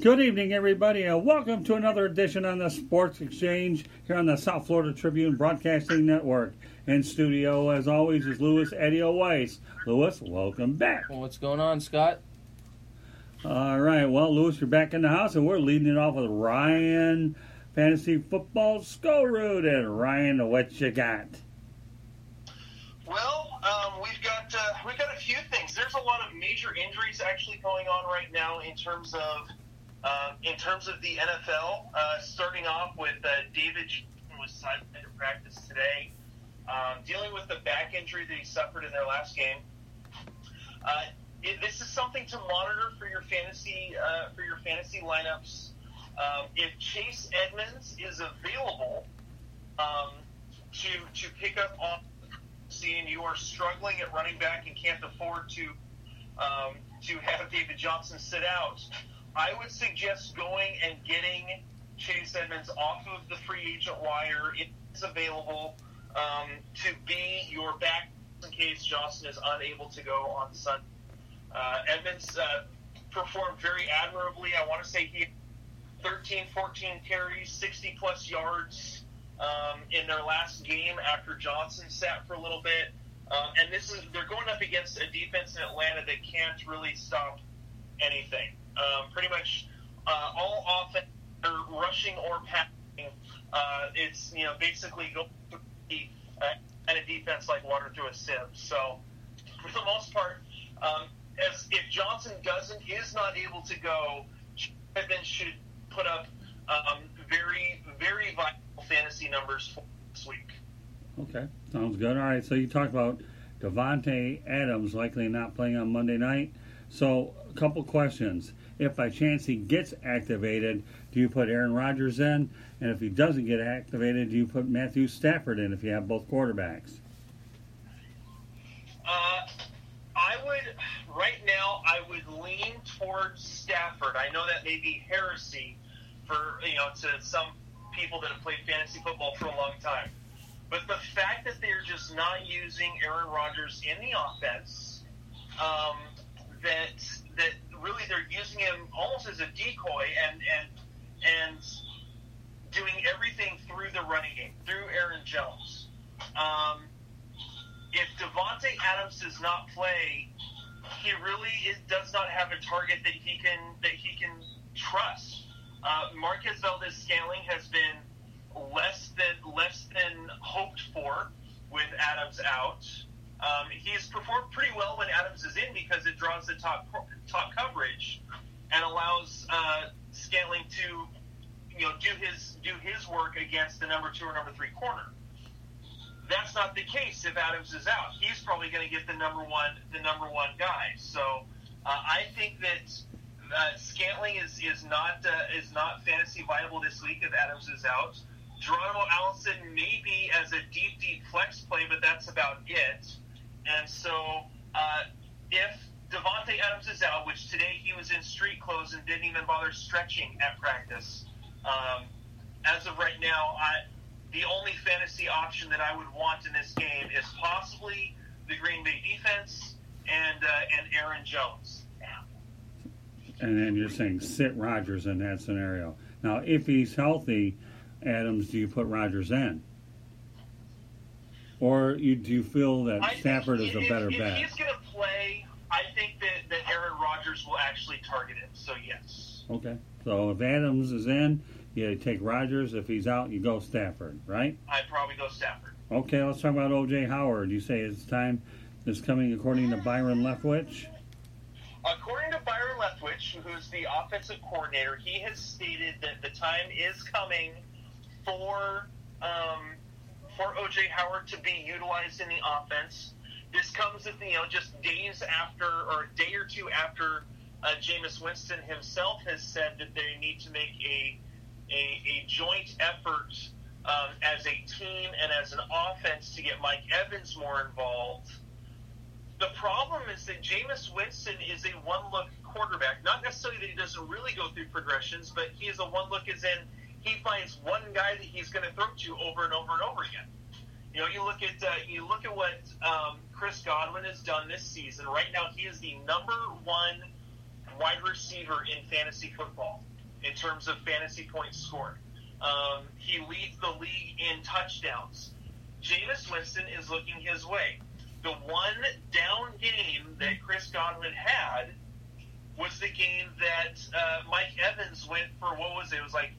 Good evening, everybody, and welcome to another edition on the Sports Exchange here on the South Florida Tribune Broadcasting Network. In studio, as always, is Lewis Eddie Weiss. Lewis, welcome back. Well, what's going on, Scott? All right, well, Lewis, you're back in the house, and we're leading it off with Ryan Fantasy Football Skull Road. And Ryan, what you got? Well, um, we've got uh, we've got a few things. There's a lot of major injuries actually going on right now in terms of uh, in terms of the NFL. Uh, starting off with uh, David was sidelined to practice today, um, dealing with the back injury that he suffered in their last game. Uh, it, this is something to monitor for your fantasy uh, for your fantasy lineups. Um, if Chase Edmonds is available um, to to pick up on seeing you are struggling at running back and can't afford to um, to have David Johnson sit out, I would suggest going and getting Chase Edmonds off of the free agent wire. It's available um, to be your back in case Johnson is unable to go on Sunday. Uh, Edmonds uh, performed very admirably. I want to say he 13, 14 carries, 60 plus yards um, in their last game after Johnson sat for a little bit. Um, and this is they're going up against a defense in Atlanta that can't really stop anything. Um, pretty much uh, all offense, or rushing or passing. Uh, it's you know basically go uh, and a defense like water through a sieve. So for the most part, um, as if Johnson doesn't is not able to go, Evans should put up um, very very vital fantasy numbers for this week. Okay, sounds good. All right, so you talked about Davante Adams likely not playing on Monday night. So a couple questions. If by chance he gets activated, do you put Aaron Rodgers in? And if he doesn't get activated, do you put Matthew Stafford in if you have both quarterbacks? Uh, I would right now. I would lean towards Stafford. I know that may be heresy for you know to some people that have played fantasy football for a long time, but the fact that they're just not using Aaron Rodgers in the offense, um, that that really they're using him almost as a decoy and and and doing everything through the running game through Aaron Jones. Um, if Davante Adams does not play, he really is, does not have a target that he can that he can trust. Uh, Marquez Valdes Scantling has been less than less than hoped for with Adams out. Um, he's performed pretty well when Adams is in because it draws the top top coverage and allows uh, Scantling to you know do his do his work against the number two or number three corner. That's not the case if Adams is out. He's probably going to get the number one the number one guy. So uh, I think that uh, Scantling is is not uh, is not fantasy viable this week if Adams is out. Geronimo Allison maybe as a deep deep flex play, but that's about it. And so uh, if Davante Adams is out, which today he was in street clothes and didn't even bother stretching at practice. Um, as of right now, I, the only fantasy option that I would want in this game is possibly the Green Bay defense and uh, and Aaron Jones. And then you're saying sit Rodgers in that scenario. Now, if he's healthy, Adams, do you put Rodgers in? Or you, do you feel that I Stafford is a better if bet? If he's going to play, I think that, that Aaron Rodgers will actually target him. So yes. Okay. So if Adams is in, you take Rodgers. If he's out, you go Stafford, right? I'd probably go Stafford. Okay, let's talk about O.J. Howard. You say his time is coming according to Byron Leftwich? According who's the offensive coordinator, he has stated that the time is coming for um, for OJ Howard to be utilized in the offense. This comes, you know, just days after or a day or two after uh, Jameis Winston himself has said that they need to make a a, a joint effort um, as a team and as an offense to get Mike Evans more involved. The problem is that Jameis Winston is a one-look quarterback. Not necessarily that he doesn't really go through progressions, but he is a one-look as in he finds one guy that he's going to throw to over and over and over again. You know, you look at uh, you look at what um, Chris Godwin has done this season. Right now, he is the number one wide receiver in fantasy football in terms of fantasy points scored. Um, he leads the league in touchdowns. Jameis Winston is looking his way. The one down game that Chris Godwin had was the game that uh, Mike Evans went for, what was it? It was like,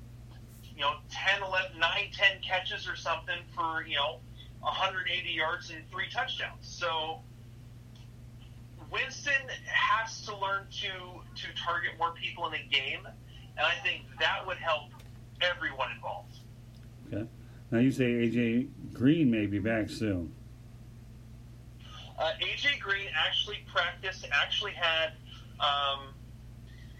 you know, 10, 11, 9, 10 catches or something for, you know, 180 yards and three touchdowns. So Winston has to learn to, to target more people in a game, and I think that would help everyone involved. Okay. Now you say AJ Green may be back soon. Uh, AJ Green actually practiced, actually had um,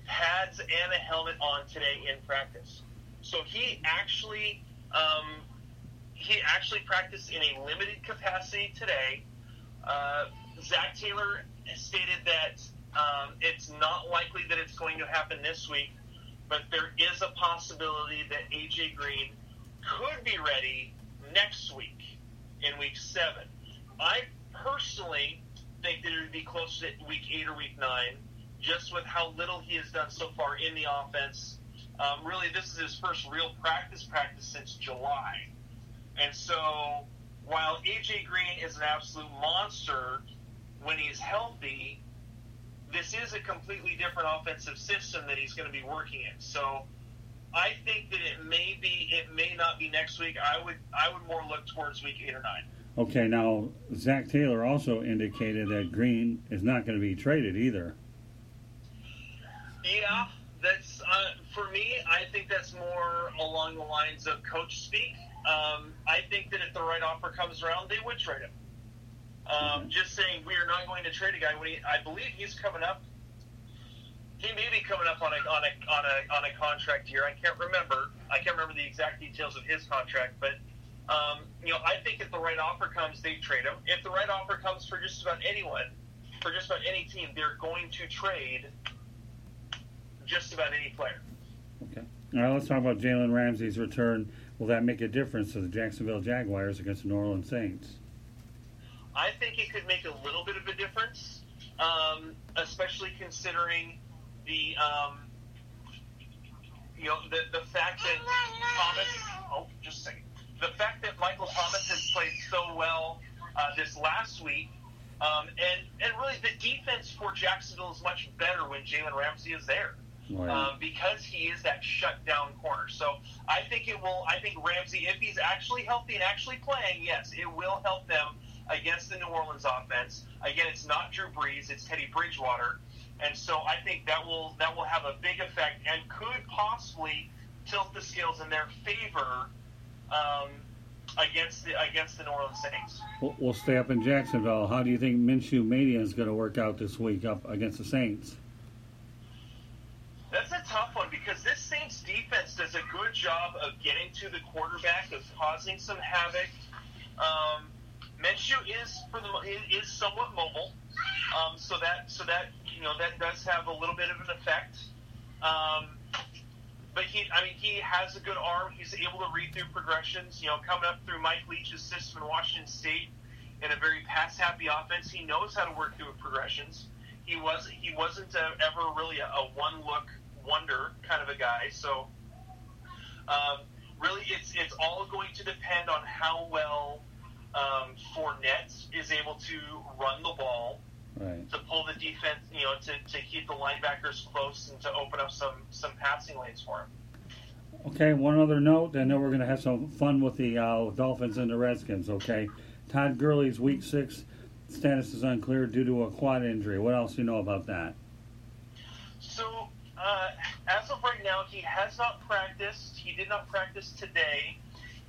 pads and a helmet on today in practice. So he actually um, he actually practiced in a limited capacity today. Uh, Zac Taylor stated that um, it's not likely that it's going to happen this week, but there is a possibility that AJ Green could be ready next week in week seven. I personally think that it would be close to week eight or week nine, just with how little he has done so far in the offense. Um, really, this is his first real practice practice since July. And so, while AJ Green is an absolute monster when he's healthy, this is a completely different offensive system that he's going to be working in. So, I think that it may be, it may not be next week. I would, I would more look towards week eight or nine. Okay, now Zac Taylor also indicated that Green is not going to be traded either. Yeah, that's uh, for me. I think that's more along the lines of coach speak. Um, I think that if the right offer comes around, they would trade him. Um, mm-hmm. Just saying, we are not going to trade a guy when he. I believe he's coming up. He may be coming up on a on a on a on a contract year. I can't remember. I can't remember the exact details of his contract, but um, you know, I think if the right offer comes, they trade him. If the right offer comes for just about anyone, for just about any team, they're going to trade just about any player. Okay. All right, let's talk about Jalen Ramsey's return. Will that make a difference to the Jacksonville Jaguars against the New Orleans Saints? I think it could make a little bit of a difference, um, especially considering the um, you know the the fact that Thomas. Oh, just a second. The fact that Michael Thomas has played so well uh, this last week, um, and and really the defense for Jacksonville is much better when Jalen Ramsey is there um, because he is that shutdown corner. So I think it will. I think Ramsey, if he's actually healthy and actually playing, yes, it will help them against the New Orleans offense. Again, it's not Drew Brees; it's Teddy Bridgewater, and so I think that will that will have a big effect and could possibly tilt the scales in their favor. Um, against the against the New Orleans Saints. We'll, we'll stay up in Jacksonville. How do you think Minshew Mania is going to work out this week up against the Saints? That's a tough one because this Saints defense does a good job of getting to the quarterback, of causing some havoc. Um, is for the is somewhat mobile, um, so that so that you know that does have a little bit of an effect. Um, but he, I mean, he has a good arm. He's able to read through progressions. You know, coming up through Mike Leach's system in Washington State in a very pass-happy offense, he knows how to work through progressions. He was he wasn't a, ever really a, a one-look wonder kind of a guy. So um, really, it's it's all going to depend on how well um, Fournette is able to run the ball, right. to pull the defense, you know, to, to keep the linebackers close and to open up some some passing lanes for him. Okay, one other note. I know we're going to have some fun with the uh, Dolphins and the Redskins. Okay, Todd Gurley's Week Six status is unclear due to a quad injury. What else do you know about that? Uh, as of right now, he has not practiced. He did not practice today.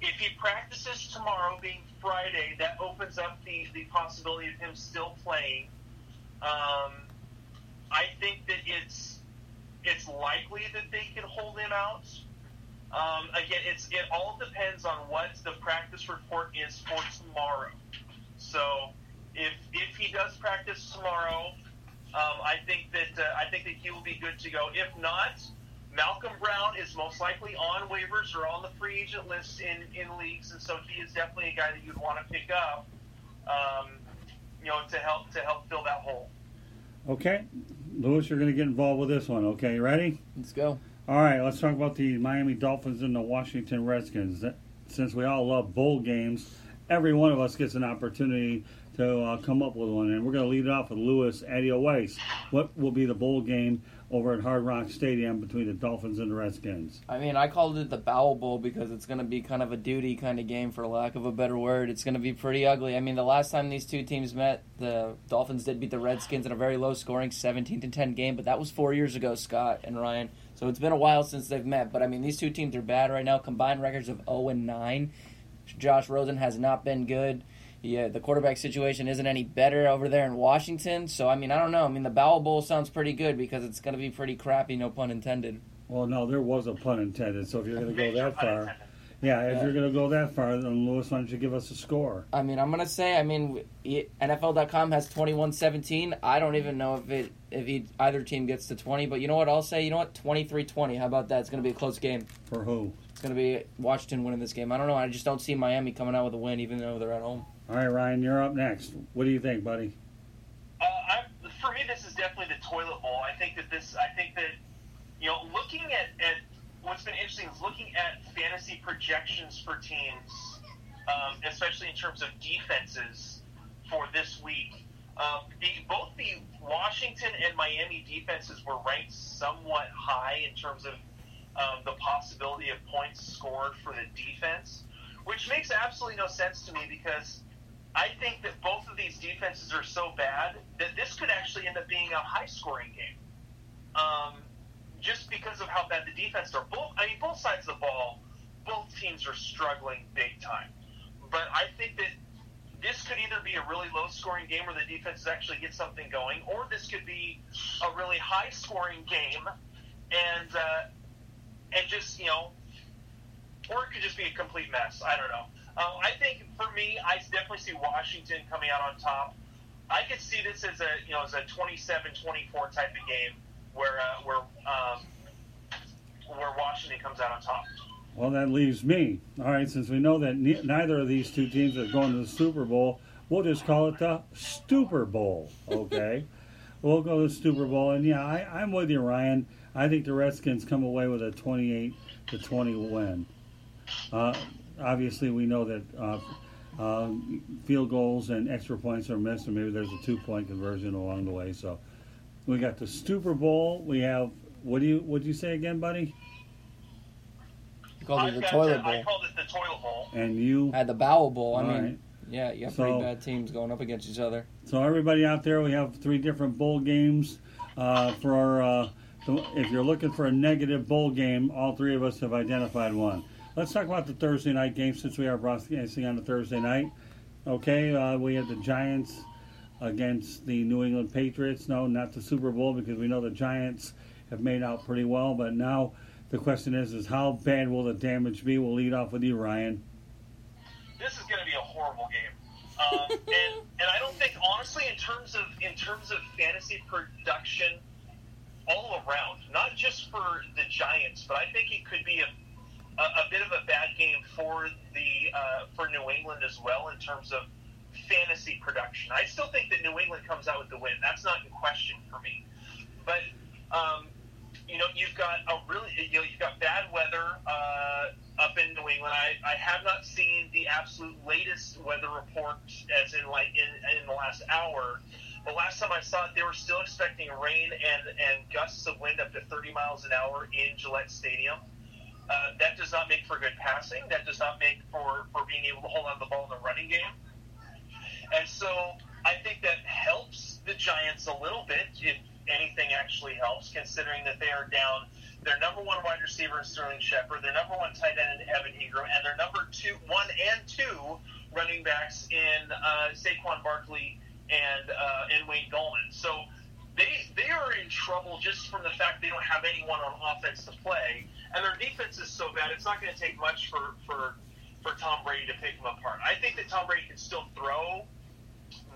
If he practices tomorrow, being Friday, that opens up the, the possibility of him still playing. Um, I think that it's it's likely that they can hold him out. Um, again, it's it all depends on what the practice report is for tomorrow. So, if if he does practice tomorrow, um, I think that uh, I think that he will be good to go. If not, Malcolm Brown is most likely on waivers or on the free agent list in, in leagues, and so he is definitely a guy that you'd want to pick up, um, you know, to help to help fill that hole. Okay, Lewis, you're going to get involved with this one. Okay, you ready? Let's go. All right, let's talk about the Miami Dolphins and the Washington Redskins. Since we all love bowl games, every one of us gets an opportunity to uh, come up with one, and we're going to lead it off with Lewis Adio Weiss. What will be the bowl game over at Hard Rock Stadium between the Dolphins and the Redskins? I mean, I called it the Bowel Bowl because it's going to be kind of a duty kind of game, for lack of a better word. It's going to be pretty ugly. I mean, the last time these two teams met, the Dolphins did beat the Redskins in a very low scoring 17 to 10 game, but that was four years ago, Scott and Ryan. So it's been a while since they've met. But I mean, these two teams are bad right now. Combined records of 0 and 9. Josh Rosen has not been good yeah, the quarterback situation isn't any better over there in Washington. So I mean, I don't know. I mean, the Bowel Bowl sounds pretty good because it's going to be pretty crappy, no pun intended. Well, no, there was a pun intended. So if you're going to go that far, yeah, if yeah. you're going to go that far, then Lewis, why don't you give us a score? I mean, I'm going to say, I mean, NFL.com has 21-17. I don't even know if it if he, either team gets to 20, but you know what? I'll say, you know what? 23-20. How about that? It's going to be a close game. For who? It's going to be Washington winning this game. I don't know. I just don't see Miami coming out with a win, even though they're at home. All right, Ryan, you're up next. What do you think, buddy? Uh, I, for me, this is definitely the toilet bowl. I think that this. I think that you know, looking at, at what's been interesting is looking at fantasy projections for teams, um, especially in terms of defenses for this week. Um, the, both the Washington and Miami defenses were ranked somewhat high in terms of um, the possibility of points scored for the defense, which makes absolutely no sense to me because I think that both of these defenses are so bad that this could actually end up being a high scoring game. Um, just because of how bad the defense are. Both, I mean, both sides of the ball, both teams are struggling big time. But I think that this could either be a really low scoring game where the defenses actually get something going, or this could be a really high scoring game and uh, and just you know, or it could just be a complete mess. I don't know. Uh, I think for me, I definitely see Washington coming out on top. I could see this as a you know as a 27-24 type of game where uh, where um, where Washington comes out on top. Well, that leaves me. All right, since we know that ne- neither of these two teams are going to the Super Bowl, we'll just call it the Stupor Bowl. Okay, we'll go to the Super Bowl, and yeah, I, I'm with you, Ryan. I think the Redskins come away with a 28 to 20 win. Uh, obviously, we know that uh, uh, field goals and extra points are missed, and maybe there's a two point conversion along the way. So we got the Super Bowl. We have what do you what do you say again, buddy? You called it the toilet bowl. I called it the toilet bowl. And you had the bowel bowl. I mean, right. yeah, you have so, pretty bad teams going up against each other. So everybody out there, we have three different bowl games uh, for our. Uh, if you're looking for a negative bowl game, all three of us have identified one. Let's talk about the Thursday night game since we are broadcasting on a Thursday night. Okay, uh, we have the Giants against the New England Patriots. No, not the Super Bowl because we know the Giants have made out pretty well. But now the question is, is how bad will the damage be? We'll lead off with you, Ryan. This is going to be a horrible game, um, and and I don't think honestly in terms of in terms of fantasy production all around, not just for the Giants, but I think it could be a a, a bit of a bad game for the uh, for New England as well in terms of fantasy production. I still think that New England comes out with the win. That's not in question for me. But um, you know, you've got a really, you know, you've got bad weather uh, up in New England. I, I have not seen the absolute latest weather report, as in like in, in the last hour. But last time I saw it, they were still expecting rain and and gusts of wind up to 30 miles an hour in Gillette Stadium. Uh, that does not make for good passing. That does not make for, for being able to hold on to the ball in the running game. And so I think that helps the Giants a little bit. If, anything actually helps, considering that they are down their number one wide receiver in Sterling Shepard, their number one tight end in Evan Engram, and their number two, one and two running backs in uh, Saquon Barkley and uh, and Wayne Gallman. So they they are in trouble just from the fact they don't have anyone on offense to play, and their defense is so bad. It's not going to take much for for for Tom Brady to pick them apart. I think that Tom Brady can still throw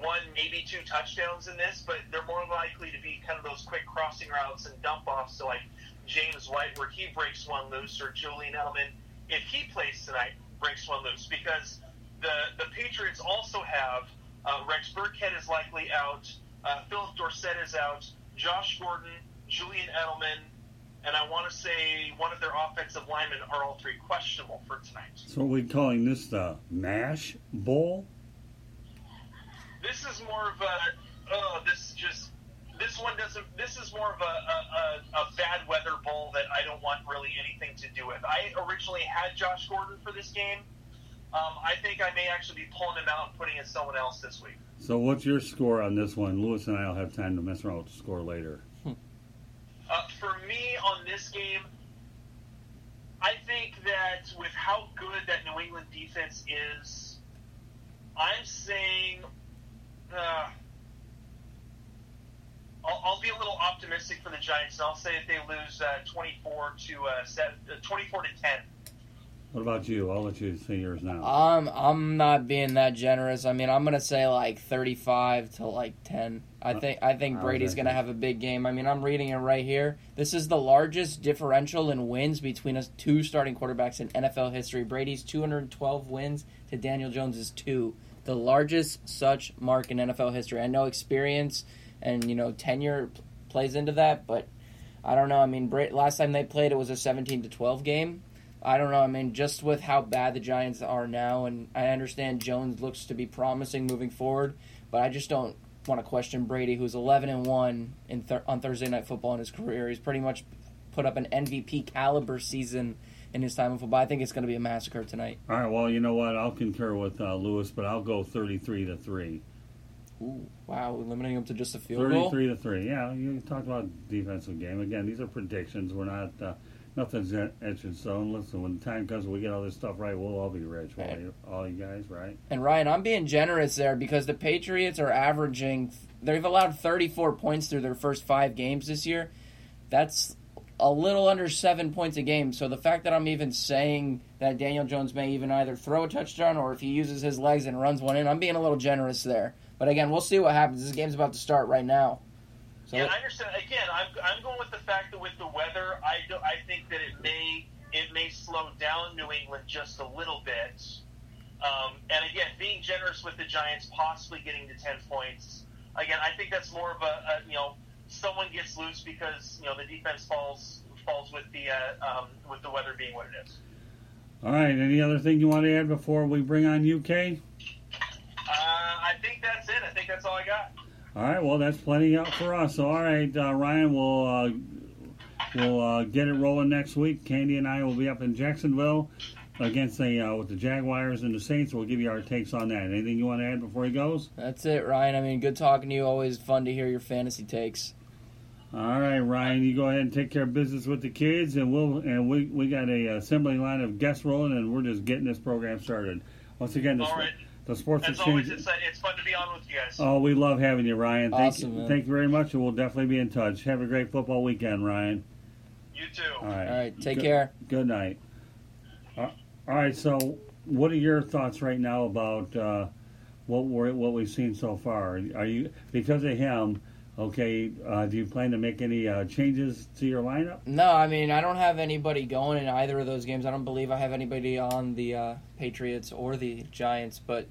one, maybe two touchdowns in this, but they're more likely to be kind of those quick crossing routes and dump offs to like James White, where he breaks one loose, or Julian Edelman, if he plays tonight, breaks one loose. Because the the Patriots also have uh, Rex Burkhead is likely out, uh, Philip Dorsett is out, Josh Gordon, Julian Edelman, and I want to say one of their offensive linemen are all three questionable for tonight. So are we calling this the Mash Bowl? This is more of a, oh, this just, this one doesn't, this is more of a, a, a, bad weather bowl that I don't want really anything to do with. I originally had Josh Gordon for this game. Um, I think I may actually be pulling him out and putting in someone else this week. So what's your score on this one? Lewis and I will have time to mess around with the score later. Uh, for me on this game, I think that with how good that New England defense is, I'm saying uh, I'll, I'll be a little optimistic for the Giants. and I'll say that they lose uh, 24 to uh, seven, uh, 24 to 10. What about you? I'll let you say yours now. Um, I'm not being that generous. I mean, I'm gonna say like 35 to like 10. I think I think Brady's gonna have a big game. I mean, I'm reading it right here. This is the largest differential in wins between us two starting quarterbacks in NFL history. Brady's 212 wins to Daniel Jones's two, the largest such mark in NFL history. I know experience and you know tenure plays into that, but I don't know. I mean, last time they played, it was a 17 to 12 game. I don't know. I mean, just with how bad the Giants are now, and I understand Jones looks to be promising moving forward, but I just don't want to question Brady, who's 11 and one in th- on Thursday Night Football in his career. He's pretty much put up an MVP caliber season in his time in football. I think it's going to be a massacre tonight. All right. Well, you know what? I'll concur with uh, Lewis, but I'll go thirty-three to three. Ooh, wow, limiting him to just a field goal. Thirty-three to three. Yeah, you talked about defensive game again. These are predictions. We're not uh, nothing's et- etched in stone. Listen, when the time comes, we get all this stuff right. We'll all be rich. All, Right. you, all you guys, right? And Ryan, I'm being generous there because the Patriots are averaging, they've allowed 34 points through their first five games this year. That's a little under seven points a game. So the fact that I'm even saying that Daniel Jones may even either throw a touchdown or if he uses his legs and runs one in, I'm being a little generous there. But again, we'll see what happens. This game's about to start right now. So Yeah, I understand. Again, I'm, I'm going with the fact that with the weather, I, do, I think that it may it may slow down New England just a little bit. Um, and again, being generous with the Giants, possibly getting to ten points. Again, I think that's more of a, a you know someone gets loose because you know the defense falls falls with the uh, um, with the weather being what it is. All right. Any other thing you want to add before we bring on UK? Uh, I think that's it. I think that's all I got. All right. Well, that's plenty up for us. All right, uh, Ryan. We'll uh, we'll uh, get it rolling next week. Candy and I will be up in Jacksonville against the uh, with the Jaguars and the Saints. We'll give you our takes on that. Anything you want to add before he goes? that's it, Ryan. I mean, good talking to you. Always fun to hear your fantasy takes. All right, Ryan. You go ahead and take care of business with the kids, and we'll and we we got a assembly line of guests rolling, and we're just getting this program started. Once again, the, All right. The sports As always, it's, uh, it's fun to be on with you guys. Oh, we love having you, Ryan. Thank Awesome, you, man. thank you very much, and we'll definitely be in touch. Have a great football weekend, Ryan. You too. All right. All right, take Good- care. Good night. Uh, all right. So, what are your thoughts right now about uh, what we're what we've seen so far? Are you because of him? Okay. Uh, do you plan to make any uh, changes to your lineup? No, I mean I don't have anybody going in either of those games. I don't believe I have anybody on the uh, Patriots or the Giants. But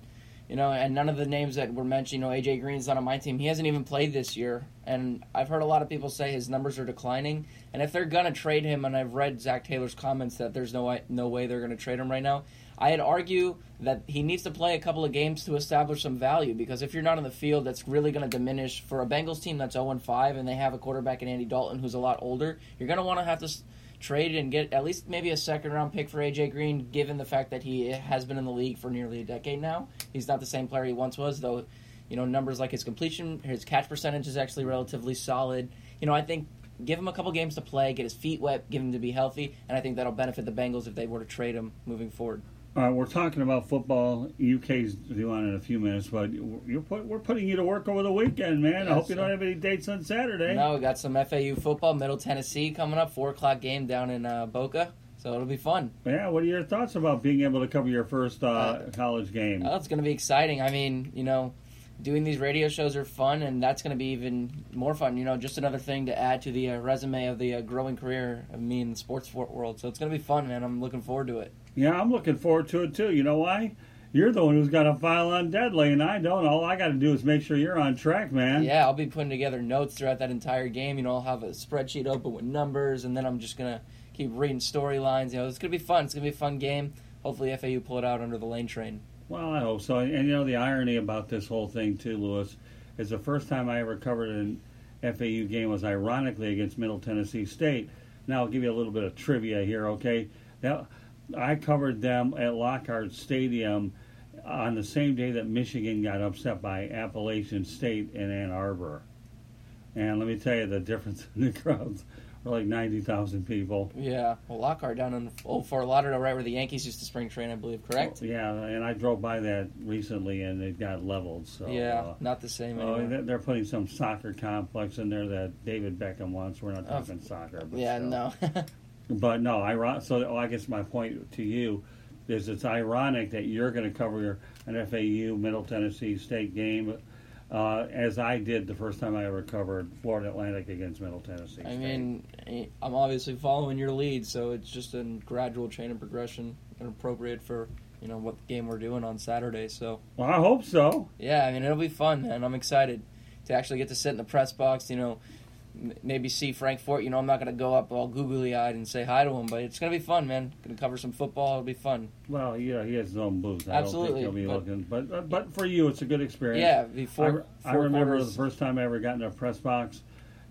you know, and none of the names that were mentioned. You know, AJ Green's not on my team. He hasn't even played this year, and I've heard a lot of people say his numbers are declining. And if they're gonna trade him, and I've read Zac Taylor's comments that there's no way, no way they're gonna trade him right now. I'd argue that he needs to play a couple of games to establish some value because if you're not on the field, that's really going to diminish for a Bengals team that's 0 5 and they have a quarterback in Andy Dalton who's a lot older. You're going to want to have to trade and get at least maybe a second round pick for AJ Green, given the fact that he has been in the league for nearly a decade now. He's not the same player he once was, though. you know, numbers like his completion, his catch percentage is actually relatively solid. You know, I think give him a couple games to play, get his feet wet, give him to be healthy, and I think that'll benefit the Bengals if they were to trade him moving forward. All right, we're talking about football. UK's due on in a few minutes, but you're put, we're putting you to work over the weekend, man. I hope you don't have any dates on Saturday. No, we got some FAU football, Middle Tennessee coming up, four o'clock game down in uh, Boca. So it'll be fun. Yeah, what are your thoughts about being able to cover your first uh, uh, college game? Oh, it's going to be exciting. I mean, you know, doing these radio shows are fun, and that's going to be even more fun. You know, just another thing to add to the uh, resume of the uh, growing career of me in the sports world. So it's going to be fun, man. I'm looking forward to it. Yeah, I'm looking forward to it too. You know why? You're the one who's got a file on Deadly, and I don't. All I got to do is make sure you're on track, man. Yeah, I'll be putting together notes throughout that entire game. You know, I'll have a spreadsheet open with numbers, and then I'm just gonna keep reading storylines. You know, it's gonna be fun. It's gonna be a fun game. Hopefully, FAU pull it out under the lane train. Well, I hope so. And, and you know, the irony about this whole thing too, Lewis, is the first time I ever covered an FAU game was ironically against Middle Tennessee State. Now I'll give you a little bit of trivia here, okay? Now I covered them at Lockhart Stadium on the same day that Michigan got upset by Appalachian State in Ann Arbor. And let me tell you the difference in the crowds were like 90,000 people. Yeah. Well, Lockhart down in Old Fort Lauderdale, right where the Yankees used to spring train, I believe, correct? Yeah, and I drove by that recently and it got leveled. So Yeah, uh, not the same oh, anymore. they're putting some soccer complex in there that David Beckham wants. We're not talking oh, soccer. yeah, still. no. But no, I so oh, I guess my point to you is it's ironic that you're going to cover an FAU Middle Tennessee State game. Uh, as I did the first time I ever covered Florida Atlantic against Middle Tennessee. State. I mean, I'm obviously following your lead, so it's just a gradual chain of progression and appropriate for you know what game we're doing on Saturday. So, well, I hope so. Yeah, I mean it'll be fun, man. I'm excited to actually get to sit in the press box. You know, maybe see Frank Fort. You know, I'm not going to go up all googly eyed and say hi to him, but it's going to be fun, man. Going to cover some football. It'll be fun. Well, yeah, he has his own booth. I Absolutely. don't think he'll be but, looking, but uh, but for you, it's a good experience. Yeah, before I, I remember quarters. the first time I ever got in a press box.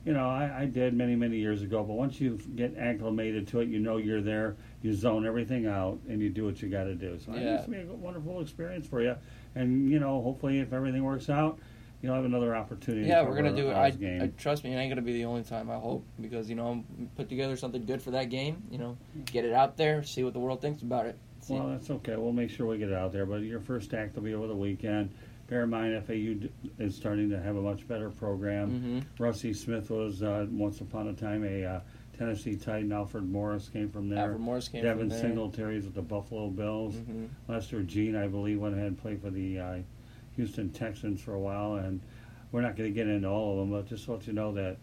You know, I, I did many many years ago, but once you get acclimated to it, you know you're there. You zone everything out, and you do what you got to do. So yeah. it's going to be a wonderful experience for you. And you know, hopefully, if everything works out you'll have another opportunity. Yeah, we're gonna do it. I, I, trust me, it ain't gonna be the only time. I hope because you know I'm put together something good for that game. You know, get it out there, see what the world thinks about it. See. Well, that's okay. We'll make sure we get it out there. But your first act will be over the weekend. Bear in mind, FAU is starting to have a much better program. Mm-hmm. Rusty Smith was uh, once upon a time a uh, Tennessee Titan. Alfred Morris came from there. Alfred Morris came Devin from there. Devin Singletary's with the Buffalo Bills. Mm-hmm. Lestar Jean, I believe, went ahead and played for the uh, Houston Texans for a while, and we're not going to get into all of them, but just to let you know that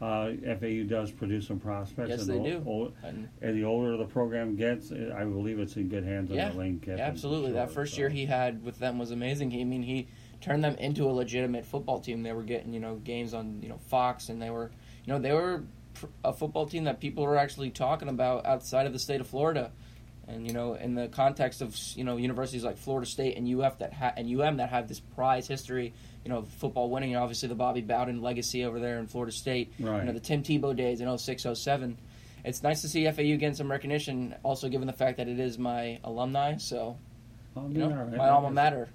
uh, FAU does produce some prospects. Yes, and they the, do. Old, and, the older the program gets, I believe it's in good hands yeah, under Lane Kiffin. Absolutely. Sure, that first so. year he had with them was amazing. He, I mean, he turned them into a legitimate football team. They were getting you know games on you know Fox, and they were you know they were a football team that people were actually talking about outside of the state of Florida. And you know, in the context of you know universities like Florida State and UF that ha- and UM that have this prize history you know, football winning, and obviously the Bobby Bowden legacy over there in Florida State. Right. You know, the Tim Tebow days in 06, 07. It's nice to see FAU getting some recognition, also given the fact that it is my alumni, so, you know, right. my alma mater.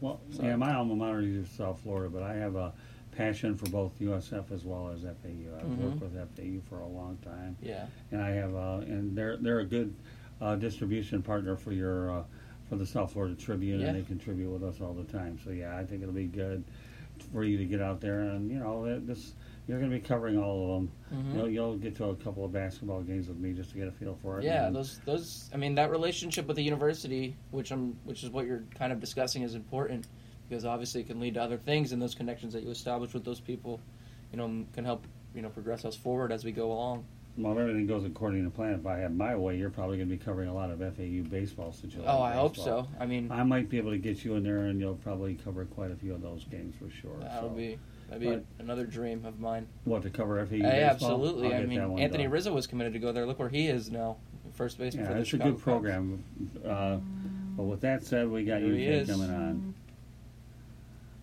Well, so. yeah, my alma mater is South Florida, but I have a passion for both USF as well as FAU. I've mm-hmm. worked with FAU for a long time. Yeah. And I have, uh, and they're they're a good uh, distribution partner for your uh, for the South Florida Tribune, yeah. and they contribute with us all the time. So yeah, I think it'll be good for you to get out there, and you know this. You're going to be covering all of them. Mm-hmm. You'll, you'll, get to a couple of basketball games with me just to get a feel for it. Yeah, and those those. I mean, that relationship with the university, which I'm, which is what you're kind of discussing, is important because obviously it can lead to other things, and those connections that you establish with those people, you know, can help you know progress us forward as we go along well, if everything goes according to plan, if I have my way, you're probably going to be covering a lot of FAU baseball you Oh, I hope so. I mean, I might be able to get you in there, and you'll probably cover quite a few of those games for sure. That'll so. be that'd be but, another dream of mine. What to cover FAU? Baseball? absolutely. i mean, Anthony done. Rizzo was committed to go there. Look where he is now, first baseman. Yeah, for the it's a good program. Uh, but with that said, we got you coming on.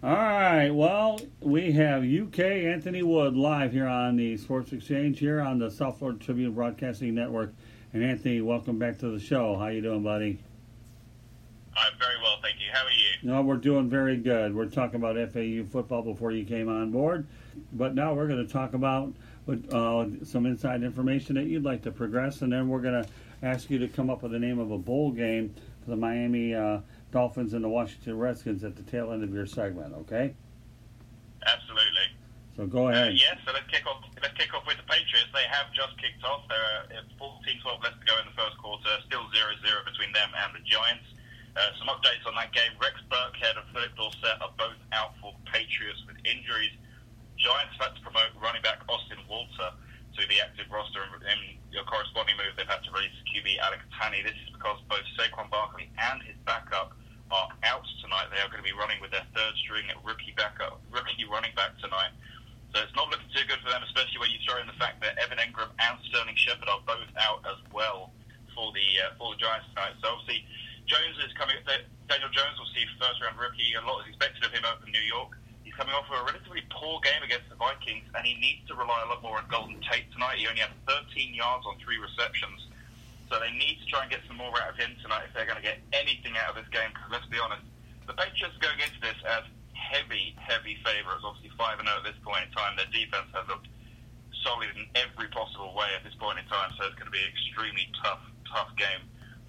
All right. Well, we have UK Anthony Wood live here on the Sports Exchange here on the South Florida Tribune Broadcasting Network. And Anthony, welcome back to the show. How you doing, buddy? I'm very well, thank you. How are you? No, we're doing very good. We're talking about FAU football before you came on board, but now we're going to talk about uh, some inside information that you'd like to progress, and then we're going to ask you to come up with the name of a bowl game for the Miami uh, Dolphins and the Washington Redskins at the tail end of your segment. Okay? Absolutely. So go ahead. Uh, yes, so let's kick off. Let's kick off with the Patriots. They have just kicked off. There are 14-12 left to go in the first quarter. Still 0-0 between them and the Giants. Uh, some updates on that game. Rex Burkhead and Philip Dorsett are both out for Patriots with injuries. Giants had to promote running back Austin Walter to the active roster, and in your corresponding move, they've had to release QB Alex Tanney. This is because both Saquon Barkley and his backup are out tonight. They are going to be running with their third string rookie backup, rookie running back tonight. So it's not looking too good for them, especially when you throw in the fact that Evan Engram and Sterling Shepard are both out as well for the uh, for the Giants tonight. So obviously Jones is coming. Daniel Jones will see first round rookie. A lot is expected of him up in New York. He's coming off of a relatively poor game against the Vikings, and he needs to rely a lot more on Golden Tate tonight. He only had 13 yards on three receptions. So they need to try and get some more out of him tonight if they're going to get anything out of this game. Because let's be honest, the Patriots are going into this as heavy, heavy favourites. Obviously, five and zero at this point in time. Their defense has looked solid in every possible way at this point in time. So it's going to be an extremely tough, tough game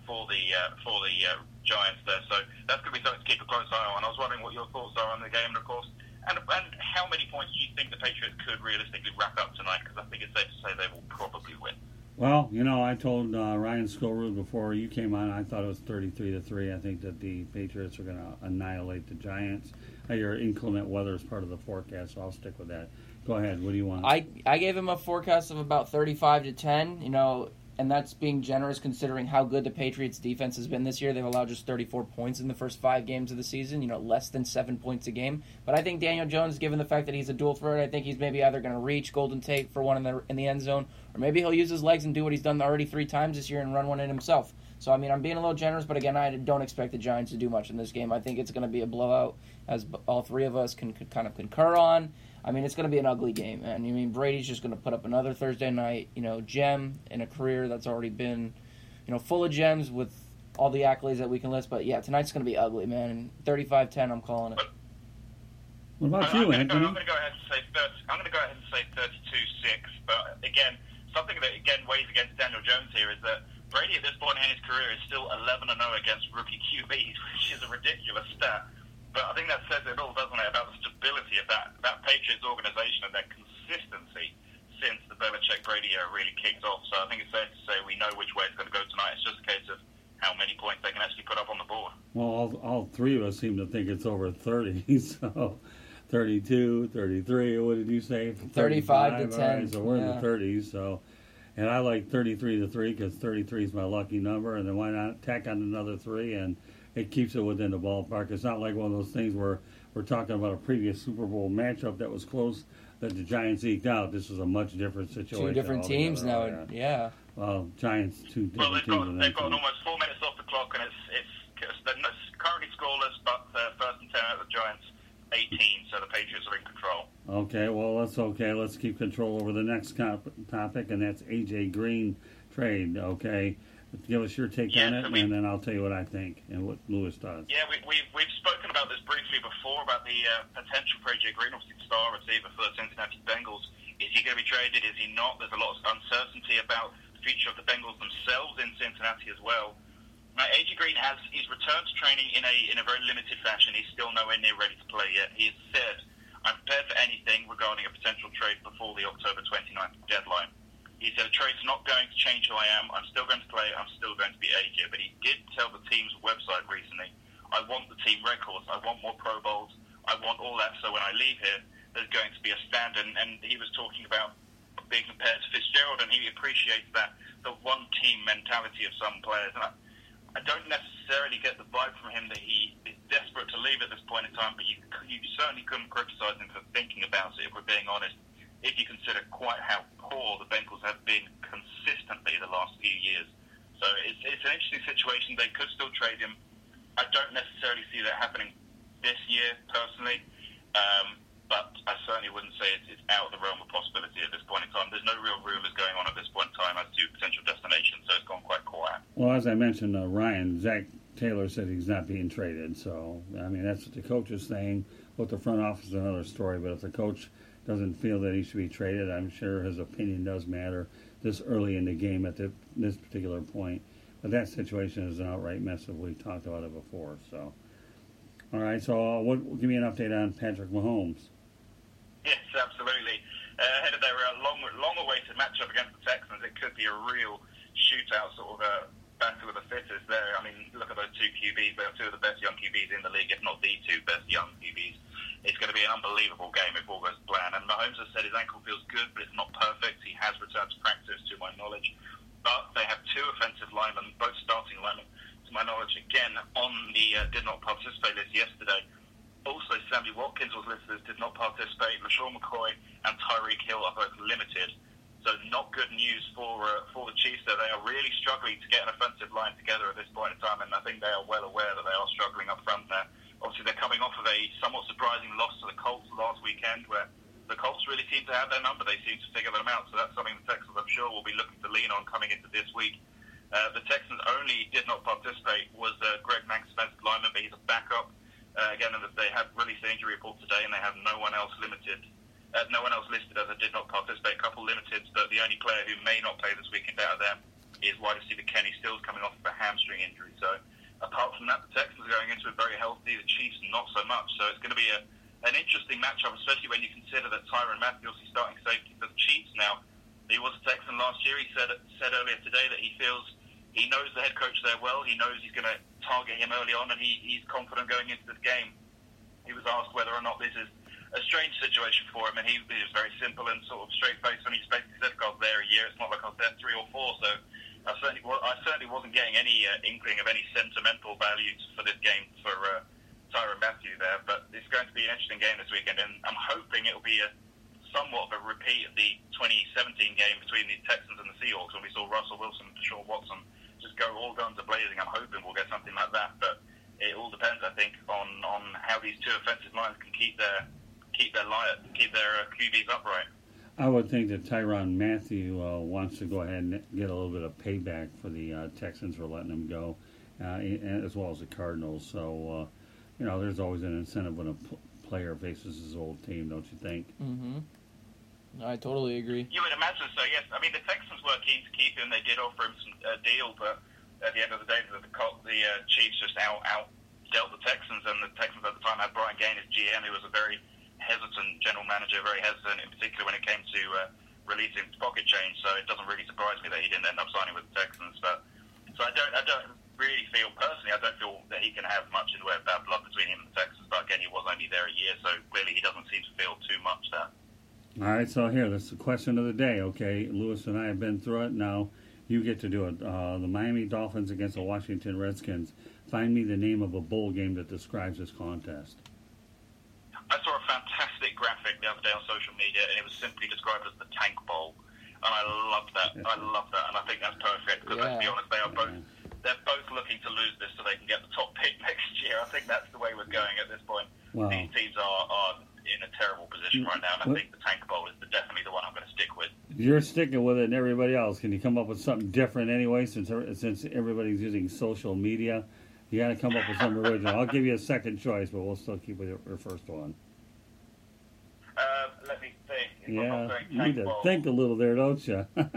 for the uh, for the uh, Giants there. So that's going to be something to keep a close eye on. I was wondering what your thoughts are on the game, of course. And, and how many points do you think the Patriots could realistically rack up tonight? Because I think it's safe to say they will probably win. Well, you know, I told uh, Ryan Skillroot before you came on. I thought it was thirty-three to three. I think that the Patriots are going to annihilate the Giants. Your inclement weather is part of the forecast, so I'll stick with that. Go ahead. What do you want? I I gave him a forecast of about thirty-five to ten. You know, and that's being generous considering how good the Patriots defense has been this year. They've allowed just 34 points in the first five games of the season, you know, less than seven points a game. But I think Daniel Jones, given the fact that he's a dual threat, I think he's maybe either going to reach Golden Tate for one in the in the end zone, or maybe he'll use his legs and do what he's done already three times this year and run one in himself. So I mean, I'm being a little generous, but again, I don't expect the Giants to do much in this game. I think it's going to be a blowout, as all three of us can, can kind of concur on. I mean, it's going to be an ugly game, and I mean, Brady's just going to put up another Thursday night, you know, gem in a career that's already been, you know, full of gems with all the accolades that we can list. But yeah, tonight's going to be ugly, man. 35-10, I'm calling it. What about you, I'm Anthony? I'm going to go ahead and say 30, I'm going to go ahead and say 32-6. But again, something that again weighs against Daniel Jones here is that Brady at this point in his career is still 11 and 0 against rookie QBs, which is a ridiculous stat. But I think that says it all, doesn't it, about the stability of that, that Patriots organization and their consistency since the Belichick Brady era really kicked off. So I think it's fair to say we know which way it's going to go tonight. It's just a case of how many points they can actually put up on the board. Well, all, all three of us seem to think it's over 30. So 32, 33, what did you say? 35 to 10. Right, so we're yeah. in the 30s. So, And I like 33 to 3 because 33 is my lucky number. And then why not tack on another three and it keeps it within the ballpark. It's not like one of those things where we're talking about a previous Super Bowl matchup that was close that the Giants eked out. This is a much different situation. Two different teams now. altogether. Yeah. Well, Giants, two Well, different they've teams. got in they've that got team. almost four minutes off the clock, and it's it's, it's they're currently scoreless, but uh, first and ten out of the Giants, 18. So the Patriots are in control. Okay, well, that's okay. Let's keep control over the next comp- topic, and that's AJ Green trade. Okay, give us your take Yeah, on it, so we- and then I'll tell you what I think and what Lewis does. Yeah, we, we've we've spoken about this briefly before about the uh, potential for AJ Green, obviously the star receiver for the Cincinnati Bengals. Is he going to be traded? Is he not? There's a lot of uncertainty about the future of the Bengals themselves in Cincinnati as well. AJ Green has he's returned to training in a in a very limited fashion. He's still nowhere near ready to play yet. He has said, "I'm prepared for anything regarding a potential trade before the October 29th deadline." He said, "A trade's not going to change who I am. I'm still going to play. I'm still going to be AJ." But he did tell the team's website recently, "I want the team records. I want more Pro Bowls. I want all that. So when I leave here, there's going to be a stand." And, and he was talking about being compared to Fitzgerald, and he appreciates that the one team mentality of some players. And I, I don't necessarily get the vibe from him that he is desperate to leave at this point in time, but you, you certainly couldn't criticise him for thinking about it, if we're being honest, if you consider quite how poor the Bengals have been consistently the last few years. So it's, it's an interesting situation. They could still trade him. I don't necessarily see that happening this year, personally. Um, but I certainly wouldn't say it's, it's out of the realm of possibility at this point in time. There's no real rumours going on at this point in time as to potential destinations, so it's gone quite quiet. Well, as I mentioned, uh, Ryan Zac Taylor said he's not being traded. So I mean, that's what the coach is saying. What the front office is another story. But if the coach doesn't feel that he should be traded, I'm sure his opinion does matter this early in the game at the, this particular point. But that situation is an outright mess. If we've talked about it before, so. All right, so uh, what, give me an update on Patrick Mahomes. Yes, absolutely. Uh, ahead of their uh, long, long-awaited matchup against the Texans, it could be a real shootout, sort of a battle of the fittest there. I mean, look at those two QBs. They're two of the best young QBs in the league, if not the two best young QBs. It's going to be an unbelievable game if all goes plan. And Mahomes has said his ankle feels good, but it's not perfect. He has returned to practice, to my knowledge. But they have two offensive linemen, both starting linemen, to my knowledge, again on the uh, did not participate list yesterday. Also, Sammy Watkins was listed as did not participate. LeSean McCoy and Tyreek Hill are both limited. So not good news for uh, for the Chiefs. They are really struggling to get an offensive line together at this point in time, and I think they are well aware that they are struggling up front there. Obviously, they're coming off of a somewhat surprising loss to the Colts last weekend, where the Colts really seem to have their number. They seem to figure them out. So that's something the Texans, I'm sure, will be looking to lean on coming into this week. Uh, the Texans only did not participate was uh, Greg Manx-Smith, lineman, but he's a backup. Uh, again, they have released the injury report today, and they have no one else limited, uh, no one else listed as a did not participate. A couple limited, but the only player who may not play this weekend out of them is wide receiver Kenny Stills coming off of a hamstring injury. So apart from that, the Texans are going into it very healthy. The Chiefs not so much. So it's going to be a, an interesting matchup, especially when you consider that Tyrann Mathieu is starting safety for the Chiefs now. He was a Texan last year. He said said earlier today that he feels he knows the head coach there well. He knows he's going to target him early on, and he, he's confident going into this game. He was asked whether or not this is a strange situation for him, and he, he was very simple and sort of straight faced when he basically said, "I was there a year. It's not like I was there three or four. So I certainly, I certainly wasn't getting any uh, inkling of any sentimental values for this game for uh, Tyrann Mathieu there. But it's going to be an interesting game this weekend, and I'm hoping it'll be a somewhat of a repeat of the 2017 game between the Texans and the Seahawks when we saw Russell Wilson and Deshaun Watson just go all guns a blazing. I'm hoping we'll get something like that, but it all depends, I think, on, on how these two offensive lines can keep their keep their line, keep their uh, QBs upright. I would think that Tyrann Mathieu uh, wants to go ahead and get a little bit of payback for the uh, Texans for letting him go, uh, as well as the Cardinals. So, uh, you know, there's always an incentive when a p- player faces his old team, don't you think? Mm-hmm. I totally agree. You would imagine so, yes. I mean, the Texans were keen to keep him. They did offer him some uh, deal, but at the end of the day, the, the, the uh, Chiefs just out out dealt the Texans, and the Texans at the time had Brian Gaine as GM, who was a very hesitant general manager, very hesitant in particular when it came to uh, releasing pocket change. So it doesn't really surprise me that he didn't end up signing with the Texans. But so I don't, I don't really feel personally, I don't feel that he can have much in the way of bad blood between him and the Texans. But again, he was only there a year, so clearly he doesn't seem to feel too much there. All right, so here, that's the question of the day. Okay, Lewis and I have been through it. Now you get to do it. Uh, the Miami Dolphins against the Washington Redskins. Find me the name of a bowl game that describes this contest. I saw a fantastic graphic the other day on social media, and it was simply described as the Tank Bowl, and I love that. I love that, and I think that's perfect because let's be honest, they are both they're both looking to lose this so they can get the top pick next year. I think that's the way we're going at this point. Wow. These teams are, are in a terrible position right now, and I think the Tank Bowl is the, definitely the one I'm going to stick with. You're sticking with it, and everybody else. Can you come up with something different anyway? Since since everybody's using social media, you got to come up with something original. I'll give you a second choice, but we'll still keep with your, your first one. Uh, let me think. If yeah, you need to think a little there, don't you? that's,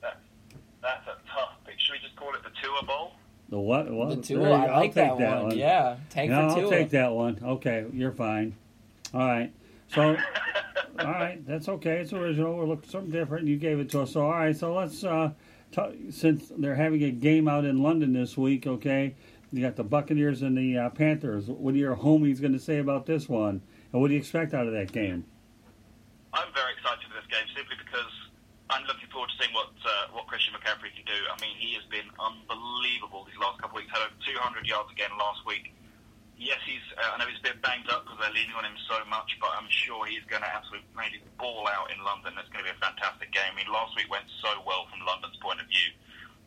that's a tough pick. Should we just call it the Tua Bowl? The what? what? The Tua, I I'll like take that, that one. one. Yeah, tank no, for Tua. I'll take that one. Okay, you're fine. All right. So, all right, that's okay. It's original. We're looking something different. You gave it to us. So, all right. So let's. Uh, t- since they're having a game out in London this week, okay. You got the Buccaneers and the uh, Panthers. What are your homies going to say about this one? And what do you expect out of that game? I'm very excited for this game simply because I'm looking forward to seeing what uh, what Christian McCaffrey can do. I mean, he has been unbelievable these last couple of weeks. Had over 200 yards again last week. Yes, he's. Uh, I know he's a bit banged up because they're leaning on him so much, but I'm sure he's going to absolutely maybe ball out in London. It's going to be a fantastic game. I mean, last week went so well from London's point of view.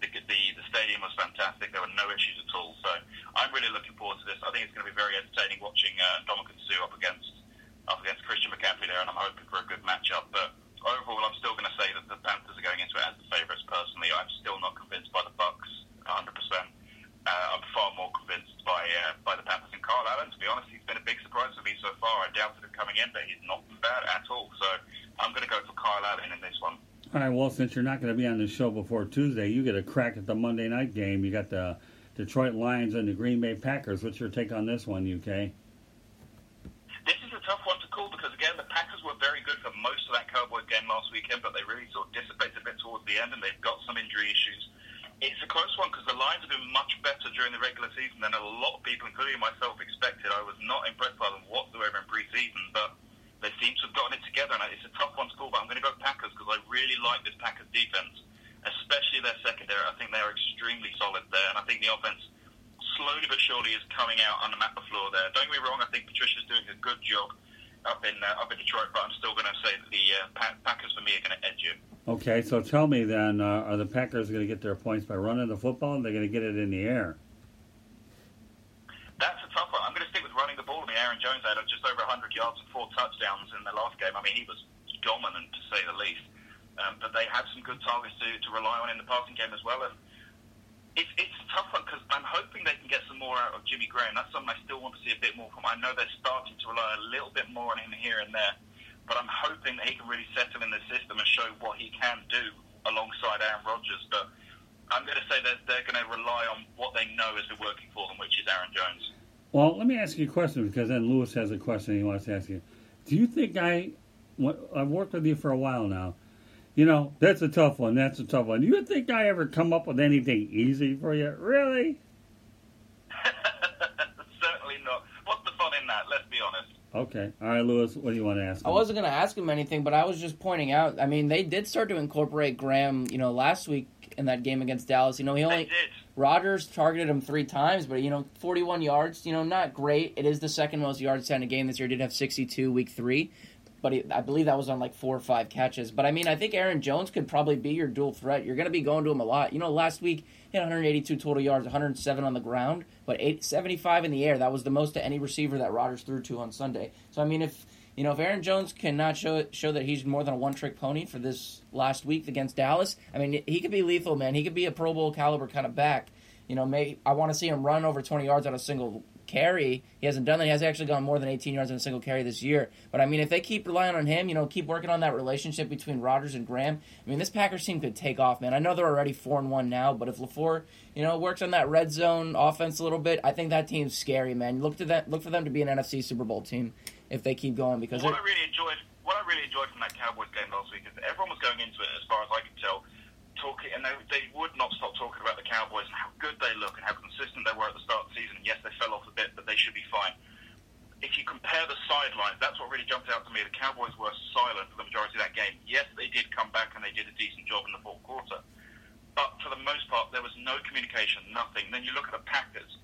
The, the, the stadium was fantastic. There were no issues at all. So I'm really looking forward to this. I think it's going to be very entertaining watching uh, Dominican Sue up against up against Christian McCaffrey there, and I'm hoping for a good matchup. But overall, I'm still going to say that the Panthers are going into it as the favourites. Personally, I'm still not convinced by the Bucks 100. percent uh, I'm far more convinced by uh, by the Panthers and Kyle Allen. To be honest, he's been a big surprise for me so far. I doubted him coming in, but he's not been bad at all. So I'm going to go for Kyle Allen in this one. All right. Well, since you're not going to be on the show before Tuesday, you get a crack at the Monday night game. You got the Detroit Lions and the Green Bay Packers. What's your take on this one, UK? This is a tough one to call because again, the Packers were very good for most of that Cowboys game last weekend, but they really sort of dissipated a bit towards the end, and they've got some injury issues. It's a close one because the Lions have been much better during the regular season than a lot of people, including myself, expected. I was not impressed by them whatsoever in preseason, but they seem to have gotten it together, and it's a tough one to call. But I'm going to go Packers because I really like this Packers defense, especially their secondary. I think they're extremely solid there, and I think the offense slowly but surely is coming out on the map the floor there. Don't get me wrong, I think Patricia's doing a good job up in uh, up in Detroit, but I'm still going to say that the uh, Packers for me are going to edge it. Okay, so tell me then, uh, are the Packers going to get their points by running the football, and they're going to get it in the air? That's a tough one. I'm going to stick with running the ball. I mean, Aaron Jones had just over 100 yards and four touchdowns in the last game. I mean, he was dominant to say the least. Um, but they have some good targets to, to rely on in the passing game as well. And it's it's a tough one because I'm hoping they can get some more out of Jimmy Graham. That's something I still want to see a bit more from. I know they're starting to rely a little bit more on him here and there but I'm hoping that he can really settle in the system and show what he can do alongside Aaron Rodgers. But I'm going to say that they're going to rely on what they know is working for them, which is Aaron Jones. Well, let me ask you a question because then Lewis has a question he wants to ask you. Do you think I, I've worked with you for a while now. You know, that's a tough one. That's a tough one. Do you think I ever come up with anything easy for you? Really? Certainly not. What's the fun in that? Let's be honest. Okay. All right, Lewis, what do you want to ask? Him? I wasn't going to ask him anything, but I was just pointing out. I mean, they did start to incorporate Graham, you know, last week in that game against Dallas. You know, he only. Rodgers targeted him three times, but, you know, 41 yards, you know, not great. It is the second most yards in a game this year. He did have 62 week three, but he, I believe that was on like four or five catches. But, I mean, I think Aaron Jones could probably be your dual threat. You're going to be going to him a lot. You know, last week, he had 182 total yards, 107 on the ground but 875 in the air. That was the most to any receiver that Rodgers threw to on Sunday. So I mean, if you know if Aaron Jones cannot show show that he's more than a one trick pony for this last week against Dallas, I mean he could be lethal, man. He could be a Pro Bowl caliber kind of back. You know, may I want to see him run over 20 yards on a single carry. He hasn't done that. He hasn't actually gone more than 18 yards on a single carry this year. But I mean, if they keep relying on him, you know, keep working on that relationship between Rodgers and Graham, I mean, this Packers team could take off, man. I know they're already four and one now, but if LaFleur, you know, works on that red zone offense a little bit, I think that team's scary, man. Look to that. Look for them to be an NFC Super Bowl team if they keep going because what I really enjoyed. What I really enjoyed from that Cowboys game last week is everyone was going into it, as far as I could tell, talking, and they, they would not stop talking about the Cowboys and how good they look and how consistent they were at the start of the season. And yes, they fell off a bit, but they should be fine. If you compare the sidelines, that's what really jumped out to me. The Cowboys were silent for the majority of that game. Yes, they did come back and they did a decent job in the fourth quarter, but for the most part, there was no communication, nothing. Then you look at the Packers,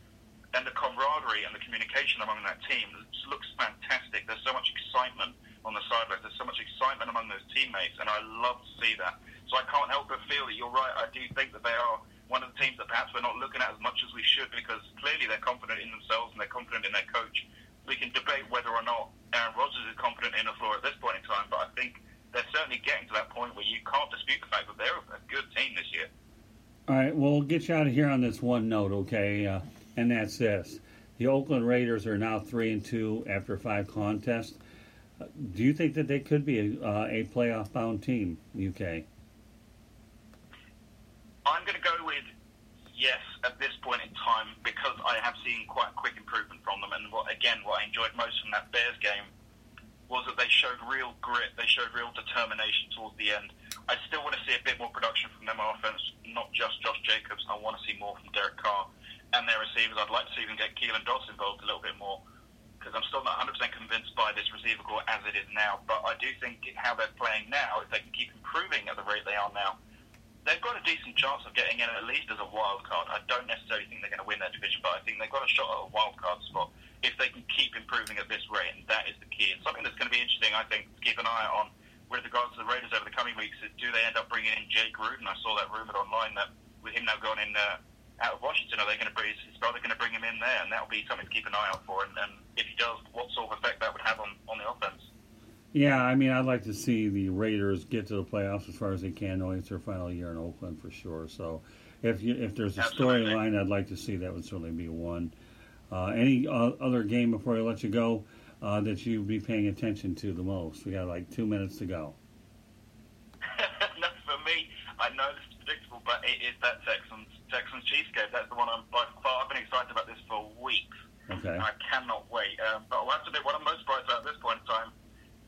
and the camaraderie and the communication among that team looks fantastic. There's so much excitement on the sidelines. There's so much excitement among those teammates, and I love to see that. So I can't help but feel that you're right. I do think that they are one of the teams that perhaps we're not looking at as much as we should because clearly they're confident in themselves and they're confident in their coach. We can debate whether or not Aaron Rodgers is confident in LaFleur at this point in time, but I think they're certainly getting to that point where you can't dispute the fact that they're a good team this year. All right, well, get you out of here on this one note, okay? Uh, and that's this: the Oakland Raiders are now three and two after five contests. Uh, do you think that they could be a, uh, a playoff-bound team, UK? I'm going to go with yes at this point in time because I have seen quite a quick improvement from them. And what, again, what I enjoyed most from that Bears game was that they showed real grit, they showed real determination towards the end. I still want to see a bit more production from them on offense, not just Josh Jacobs. I want to see more from Derek Carr and their receivers. I'd like to see them get Keelan Doss involved a little bit more because I'm still not 100% convinced by this receiver core as it is now. But I do think how they're playing now, if they can keep improving at the rate they are now, they've got a decent chance of getting in at least as a wild card. I don't necessarily think they're going to win their division, but I think they've got a shot at a wild card spot if they can keep improving at this rate, and that is the key. And something that's going to be interesting, I think, to keep an eye on with regards to the Raiders over the coming weeks is do they end up bringing in Jay Gruden? I saw that rumored online that with him now going in uh, out of Washington, are they going to bring his brother going to bring him in there? And that will be something to keep an eye out for. And, and if he does, what sort of effect that would have on, on the offense? Yeah, I mean, I'd like to see the Raiders get to the playoffs as far as they can, knowing it's their final year in Oakland for sure. So, if you, if there's a storyline, I'd like to see that would certainly be one. Uh, any uh, other game before I let you go uh, that you'd be paying attention to the most? We got like two minutes to go. no, for me, I know this is predictable, but it is that Texans Texans Chiefs game. That's the one I'm by far. I've been excited about this for weeks. Okay. I cannot wait. Um, but I'll have to admit, what I'm most surprised about at this point in time,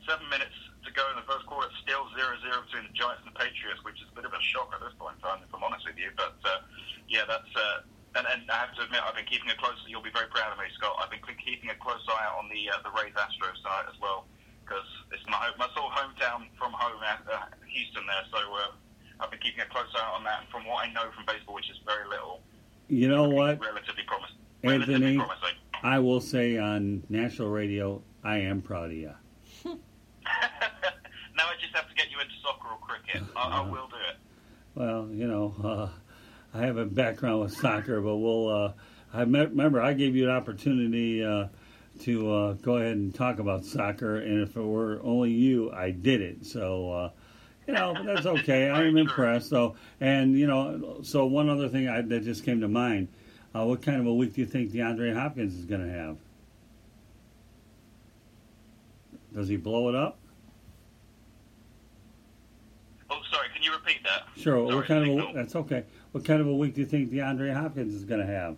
seven minutes to go in the first quarter, it's still 0-0 between the Giants and the Patriots, which is a bit of a shock at this point in time, if I'm honest with you. But uh, yeah, that's. Uh, and, and I have to admit, I've been keeping a close. You'll be very proud of me, Scott. I've been keeping a close eye out on the uh, the Rays Astros side as well, because it's my my sort of hometown from home, uh, uh, Houston. There, so uh, I've been keeping a close eye on that. And from what I know from baseball, which is very little, You know what, relatively promising. Anthony? Relatively promising. I will say on national radio, I am proud of you. now I just have to get you into soccer or cricket. I, I will do it. Well, you know, uh, I have a background with soccer, but we'll. Uh, I me- remember I gave you an opportunity uh, to uh, go ahead and talk about soccer, and if it were only you, I did it. So, uh, you know, but that's okay. I am impressed. So, and you know, so one other thing I, that just came to mind: uh, what kind of a week do you think DeAndre Hopkins is going to have? Does he blow it up? Oh, sorry. Can you repeat that? Sure. Sorry, what kind of a, that's okay. What kind of a week do you think DeAndre Hopkins is going to have?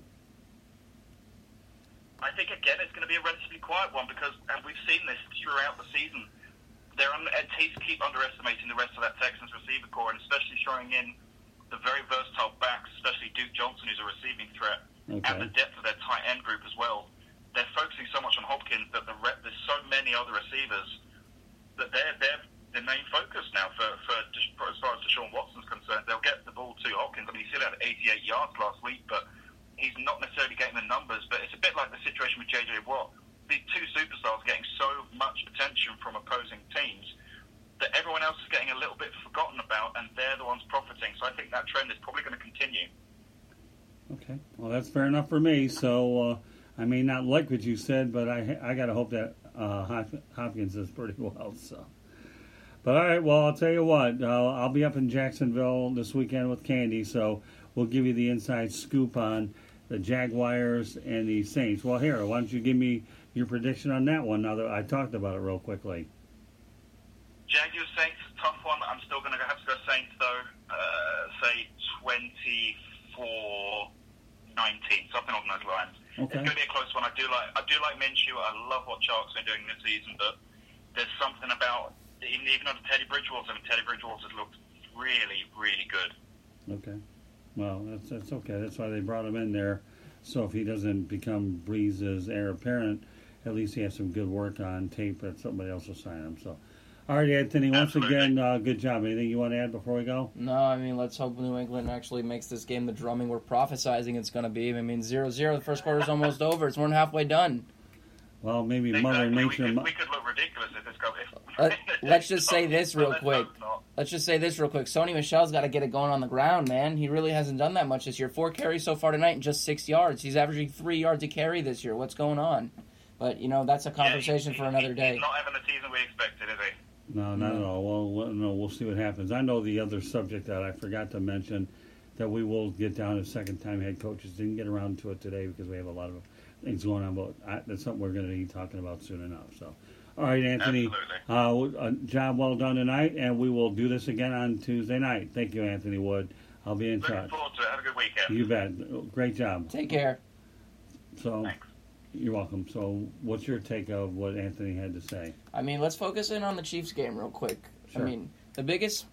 I think again it's going to be a relatively quiet one because, and we've seen this throughout the season. They're un- teams keep underestimating the rest of that Texans receiver core, and especially throwing in the very versatile backs, especially Duke Johnson, who's a receiving threat, and the depth of their tight end group as well. They're focusing so much on Hopkins that the re- there's so many other receivers that they're they're the main focus now for for as far as Deshaun Watson's concerned. They'll get the ball to Hopkins. I mean, he still had 88 yards last week, but he's not necessarily getting the numbers. But it's a bit like the situation with JJ Watt. These two superstars getting so much attention from opposing teams that everyone else is getting a little bit forgotten about, and they're the ones profiting. So I think that trend is probably going to continue. Okay. Well, that's fair enough for me. So uh, I may not like what you said, but I I got to hope that uh, Hopkins does pretty well. So. But all right. Well, I'll tell you what. Uh, I'll be up in Jacksonville this weekend with Candy, so we'll give you the inside scoop on the Jaguars and the Saints. Well, here, why don't you give me your prediction on that one? Now that I talked about it real quickly. Jaguars Saints, tough one. I'm still to have to go Saints though. Uh, say 24 19, something along those lines. Okay. It's going to be a close one. I do like I do like Minshew. I love what Chark's been doing this season, but there's something about even even under Teddy Bridgewater. I mean, Teddy Bridgewater's looked really, really good. Okay. Well, that's that's okay. That's why they brought him in there. So if he doesn't become Brees's heir apparent, at least he has some good work on tape that somebody else will sign him. So, all right, Anthony. Once Absolutely. again, uh, good job. Anything you want to add before we go? No, I mean, let's hope New England actually makes this game the drumming we're prophesizing it's going to be. I mean, 0 0, the first quarter is almost over. It's more than halfway done. Well, maybe Mother Exactly. We Nature. could, we could look ridiculous if this goes. Uh, let's just say this real quick. Let's just say this real quick. Sony Michel's got to get it going on the ground, man. He really hasn't done that much this year. Four carries so far tonight and just six yards. He's averaging three yards a carry this year. What's going on? But, you know, that's a conversation Yeah, for another day. He's not having the season we expected, is he? No, not at all. Well, well, no, we'll see what happens. I know the other subject that I forgot to mention that we will get down to second time head coaches. Didn't get around to it today because we have a lot of things going on, but I, that's something we're going to be talking about soon enough. So, all right, Anthony, uh, a job well done tonight, and we will do this again on Tuesday night. Thank you, Anthony Wood. I'll be in Looking touch. forward to it. Have a good weekend. You bet. Great job. Take care. So, you're welcome. So, what's your take of what Anthony had to say? I mean, let's focus in on the Chiefs game real quick. Sure. I mean, the biggest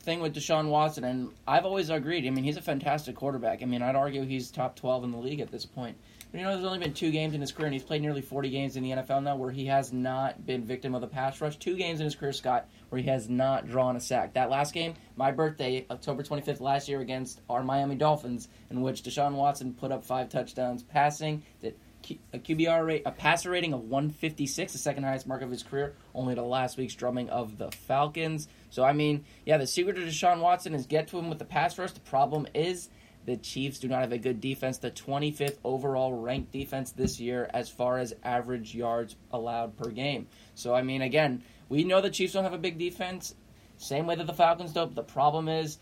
thing with Deshaun Watson, and I've always agreed. I mean, he's a fantastic quarterback. I mean, I'd argue he's top twelve in the league at this point. But, you know, there's only been two games in his career, and he's played nearly 40 games in the NFL now where he has not been victim of the pass rush. Two games in his career, Scott, where he has not drawn a sack. That last game, my birthday, October 25th last year against our Miami Dolphins, in which Deshaun Watson put up five touchdowns passing. That A QBR rate, a passer rating of 156, the second highest mark of his career, only to last week's drumming of the Falcons. So I mean, yeah, the secret to Deshaun Watson is get to him with the pass rush. The problem is the Chiefs do not have a good defense, the 25th overall ranked defense this year as far as average yards allowed per game. So I mean, again, we know the Chiefs don't have a big defense, same way that the Falcons don't. The problem is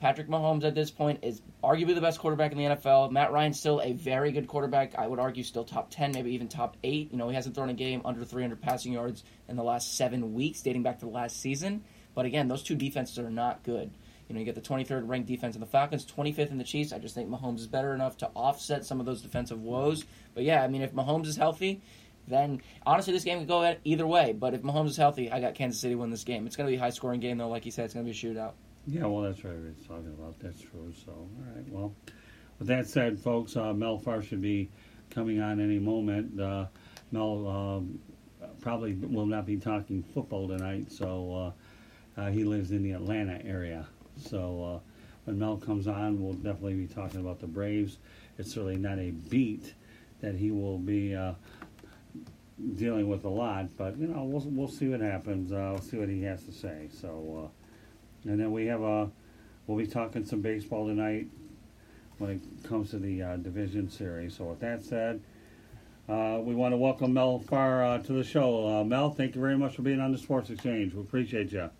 Patrick Mahomes at this point is arguably the best quarterback in the NFL. Matt Ryan's still a very good quarterback. I would argue still top 10, maybe even top 8. You know, he hasn't thrown a game under 300 passing yards in the last 7 weeks dating back to the last season. But again, those two defenses are not good. You know, you get the 23rd ranked defense in the Falcons, 25th in the Chiefs. I just think Mahomes is better enough to offset some of those defensive woes. But yeah, I mean, if Mahomes is healthy, then honestly, this game could go either way. But if Mahomes is healthy, I got Kansas City win this game. It's going to be a high scoring game, though. Like you said, it's going to be a shootout. Yeah, well, that's what everybody's talking about. That's true. So, all right. Well, with that said, folks, uh, Mel Farr should be coming on any moment. Uh, Mel um, probably will not be talking football tonight, so uh, uh he lives in the Atlanta area. So uh, when Mel comes on, we'll definitely be talking about the Braves. It's certainly not a beat that he will be uh, dealing with a lot, but you know we'll we'll see what happens. we'll see what he has to say. So. And then we have a, we'll be talking some baseball tonight when it comes to the uh, division series. So with that said, uh, we want to welcome Mel Farr uh, to the show. Uh, Mel, thank you very much for being on the Sports Exchange. We appreciate you.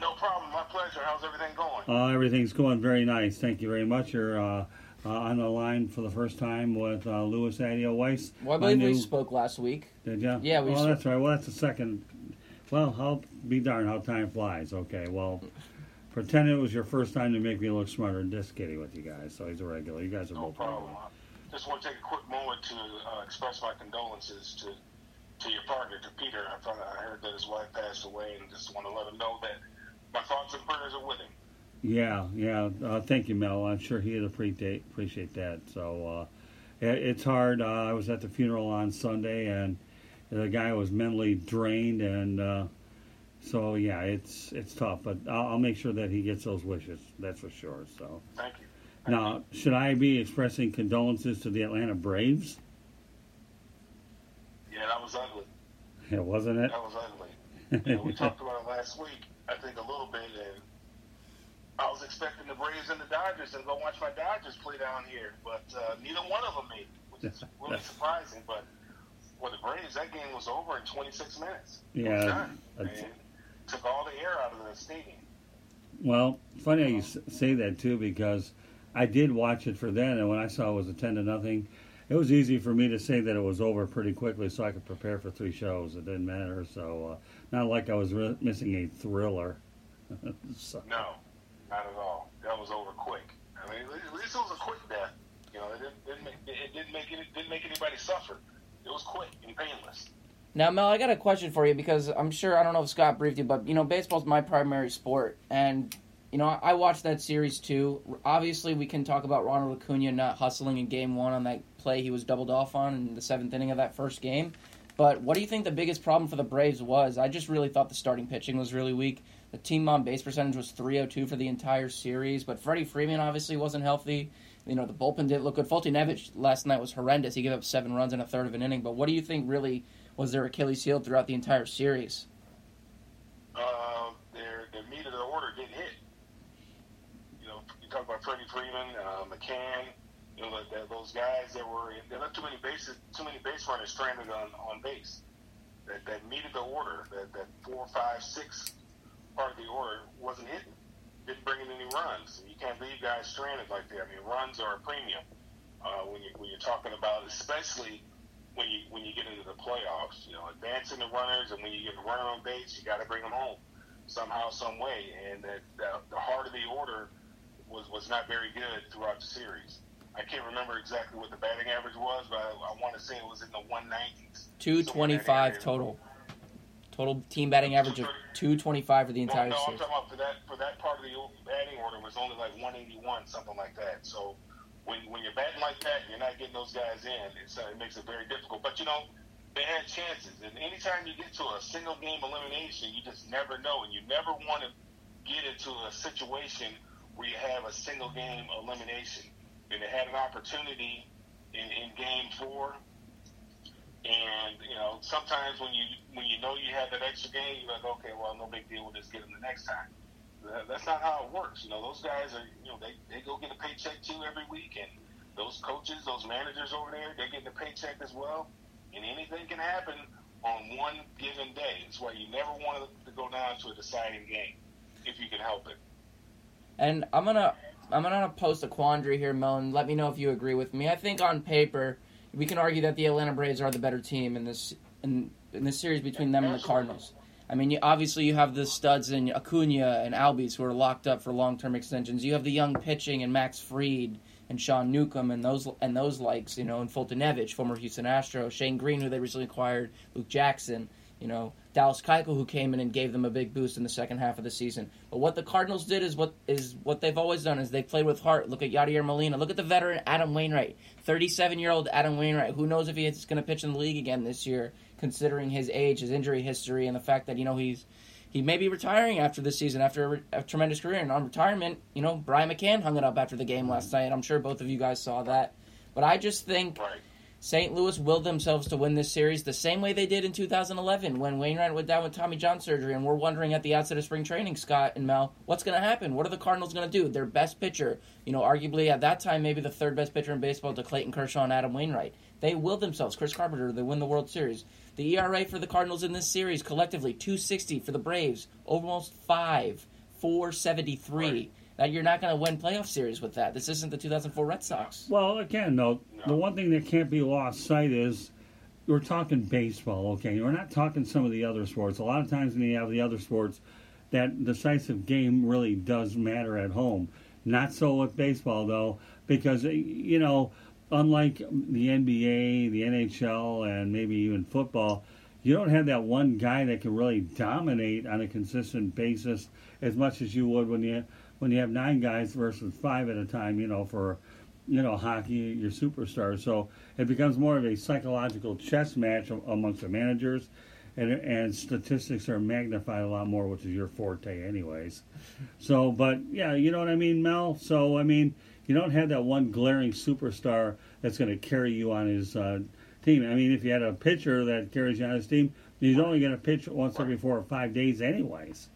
No problem. My pleasure. How's everything going? Uh, everything's going very nice. Thank you very much. You're uh, on the line for the first time with Louis Adio Weiss. Well, I believe new... we spoke last week. Did you? Yeah, we. Oh, that's right. Well, that's the second well, I'll be darned how time flies. Okay, well, pretend it was your first time to make me look smarter. And just kidding with you guys. So he's a regular. You guys are no both problem. Regular. Just want to take a quick moment to uh, express my condolences to to your partner, to Peter. I, thought, I heard that his wife passed away, and just want to let him know that my thoughts and prayers are with him. Yeah, yeah. Uh, thank you, Mel. I'm sure he'd appreciate appreciate that. So uh, it, it's hard. Uh, I was at the funeral on Sunday, and the guy was mentally drained, and uh, so yeah, it's it's tough. But I'll, I'll, make sure that he gets those wishes. That's for sure. So thank you. Thank now, you. should I be expressing condolences to the Atlanta Braves? Yeah, that was ugly. Yeah, wasn't it? That was ugly. Know, we talked about it last week. I think a little bit, and I was expecting the Braves and the Dodgers to go watch my Dodgers play down here, but uh, neither one of them made, which is really surprising. But for the Braves, that game was over in 26 minutes. Yeah, took all the air out of the stadium. Well, funny how you say that too, because I did watch it for then, and when I saw it was a ten to nothing, it was easy for me to say that it was over pretty quickly, so I could prepare for three shows. It didn't matter, so uh, not like I was re- missing a thriller. so. No, not at all. That was over quick. I mean, at least it was a quick death. You know, it didn't, didn't make, it didn't make it didn't make anybody suffer it was quick and painless. Now, Mel, I got a question for you because I'm sure I don't know if Scott briefed you, but you know, baseball's my primary sport, and you know, I watched that series too. Obviously, we can talk about Ronald Acuna not hustling in Game One on that play he was doubled off on in the seventh inning of that first game. But what do you think the biggest problem for the Braves was? I just really thought the starting pitching was really weak. The team on base percentage was 302 for the entire series, but Freddie Freeman obviously wasn't healthy. You know, the bullpen didn't look good. Foltynewicz last night was horrendous. He gave up seven runs in a third of an inning. But what do you think really was their Achilles heel throughout the entire series? Uh, their, their meat of the order getting hit. You know, you talk about Freddie Freeman, uh, McCann, you know, those guys that were, they left too many bases, too many base runners stranded on, on base. That, that meat of the order, that, that four, five, six part of the order wasn't hitting didn't bring in any runs. You can't leave guys stranded like that. I mean, runs are a premium uh, when you when you're talking about, especially when you when you get into the playoffs. You know, advancing the runners, and when you get a runner on base, you got to bring them home somehow, some way. And that the, the heart of the order was was not very good throughout the series. I can't remember exactly what the batting average was, but I, I want to say it was in the 190s. 225 total. Total team batting average of 225 for the entire no, no, season. I'm talking about for that for that part of the batting order was only like 181, something like that. So when when you're batting like that, you're not getting those guys in. It's, uh, it makes it very difficult. But you know, they had chances, and anytime you get to a single game elimination, you just never know, and you never want to get into a situation where you have a single game elimination. And they had an opportunity in, in game four and you know, sometimes when you when you know you have that extra game, you're like, okay, well, no big deal. We'll just get them the next time. That's not how it works. You know, those guys are, you know, they, they go get a paycheck too every week, and those coaches, those managers over there, they're getting a paycheck as well. And anything can happen on one given day. That's why you never want to go down to a deciding game if you can help it. And I'm gonna I'm gonna post a quandary here, Mel, and let me know if you agree with me. I think on paper we can argue that the Atlanta Braves are the better team in this in in this series between them and the Cardinals. I mean, you, obviously you have the studs in Acuna and Albies who are locked up for long term extensions. You have the young pitching and Max Fried and Sean Newcomb and those and those likes, you know, and Foltynewicz, former Houston Astro, Shane Greene, who they recently acquired, Luke Jackson, you know, Dallas Keuchel, who came in and gave them a big boost in the second half of the season. But what the Cardinals did is what is what they've always done is they played with heart. Look at Yadier Molina. Look at the veteran Adam Wainwright, 37 year old Adam Wainwright. Who knows if he's going to pitch in the league again this year, considering his age, his injury history, and the fact that you know he's he may be retiring after this season after a, a, tremendous career. And on retirement, you know, Brian McCann hung it up after the game last night. I'm sure both of you guys saw that. But I just think Right. St. Louis willed themselves to win this series the same way they did in 2011 when Wainwright went down with Tommy John surgery. And we're wondering at the outset of spring training, Scott and Mel, what's going to happen? What are the Cardinals going to do? Their best pitcher, you know, arguably at that time, maybe the third best pitcher in baseball to Clayton Kershaw and Adam Wainwright. They willed themselves. Chris Carpenter, they win the World Series. The ERA for the Cardinals in this series collectively 260 for the Braves, almost 5, 473. Right. That you're not going to win playoff series with that. This isn't the 2004 Red Sox. Well, again, though, the one thing that can't be lost sight is we're talking baseball, okay? We're not talking some of the other sports. A lot of times when you have the other sports, that decisive game really does matter at home. Not so with baseball, though, because, you know, unlike the NBA, the NHL, and maybe even football, you don't have that one guy that can really dominate on a consistent basis as much as you would when you when you have nine guys versus five at a time. You know, for you know hockey, your superstars. So it becomes more of a psychological chess match amongst the managers, and and statistics are magnified a lot more, which is your forte, anyways. So, but yeah, you know what I mean, Mel. So I mean, you don't have that one glaring superstar that's going to carry you on his uh, team. I mean, if you had a pitcher that carries you on his team, he's only going to pitch once every four or five days, anyways.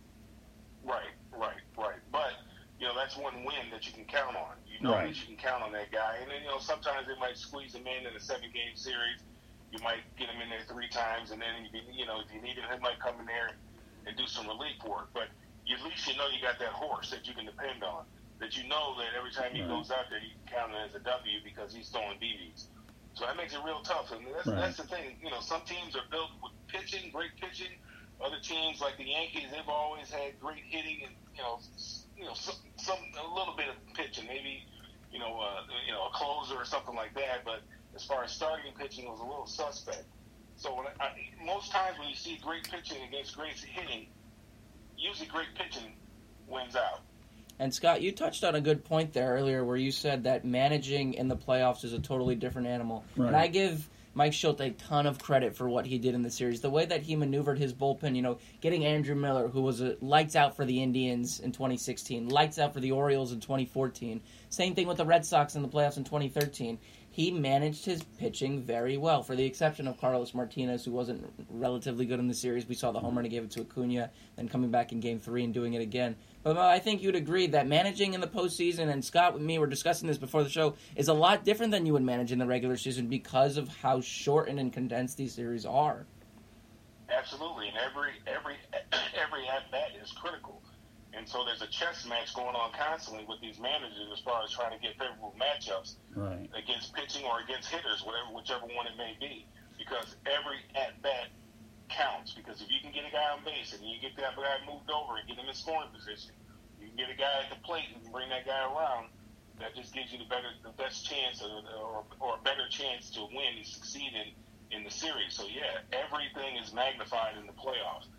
Right, right, right. But you know that's one win that you can count on. You know Right. that you can count on that guy, and then you know sometimes they might squeeze him in in a seven-game series. You might get him in there three times, and then you, you know if you need him, he might come in there and do some relief work. But at least you know you got that horse that you can depend on. That you know that every time he Right. goes out there, you can count it as a W because he's throwing BBs. So that makes it real tough, and that's, Right. that's the thing. You know, some teams are built with pitching, great pitching. Other teams like the Yankees, they've always had great hitting and you know, you know, some, some a little bit of pitching, maybe you know, uh, you know, a closer or something like that. But as far as starting pitching, it was a little suspect. So when I, most times when you see great pitching against great hitting, usually great pitching wins out. And Scott, you touched on a good point there earlier where you said that managing in the playoffs is a totally different animal. Right. And I give Mike Shildt a ton of credit for what he did in the series. The way that he maneuvered his bullpen, you know, getting Andrew Miller, who was a lights out for the Indians in 2016, lights out for the Orioles in 2014. Same thing with the Red Sox in the playoffs in 2013. He managed his pitching very well, for the exception of Carlos Martinez, who wasn't relatively good in the series. We saw the home run he gave it to Acuna, then coming back in Game Three and doing it again. But I think you'd agree that managing in the postseason, and Scott with me were discussing this before the show, is a lot different than you would manage in the regular season because of how shortened and condensed these series are. Absolutely, and every every every at bat is critical, and so there's a chess match going on constantly with these managers as far as trying to get favorable matchups Right. against pitching or against hitters, whatever whichever one it may be, because every at bat counts. Because if you can get a guy on base and you get that guy moved over and get him in scoring position, you can get a guy at the plate and bring that guy around. That just gives you the better, the best chance, or, or, or a better chance to win and succeed in in the series. So yeah, everything is magnified in the playoffs.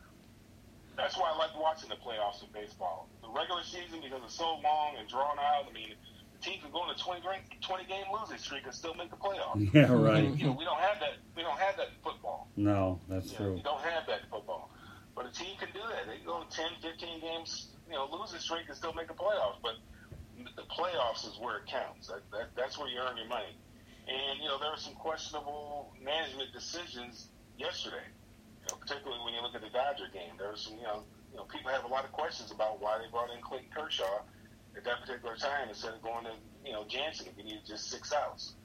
That's why I like watching the playoffs in baseball. The regular season because it's so long and drawn out. I mean, the team can go on a 20 game, 20 game losing streak and still make the playoffs. Yeah, right. You know, we don't have that. We don't have that in football. No, that's You, know, true. you don't have that in football. But a team can do that. They can go on 10, 15 games, you know, losing streak and still make the playoffs. But the playoffs is where it counts. That, that, that's where you earn your money. And you know, there were some questionable management decisions yesterday. You know, particularly when you look at the Dodger game, there's some, you know, you know, people have a lot of questions about why they brought in Clayton Kershaw at that particular time instead of going to, you know, Jansen if you needed just six outs.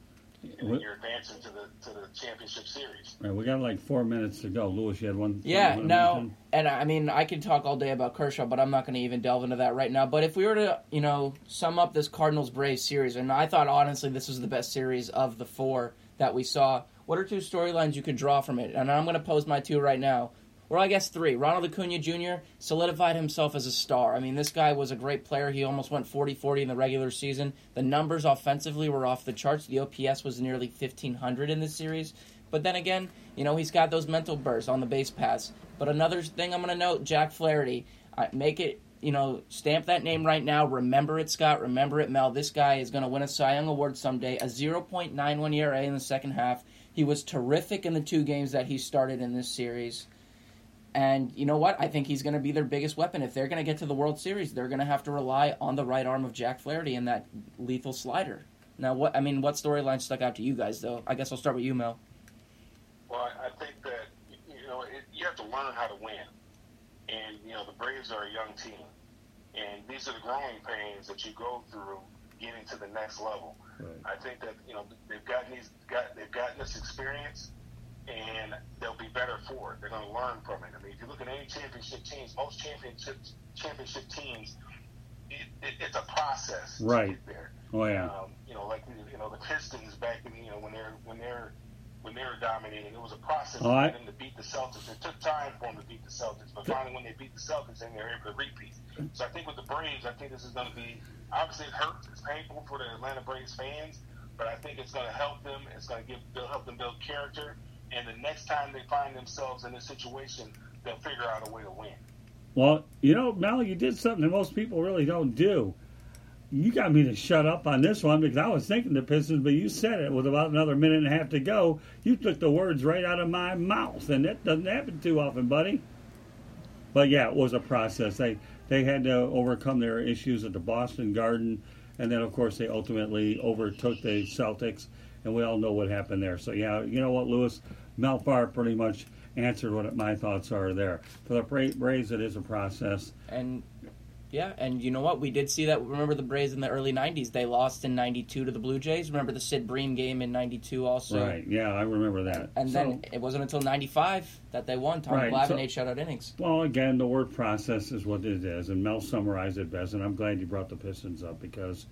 and then you're advancing to the to the championship series. Right, we got like four minutes to go. Lewis, you had one. Yeah, one no, mention? and I mean I can talk all day about Kershaw, but I'm not going to even delve into that right now. But if we were to, you know, sum up this Cardinals Braves series, and I thought honestly this was the best series of the four that we saw. What are two storylines you could draw from it? And I'm going to pose my two right now. Well, I guess three. Ronald Acuna Jr. solidified himself as a star. I mean, this guy was a great player. He almost went 40 40 in the regular season. The numbers offensively were off the charts. The OPS was nearly 1,500 in this series. But then again, you know, he's got those mental bursts on the base pass. But another thing I'm going to note Jack Flaherty. Make it, you know, stamp that name right now. Remember it, Scott. Remember it, Mel. This guy is going to win a Cy Young Award someday. A 0.91 ERA in the second half. He was terrific in the two games that he started in this series. And you know what? I think he's going to be their biggest weapon. If they're going to get to the World Series, they're going to have to rely on the right arm of Jack Flaherty and that lethal slider. Now, what I mean, what storyline stuck out to you guys, though? I guess I'll start with you, Mel. Well, I think that you know it, you have to learn how to win, and you know the Braves are a young team, and these are the growing pains that you go through getting to the next level. I think that you know they've gotten these got they've gotten this experience, and they'll be better for it. They're going to learn from it. I mean, if you look at any championship teams, most championship championship teams, it, it, it's a process to Right. get there. Oh yeah. Um, you know, like you know the Pistons back in you know when they're when they're when they were dominating, it was a process for them to beat the Celtics. It took time for them to beat the Celtics, but finally when they beat the Celtics, then they're able to repeat. So I think with the Braves, I think this is going to be obviously it hurts, it's painful for the Atlanta Braves fans, but I think it's going to help them. It's going to give help them build character, and the next time they find themselves in this situation, they'll figure out a way to win. Well, you know, Mel, you did something that most people really don't do. You got me to shut up on this one because I was thinking the Pistons, but you said it with about another minute and a half to go. You took the words right out of my mouth, and that doesn't happen too often, buddy. But yeah, it was a process. They they had to overcome their issues at the Boston Garden, and then of course they ultimately overtook the Celtics, and we all know what happened there. So yeah, you know what, Lewis, Mel Farr pretty much answered what my thoughts are there. For the Bra- Braves, it is a process. And yeah, and you know what? We did see that. Remember the Braves in the early '90s? They lost in '92 to the Blue Jays. Remember the Sid Bream game in '92 also. right? Yeah, I remember that. And So- then it wasn't until '95 that they won. Tom Right, Glavine so- eight shutout innings. Well, again, the word process is what it is, and Mel summarized it best. And I'm glad you brought the Pistons up because,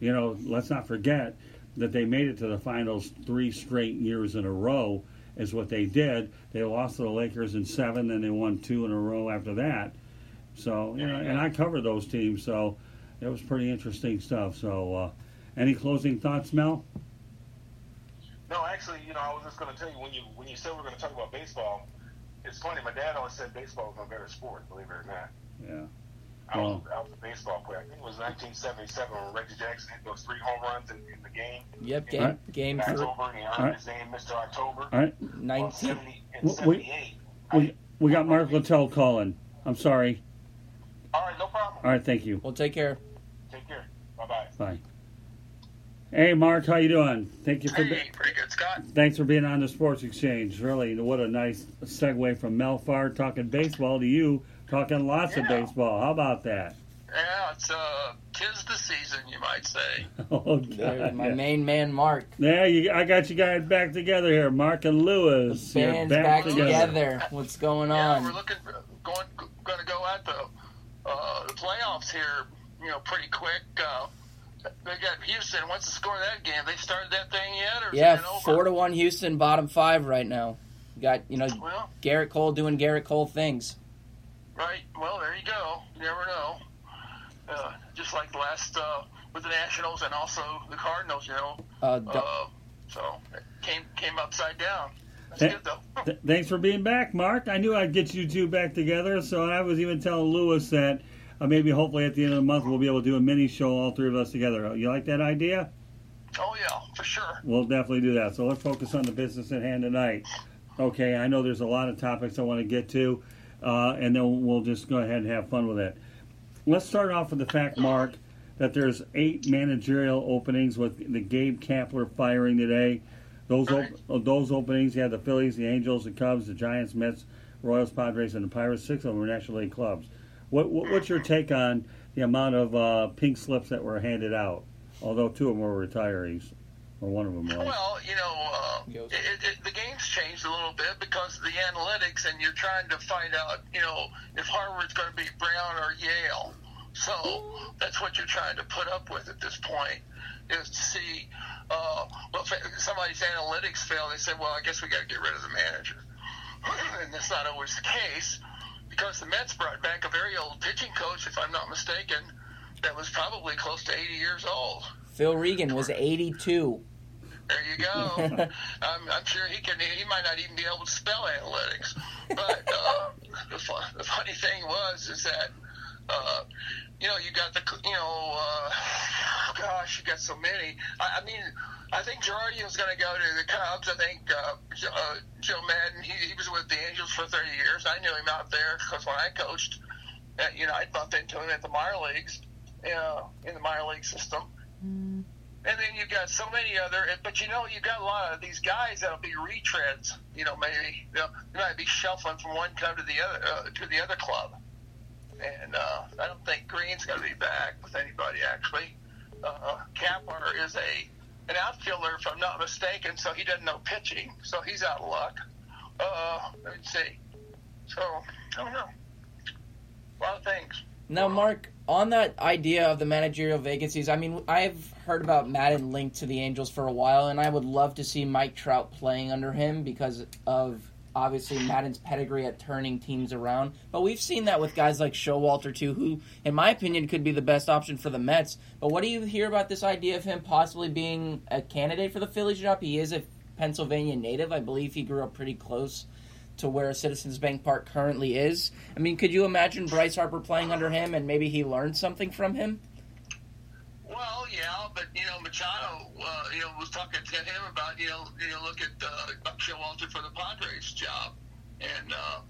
you know, let's not forget that they made it to the finals three straight years in a row. Is what they did. They lost to the Lakers in seven, then they won two in a row after that. So, you know, and I covered those teams, so it was pretty interesting stuff. So, uh, any closing thoughts, Mel? No, actually, you know, I was just going to tell you when you when you said we are going to talk about baseball. It's funny. My dad always said baseball was a better sport. Believe it or not. Yeah. I was, Well- I was a baseball player. I think it was 1977 when Reggie Jackson hit those three home runs in, in the game. Yep, game Alright. game in three, October, and he earned Alright. his name, Mr. October. All right. Well, 70, in we- 78. We, we got Mark Littell calling. I'm sorry. All right, no problem. All right, thank you. Well, take care. Take care. Bye bye. Bye. Hey, Mark, how you doing? Thank you for Hey, pretty good, Scott. thanks for being on the Sports Exchange. Really, what a nice segue from Mel Farr talking baseball to you talking lots of baseball. How about that? Yeah, it's uh, tis the season, you might say. Oh, God, my yeah. main man, Mark. There you, I got you guys back together here, Mark and Lewis. You're Band's back together. together. What's going on? Yeah, on? we're looking going going to go at the uh, the playoffs here, you know, pretty quick. Uh, they got Houston. What's the score of that game? They started that thing yet, Yeah, four to one Houston, bottom five right now. Got you know Well, Gerrit Cole doing Gerrit Cole things. right. Well, there you go. You never know. Uh, just like the last uh, with the Nationals and also the Cardinals, you know. Uh, Uh, so it came came upside down. That's though. Th- thanks for being back, Mark. I knew I'd get you two back together, so I was even telling Lewis that uh, maybe hopefully at the end of the month we'll be able to do a mini show, all three of us together. You like that idea? Oh yeah, for sure. We'll definitely do that. So let's focus on the business at hand tonight. Okay, I know there's a lot of topics I want to get to, uh, and then we'll just go ahead and have fun with it. Let's start off with the fact, Mark, that there's eight managerial openings with the Gabe Kapler firing today. Those op- those openings, you had the Phillies, the Angels, the Cubs, the Giants, Mets, Royals, Padres, and the Pirates. Six of them were National League clubs. What, what what's your take on the amount of uh, pink slips that were handed out? Although two of them were retirees. or one of them was. Well, you know, uh, it, it, the game's changed a little bit because of the analytics, and you're trying to find out, you know, if Harvard's going to be Brown or Yale. So that's what you're trying to put up with at this point is to see, uh, well, somebody's analytics fail, they say, well, I guess we got to get rid of the manager. and that's not always the case because the Mets brought back a very old pitching coach, if I'm not mistaken, that was probably close to 80 years old. Phil Regan was 82. There you go. I'm, I'm sure he can. He might not even be able to spell analytics. But uh, the, fun, the funny thing was is that uh, you know you got the you know uh, gosh you got so many. I, I mean I think Girardi was going to go to the Cubs. I think uh, uh, Joe Maddon he, he was with the Angels for 30 years. I knew him out there because when I coached, at, you know I bumped into him at the minor leagues, uh, in the minor league system. Mm. And then you've got so many other, but you know, you've got a lot of these guys that'll be retreads. You know, maybe you know, they might be shuffling from one club to the other uh, to the other club. And uh, I don't think Green's going to be back with anybody actually. Uh, is a an outfielder, if I'm not mistaken, so he doesn't know pitching, so he's out of luck. Uh, let me see. So I don't know. A lot of things. Now, Mark, on that idea of the managerial vacancies, I mean, I've heard about Maddon linked to the Angels for a while, and I would love to see Mike Trout playing under him because of obviously Maddon's pedigree at turning teams around. But we've seen that with guys like Showalter too, who, in my opinion, could be the best option for the Mets. But what do you hear about this idea of him possibly being a candidate for the Phillies job? He is a Pennsylvania native. I believe he grew up pretty close to where Citizens Bank Park currently is. I mean, could you imagine Bryce Harper playing under him and maybe he learned something from him? Well, yeah, but you know, Machado, uh, you know, was talking to him about you know, you know, look at uh, Buck Showalter for the Padres job, and uh,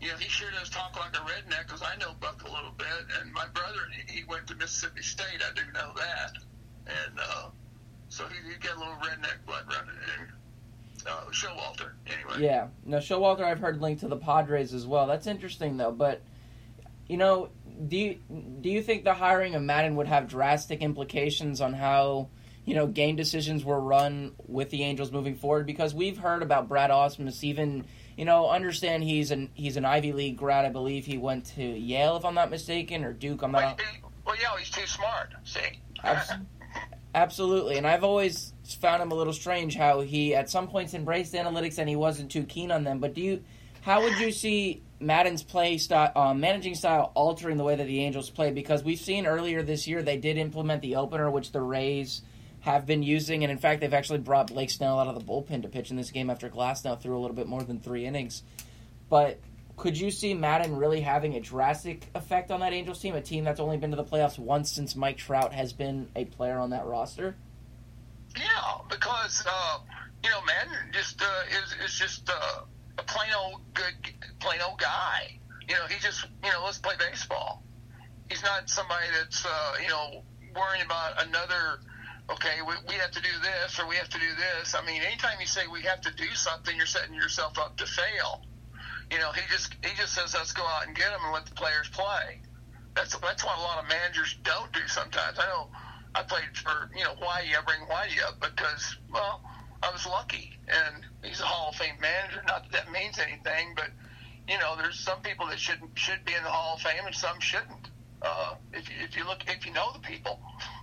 you know, he sure does talk like a redneck because I know Buck a little bit, and my brother, he, went to Mississippi State, I do know that, and uh, so he, he got a little redneck blood running in. Uh, Showalter, anyway. Yeah, no, Showalter, I've heard linked to the Padres as well. That's interesting though, but you know, do you do you think the hiring of Madden would have drastic implications on how you know game decisions were run with the Angels moving forward? Because we've heard about Brad Ausmus, even you know, understand he's an he's an Ivy League grad. I believe he went to Yale, if I'm not mistaken, or Duke. I'm not. Well, yeah, he's too smart. See. Absolutely, and I've always found him a little strange how he at some points embraced analytics and he wasn't too keen on them. But do you, how would you see Maddon's play style, um, managing style altering the way that the Angels play because we've seen earlier this year they did implement the opener, which the Rays have been using, and in fact they've actually brought Blake Snell out of the bullpen to pitch in this game after Glasnow threw a little bit more than three innings. But could you see Maddon really having a drastic effect on that Angels team, a team that's only been to the playoffs once since Mike Trout has been a player on that roster? Yeah, because uh, you know, Maddon just uh, is is just. Uh a plain old good, plain old guy. You know, he just, you know, let's play baseball. He's not somebody that's, uh, you know, worrying about another. Okay, we, we have to do this or we have to do this. I mean, anytime you say we have to do something, you're setting yourself up to fail. You know, he just he just says let's go out and get them and let the players play. That's that's what a lot of managers don't do sometimes. I know I played for you know Whitey. I bring Whitey up because well I was lucky, and he's a Hall of Fame manager. Not that that means anything, but you know, there's some people that should should be in the Hall of Fame, and some shouldn't. Uh, if you if you look if you know the people,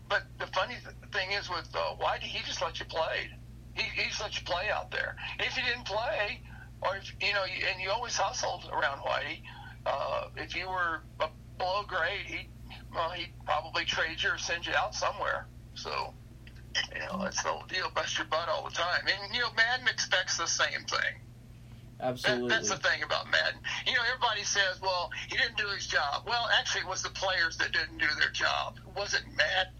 but the funny th- thing is with uh, why did he just let you play? He, he let you play out there. If you didn't play, or if you know, and you always hustled around Whitey. Uh, if you were below grade, he well, he'd probably trade you or send you out somewhere. So you know, that's the deal. Bust your butt all the time. And, you know, Maddon expects the same thing. Absolutely. That, that's the thing about Maddon. You know, everybody says, well, he didn't do his job. Well, actually, it was the players that didn't do their job. It wasn't Maddon.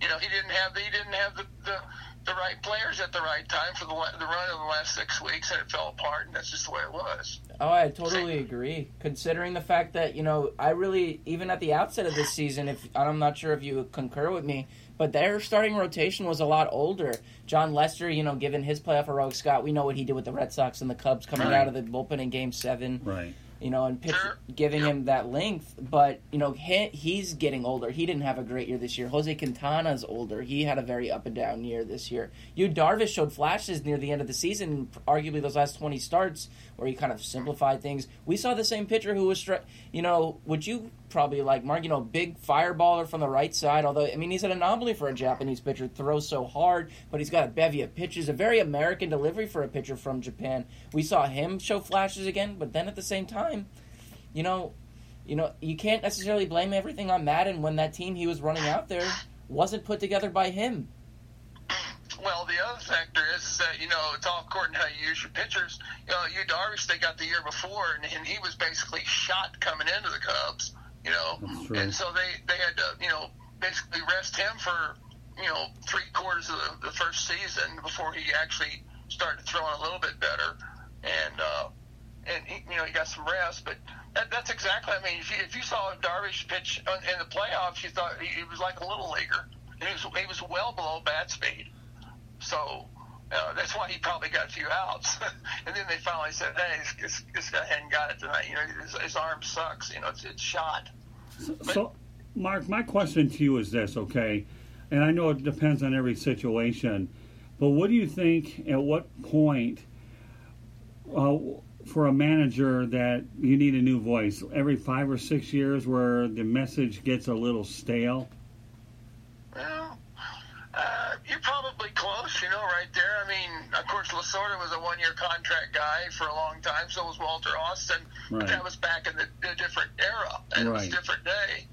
You know, he didn't have the, he didn't have the, the, the right players at the right time for the, the run of the last six weeks, and it fell apart, and that's just the way it was. Oh, I totally agree. Considering the fact that, you know, I really, even at the outset of this season, if I'm not sure if you concur with me, but their starting rotation was a lot older. Jon Lester, you know, given his playoff heroic, Scott, we know what he did with the Red Sox and the Cubs coming right. out of the bullpen in Game Seven. Right. you know, and pitch, giving him that length. But you know, he, he's getting older. He didn't have a great year this year. Jose Quintana's older. He had a very up and down year this year. Yu Darvish showed flashes near the end of the season, arguably those last twenty starts where he kind of simplified things. We saw the same pitcher who was, stri- you know, would you probably like Mark, you know, big fireballer from the right side. Although I mean, he's an anomaly for a Japanese pitcher. Throws so hard, but he's got a bevy of pitches. A very American delivery for a pitcher from Japan. We saw him show flashes again, but then at the same time, you know, you know, you can't necessarily blame everything on Maddon when that team he was running out there wasn't put together by him. Well, the other factor is that you know it's all according to how you use your pitchers. You know, Yu Darvish they got the year before, and, and he was basically shot coming into the Cubs. You know, and so they they had to you know basically rest him for you know three quarters of the, the first season before he actually started throwing a little bit better, and uh, and he, you know he got some rest, but. That, that's exactly. I mean, if you, if you saw Darvish pitch in the playoffs, you thought he, he was like a little leaguer. He was he was well below bat speed. So uh, that's why he probably got a few outs. and then they finally said, "Hey, this, this guy hadn't got it tonight. You know, his, his arm sucks. You know, it's, it's shot." So, so, Mark, my question to you is this, okay? And I know it depends on every situation, but what do you think? At what point, uh, for a manager, that you need a new voice? Every five or six years, where the message gets a little stale. Uh, you're probably close, you know, right there. I mean, of course, Lasorda was a one-year contract guy for a long time. So was Walter Alston. Right. But that was back in the, the different era, and it was a different day.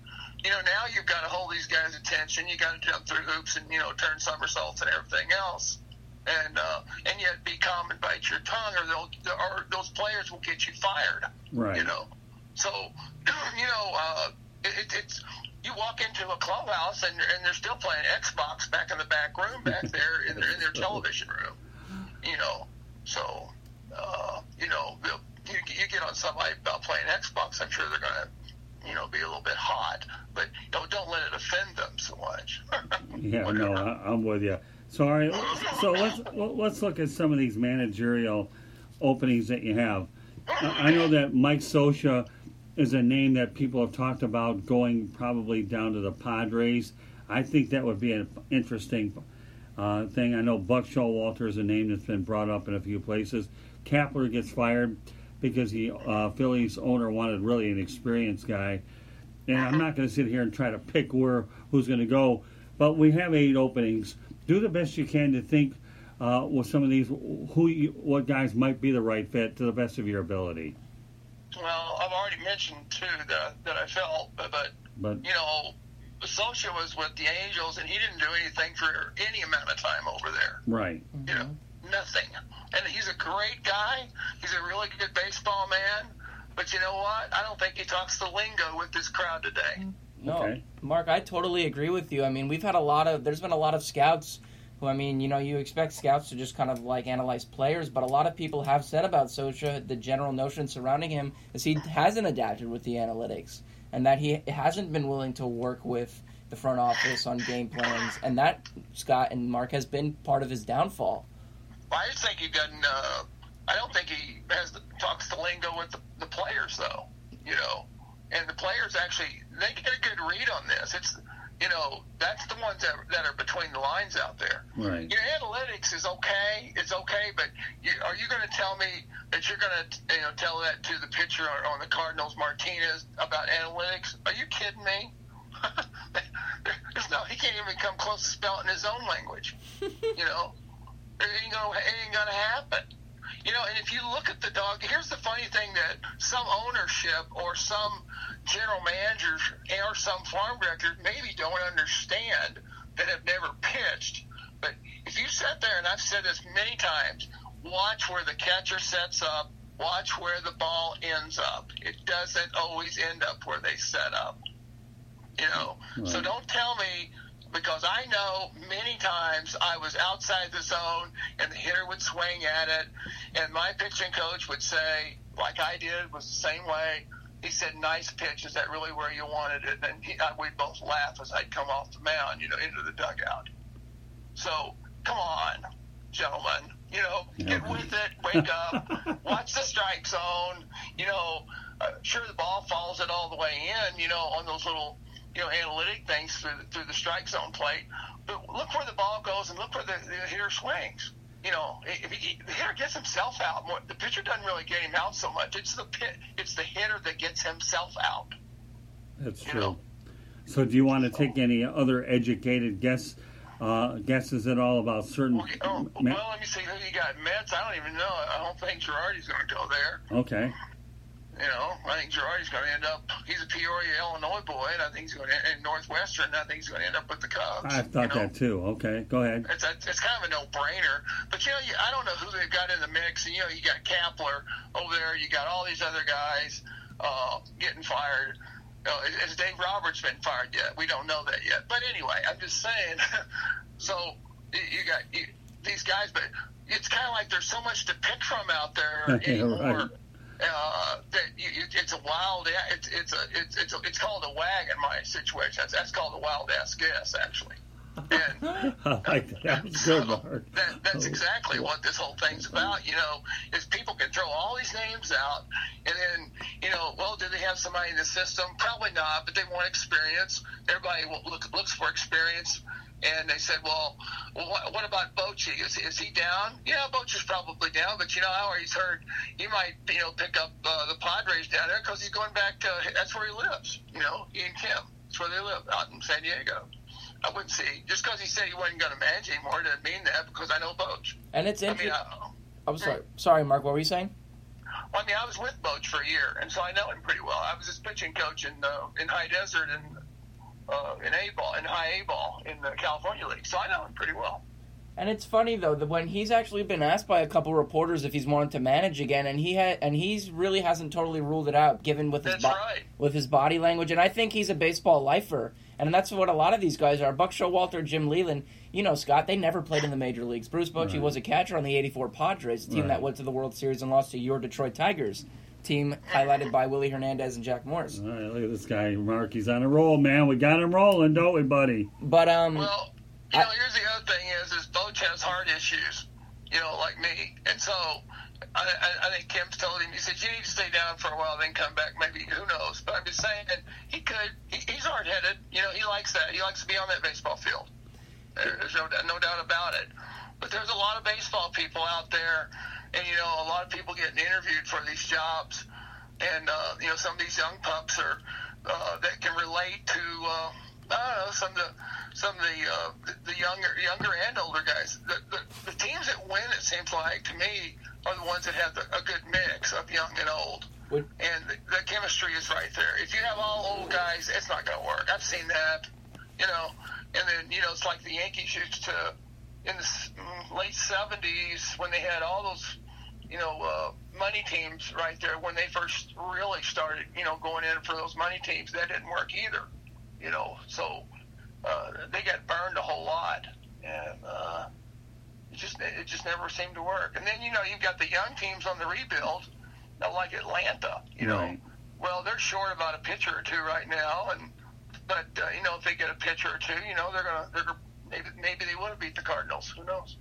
You know, now you've got to hold these guys' attention. You got to jump through hoops and you know turn somersaults and everything else, and uh, and yet be calm and bite your tongue, or they'll or those players will get you fired. Right. You know, so you know, uh, it, it's you walk into a clubhouse and, and they're still playing Xbox back in the back room back there in their in their television room. You know, so uh, you know you, you get on somebody about playing Xbox, I'm sure they're gonna you know be a little bit hot, but know, don't let it offend them so much. Yeah, no, I, I'm with you. So, all right, so let's let's look at some of these managerial openings that you have. I know that Mike Scioscia is a name that people have talked about going probably down to the Padres. I think that would be an interesting uh, thing. I know Buck Showalter is a name that's been brought up in a few places. Kapler gets fired because the uh, Phillies owner wanted really an experienced guy. And I'm not going to sit here and try to pick where who's going to go, but we have eight openings. Do the best you can to think uh, with some of these who you, what guys might be the right fit to the best of your ability. well, I've already mentioned two that that I felt, but, but But you know, Scioscia was with the Angels, and he didn't do anything for any amount of time over there. right, mm-hmm. You know, nothing. And he's a great guy. He's a really good baseball man. But you know what? I don't think he talks the lingo with this crowd today. No, Okay. Mark, I totally agree with you. I mean, we've had a lot of, there's been a lot of scouts who, I mean, you know, you expect scouts to just kind of like analyze players, but a lot of people have said about Scioscia, the general notion surrounding him is he hasn't adapted with the analytics and that he hasn't been willing to work with the front office on game plans. And that, Scott and Mark, has been part of his downfall. I just think he doesn't. Uh, I don't think he has the, talks the lingo with the, the players, though. You know, and the players actually they get a good read on this. It's you know that's the ones that, that are between the lines out there. right. Your analytics is okay. It's okay, but you, are you going to tell me that you're going to you know tell that to the pitcher on, on the Cardinals, Martinez, about analytics? Are you kidding me? No, he can't even come close to spelling his own language. you know, it ain't gonna, it ain't gonna happen. You know, and if you look at the dog, here's the funny thing that some ownership or some general managers or some farm directors maybe don't understand that have never pitched. But if you sit there, and I've said this many times, watch where the catcher sets up, watch where the ball ends up. It doesn't always end up where they set up. You know, so don't tell me because I know many times I was outside the zone and the hitter would swing at it, and my pitching coach would say, like I did, was the same way. He said, "Nice pitch. Is that really where you wanted it?" And he, I, we'd both laugh as I'd come off the mound, you know, into the dugout. So come on, gentlemen, you know, get with it. Wake up. watch the strike zone. You know, uh, sure the ball follows it all the way in, you know, on those little you know analytic things through the, through the strike zone plate. But look where the ball goes and look where the, the hitter swings. You know, if he, the hitter gets himself out, more, the pitcher doesn't really get him out so much. It's the pit, it's the hitter that gets himself out. That's true. So, do you want to take any other educated guess uh, guesses at all about certain? Okay, oh, well, let me see who you got. Mets. I don't even know. I don't think Girardi's going to go there. Okay. You know, I think Girardi's going to end up. He's a Peoria, Illinois boy, and I think he's going to in Northwestern. I think he's going to end up with the Cubs. I thought you know? that too. Okay, go ahead. It's, a, it's kind of a no-brainer. But you know, you, I don't know who they've got in the mix. And you know, you got Kapler over there. You got all these other guys uh, getting fired. Know, has Dave Roberts been fired yet? We don't know that yet. But anyway, I'm just saying. so you got you, these guys, but it's kind of like there's so much to pick from out there anymore. right. Uh, that you, it's a wild. It's it's a it's it's, a, it's called a wag in my situation. That's, that's called a wild ass guess, actually. And I like that. That was good, Mark. that, that's exactly what this whole thing's about. You know, is people can throw all these names out, and then you know, well, do they have somebody in the system? Probably not, but they want experience. Everybody look, looks for experience. And they said, well, what, what about Bochy? Is, is he down? Yeah, Bochy's probably down, but you know, how he's heard he might, you know, pick up uh, the Padres down there because he's going back to, that's where he lives, you know, he and Kim. That's where they live, out in San Diego. I wouldn't say, just because he said he wasn't going to manage anymore doesn't mean that because I know Boch. And it's I interesting. mean, I, I'm sorry, sorry, Mark. What were you saying? Well, I mean, I was with Boch for a year, and so I know him pretty well. I was his pitching coach in uh, in High Desert and uh, in A ball, in High A ball in the California League, so I know him pretty well. And it's funny though that when he's actually been asked by a couple reporters if he's wanted to manage again, and he had, and he's really hasn't totally ruled it out, given with his bo- right. with his body language. And I think he's a baseball lifer, and that's what a lot of these guys are. Buck Showalter, Jim Leyland, you know, Scott, they never played in the major leagues. Bruce Bochy Right. was a catcher on the '84 Padres, the team Right. that went to the World Series and lost to your Detroit Tigers, team highlighted by Willie Hernandez and Jack Morris. All right, look at this guy, Mark. He's on a roll, man. We got him rolling, don't we, buddy? But um, Well, you know, here's the other thing is, is Boch has heart issues, you know, like me, and so I, I, I think Kim's told him. He said you need to stay down for a while, then come back. Maybe who knows? But I'm just saying he could. He, he's hard headed. You know, he likes that. He likes to be on that baseball field. There's no, no doubt about it. But there's a lot of baseball people out there, and you know, a lot of people getting interviewed for these jobs, and uh, you know, some of these young pups are uh, that can relate to. Uh, I don't know some of the some of the uh, the, the younger younger and older guys. The, the the teams that win, it seems like to me, are the ones that have the, a good mix of young and old. Would- And the, the chemistry is right there. If you have all old guys, it's not going to work. I've seen that, you know. And then you know, it's like the Yankees used to in the mm, late '70s when they had all those, you know, uh, money teams right there. When they first really started, you know, going in for those money teams, that didn't work either. You know, so uh, they got burned a whole lot, and uh, it just it just never seemed to work. And then you know you've got the young teams on the rebuild, like Atlanta. You know, well they're short about a pitcher or two right now, and but uh, you know if they get a pitcher or two, you know they're gonna they're maybe maybe they would have beat the Cardinals. Who knows?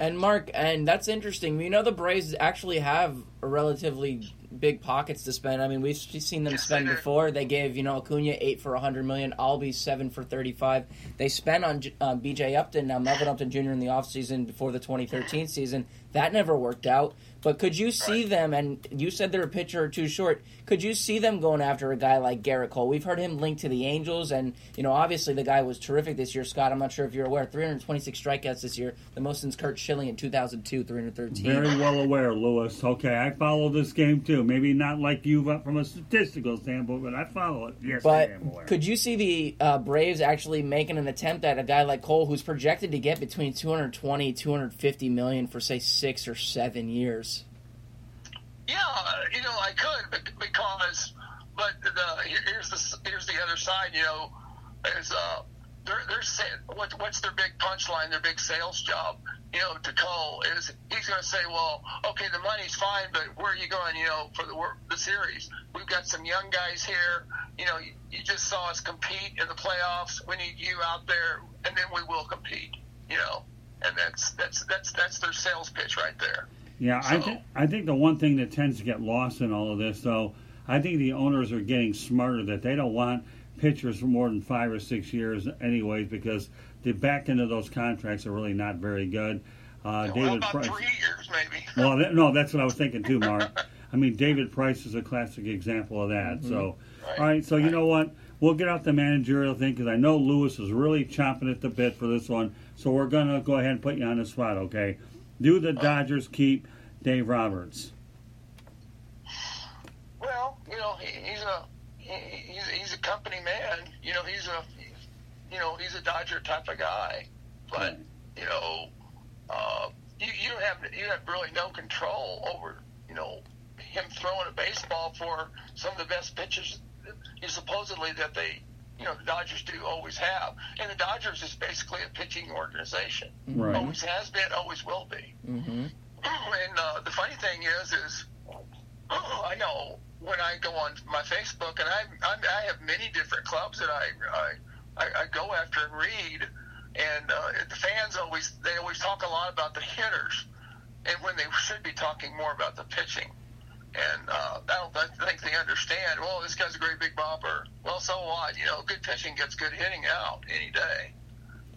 And Mark, and that's interesting. You know, the Braves actually have relatively big pockets to spend. I mean, we've seen them spend before. They gave you know Acuna eight for a hundred million, Albie seven for thirty-five. They spent on uh, B.J. Upton, now Melvin Upton Jr. in the offseason before the 2013 season. That never worked out. But could you see Right. them? And you said they're a pitcher or two short. Could you see them going after a guy like Gerrit Cole? We've heard him linked to the Angels, and you know, obviously the guy was terrific this year. Scott, I'm not sure if you're aware, 326 strikeouts this year, the most since Curt Schilling in 2002, 313. Very well aware, Louis. Okay, I follow this game too. Maybe not like you from a statistical standpoint, but I follow it. Yes, But I am aware. could you see the uh, Braves actually making an attempt at a guy like Cole, who's projected to get between 220, 250 million for say six or seven years? Yeah, you know, I could bec- because, but the here's the here's the other side. You know, is uh, they're they're what what's their big punchline, their big sales job. You know, to Cole is he's going to say, well, okay, the money's fine, but where are you going? You know, for the the series, we've got some young guys here. You know, you, you just saw us compete in the playoffs. We need you out there, and then we will compete. You know, and that's that's that's that's their sales pitch right there. Yeah, I So- think I think the one thing that tends to get lost in all of this, though, I think the owners are getting smarter that they don't want pitchers for more than five or six years, anyways, because the back end of those contracts are really not very good. Uh, well, David about Price. three years, maybe. Well, that, no, that's what I was thinking too, Mark. I mean, David Price is a classic example of that. Mm-hmm. So, all right, so you know what? We'll get out the managerial thing because I know Louis is really chomping at the bit for this one. So we're gonna go ahead and put you on the spot, okay? Do the Dodgers keep Dave Roberts? Well, you know, he, he's a he, he's he's a company man. You know, he's a you know he's a Dodger type of guy. But you know, uh, you you don't have you have really no control over you know him throwing a baseball for some of the best pitchers you supposedly that they you know the Dodgers do always have, and the Dodgers is basically a pitching organization. Right. Always has been, always will be. Mm-hmm. And uh, the funny thing is, is I know when I go on my Facebook, and I I'm, I have many different clubs that I I, I, I go after and read, and uh, the fans always they always talk a lot about the hitters, and when they should be talking more about the pitching. And uh, I don't think they understand. Well, this guy's a great big bopper. Well, so what? You know, good pitching gets good hitting out any day,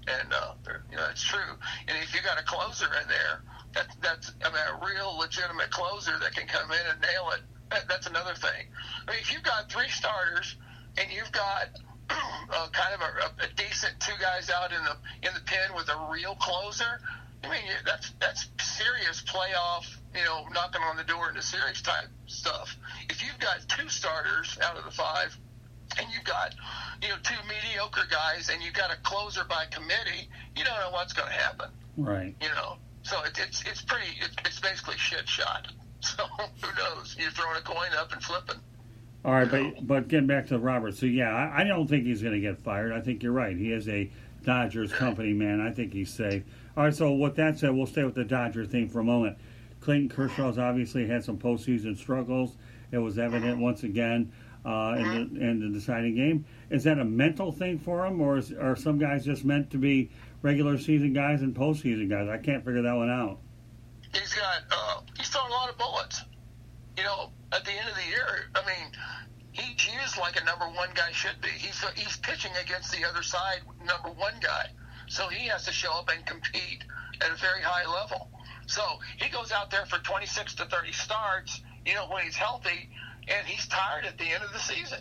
and uh, you know it's true. And if you got a closer in there, that, that's I mean a real legitimate closer that can come in and nail it. That, that's another thing. I mean, if you've got three starters and you've got uh, kind of a, a decent two guys out in the in the pen with a real closer, I mean that's that's serious playoff. You know, knocking on the door into series type stuff. If you've got two starters out of the five, and you've got you know two mediocre guys, and you've got a closer by committee, you don't know what's going to happen. Right. You know, so it, it's it's pretty. It, it's basically shit shot. So who knows? You're throwing a coin up and flipping. All right, but but getting back to Roberts, so yeah, I, I don't think he's going to get fired. I think you're right. He is a Dodgers company man. I think he's safe. All right, so with that said, we'll stay with the Dodger thing for a moment. Clayton Kershaw's obviously had some postseason struggles. It was evident once again uh, in the in the deciding game. Is that a mental thing for him, or is, are some guys just meant to be regular season guys and postseason guys? I can't figure that one out. He's got uh, he's throwing a lot of bullets. You know, at the end of the year, I mean, he's used like a number one guy should be. He's he's pitching against the other side number one guy, so he has to show up and compete at a very high level. So he goes out there for 26 to 30 starts, you know, when he's healthy, and he's tired at the end of the season.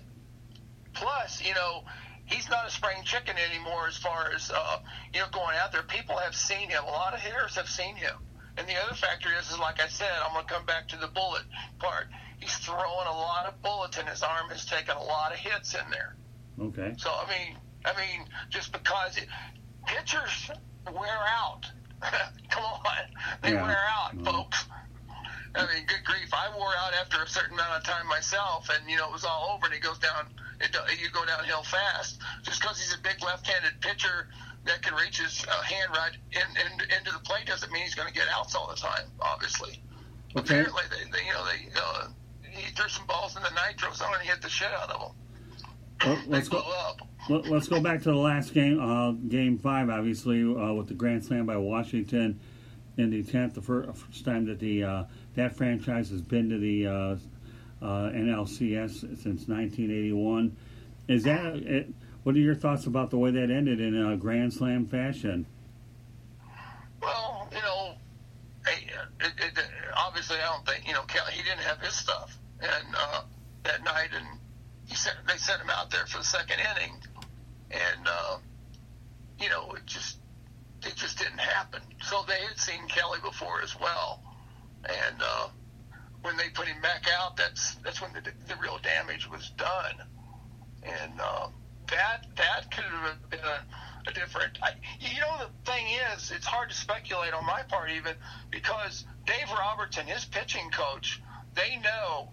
Plus, you know, he's not a spring chicken anymore as far as, uh, you know, going out there. People have seen him. A lot of hitters have seen him. And the other factor is, is like I said, I'm going to come back to the bullet part. He's throwing a lot of bullets, and his arm has taken a lot of hits in there. Okay. So I mean, I mean, just because it, pitchers wear out. Come on, they Yeah. wear out, Mhm. folks. I mean, good grief, I wore out after a certain amount of time myself, and you know it was all over, and he goes down. It, you go downhill fast just because he's a big left-handed pitcher that can reach his uh, hand right in, in, into the plate doesn't mean he's going to get outs all the time. Obviously, Okay. apparently they, they you know they uh, he threw some balls in the nitro zone and hit the shit out of them. Well, let's They go. up. Let- Let's go back to the last game, uh, Game Five, obviously, uh, with the grand slam by Washington in the tenth, the fir- first time that the uh, that franchise has been to the uh, uh, NLCS since 1981. Is that it, what are your thoughts about the way that ended in a grand slam fashion? Well, you know, it, it, obviously I don't think you know. He didn't have his stuff, and uh, that night, and he sent they sent him out there for the second inning, and uh, you know it just it just didn't happen. So they had seen Kelly before as well, and uh, when they put him back out, that's that's when the, the real damage was done, and uh, that that could have been a, a different. I, you know, the thing is, it's hard to speculate on my part even because Dave Roberts and his pitching coach, they know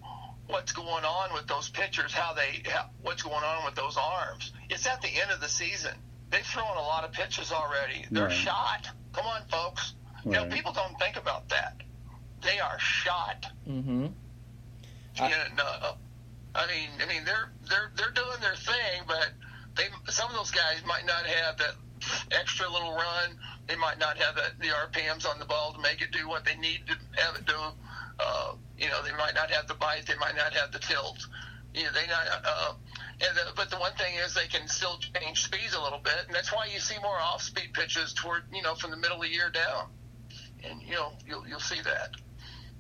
what's going on with those pitchers, how they, how, what's going on with those arms. It's at the end of the season. They've thrown a lot of pitches already. They're Right. shot. Come on, folks. You know, people don't think about that. They are shot. Mm-hmm. And uh, I mean, I mean, they're they're they're doing their thing, but they some of those guys might not have that extra little run. They might not have that the RPMs on the ball to make it do what they need to have it do. Uh, You know, they might not have the bite, they might not have the tilt. You know, they not. Uh, and the, but the one thing is they can still change speeds a little bit, and that's why you see more off-speed pitches toward you know from the middle of the year down, and you know you'll you'll see that.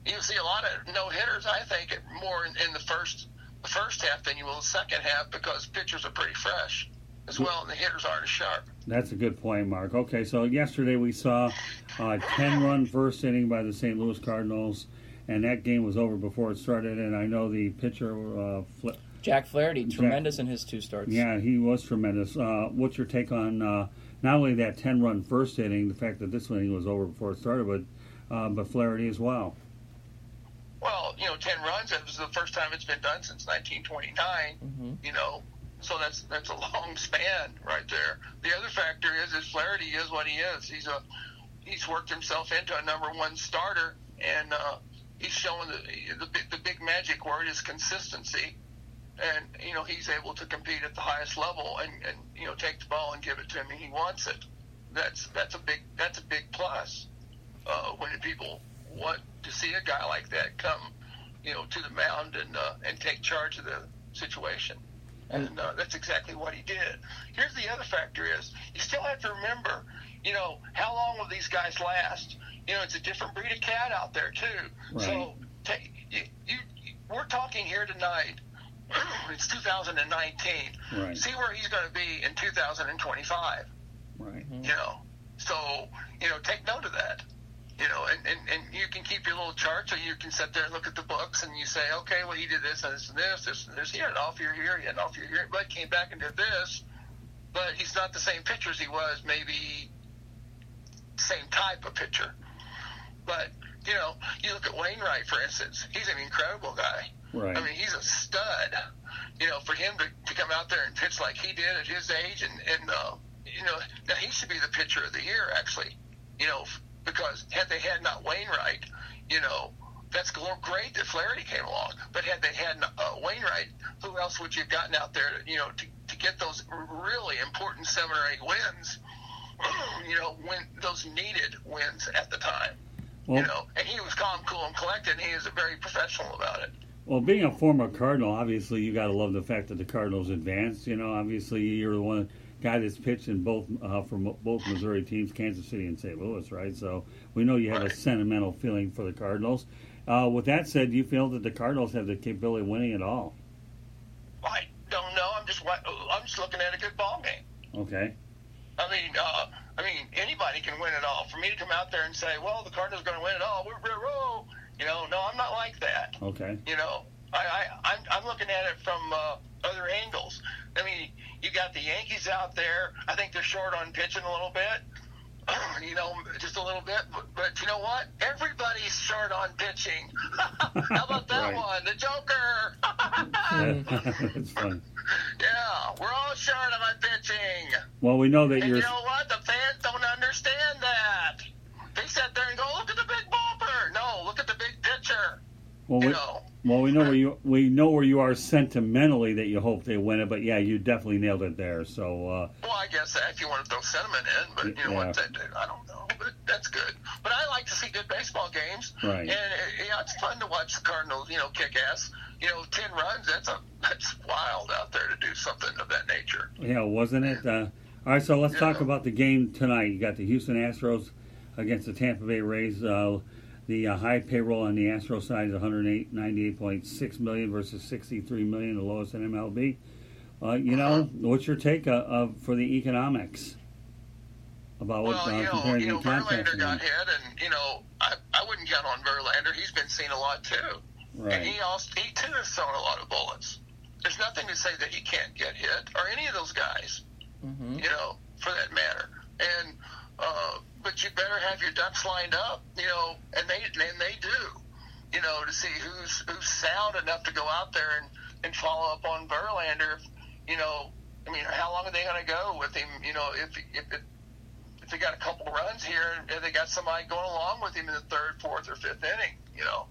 You'll see a lot of no hitters. I think more in, in the first the first half than you will the second half because pitchers are pretty fresh as well, and the hitters aren't as sharp. That's a good point, Mark. Okay, so yesterday we saw a 10 run first inning by the St. Louis Cardinals, and that game was over before it started. And I know the pitcher, uh, Fla- Jack Flaherty, Jack- tremendous in his two starts. yeah, he was tremendous. Uh, what's your take on uh, not only that 10 run first inning, the fact that this inning was over before it started, but, uh, but Flaherty as well? Well, you know, ten runs. It was the first time it's been done since 1929. You know, so that's that's a long span right there. The other factor is is Flaherty is what he is. He's a he's worked himself into a number one starter, and uh, he's showing the, the big- the big magic word is consistency. And you know he's able to compete at the highest level, and, and you know take the ball and give it to him, and he wants it. That's that's a big that's a big plus uh, when people want to see a guy like that come, you know, to the mound and uh, and take charge of the situation. And uh, that's exactly what he did. Here's the other factor: is you still have to remember, you know, how long will these guys last? You know, it's a different breed of cat out there too. So take, you, you, we're talking here tonight. it's 2019. Right. See where he's going to be in 2025 Right. Mm-hmm. you know. So, you know, take note of that. You know, and, and, and you can keep your little chart so you can sit there and look at the books and you say, okay, well, he did this and this and this, this and this. He had an off year here, he had an off year here, but came back and did this. But he's not the same pitcher as he was, maybe same type of pitcher. But, you know, you look at Wainwright, for instance, he's an incredible guy. Right. I mean, he's a stud. You know, for him to, to come out there and pitch like he did at his age, and and uh, you know, now he should be the pitcher of the year actually. You know, because had they had not Wainwright, you know, that's great that Flaherty came along. But had they had uh, Wainwright, who else would you have gotten out there, to, you know, to to get those really important seven or eight wins? You know, when those needed wins at the time. Well, you know, and he was calm, cool, and collected. And he is very professional about it. Well, being a former Cardinal, obviously you got to love the fact that the Cardinals advanced. You know, obviously you're the one guy that's pitched in both uh, from both Missouri teams, Kansas City and St. Louis, right? So we know you have a sentimental feeling for the Cardinals. Uh, with that said, do you feel that the Cardinals have the capability of winning at all? I don't know. I'm just I'm just looking at a good ball game. Okay. I mean, uh, I mean, anybody can win it all. For me to come out there and say, "Well, the Cardinals are going to win it all," we're, we're, we're, you know, no, I'm not like that. Okay. You know, I, I I'm, I'm looking at it from uh, other angles. I mean, you got the Yankees out there. I think they're short on pitching a little bit. You know, just a little bit, but, but you know what? Everybody's short on pitching. How about that Right. one? The Joker. Yeah, we're all short on pitching. Well, we know that And you're. you know what? The fans don't understand that. They sit there and go, "Look at the big bopper." No, look at the big pitcher. Well, you we, know. Well, we know where you we know where you are sentimentally that you hope they win it, but yeah, you definitely nailed it there. So uh, Well, I guess that if you want to throw sentiment in, but you know Yeah. what? That, I don't know, but that's good. But I like to see good baseball games, Right. And uh, yeah, it's fun to watch the Cardinals, you know, kick ass. You know, ten runs. That's a that's wild out there to do something of that nature. yeah, wasn't it? Uh, all right, so let's talk about the game tonight. You got the Houston Astros against the Tampa Bay Rays. Uh, the uh, high payroll on the Astro side is 198.6 million versus 63 million, the lowest in MLB. Uh, you know, what's your take uh, of for the economics about what Well, uh, you know, comparing you know, the? Verlander got hit, and you know, I, I wouldn't count on Verlander. He's been seen a lot too, and he also he too has thrown a lot of bullets. There's nothing to say that he can't get hit, or any of those guys, you know, for that matter. And uh, but you better have your ducks lined up, you know, and they and they do, you know, to see who's who's sound enough to go out there and and follow up on Verlander. You know, I mean, how long are they going to go with him? You know, if if it if they got a couple runs here and they got somebody going along with him in the third, fourth, or fifth inning, you know,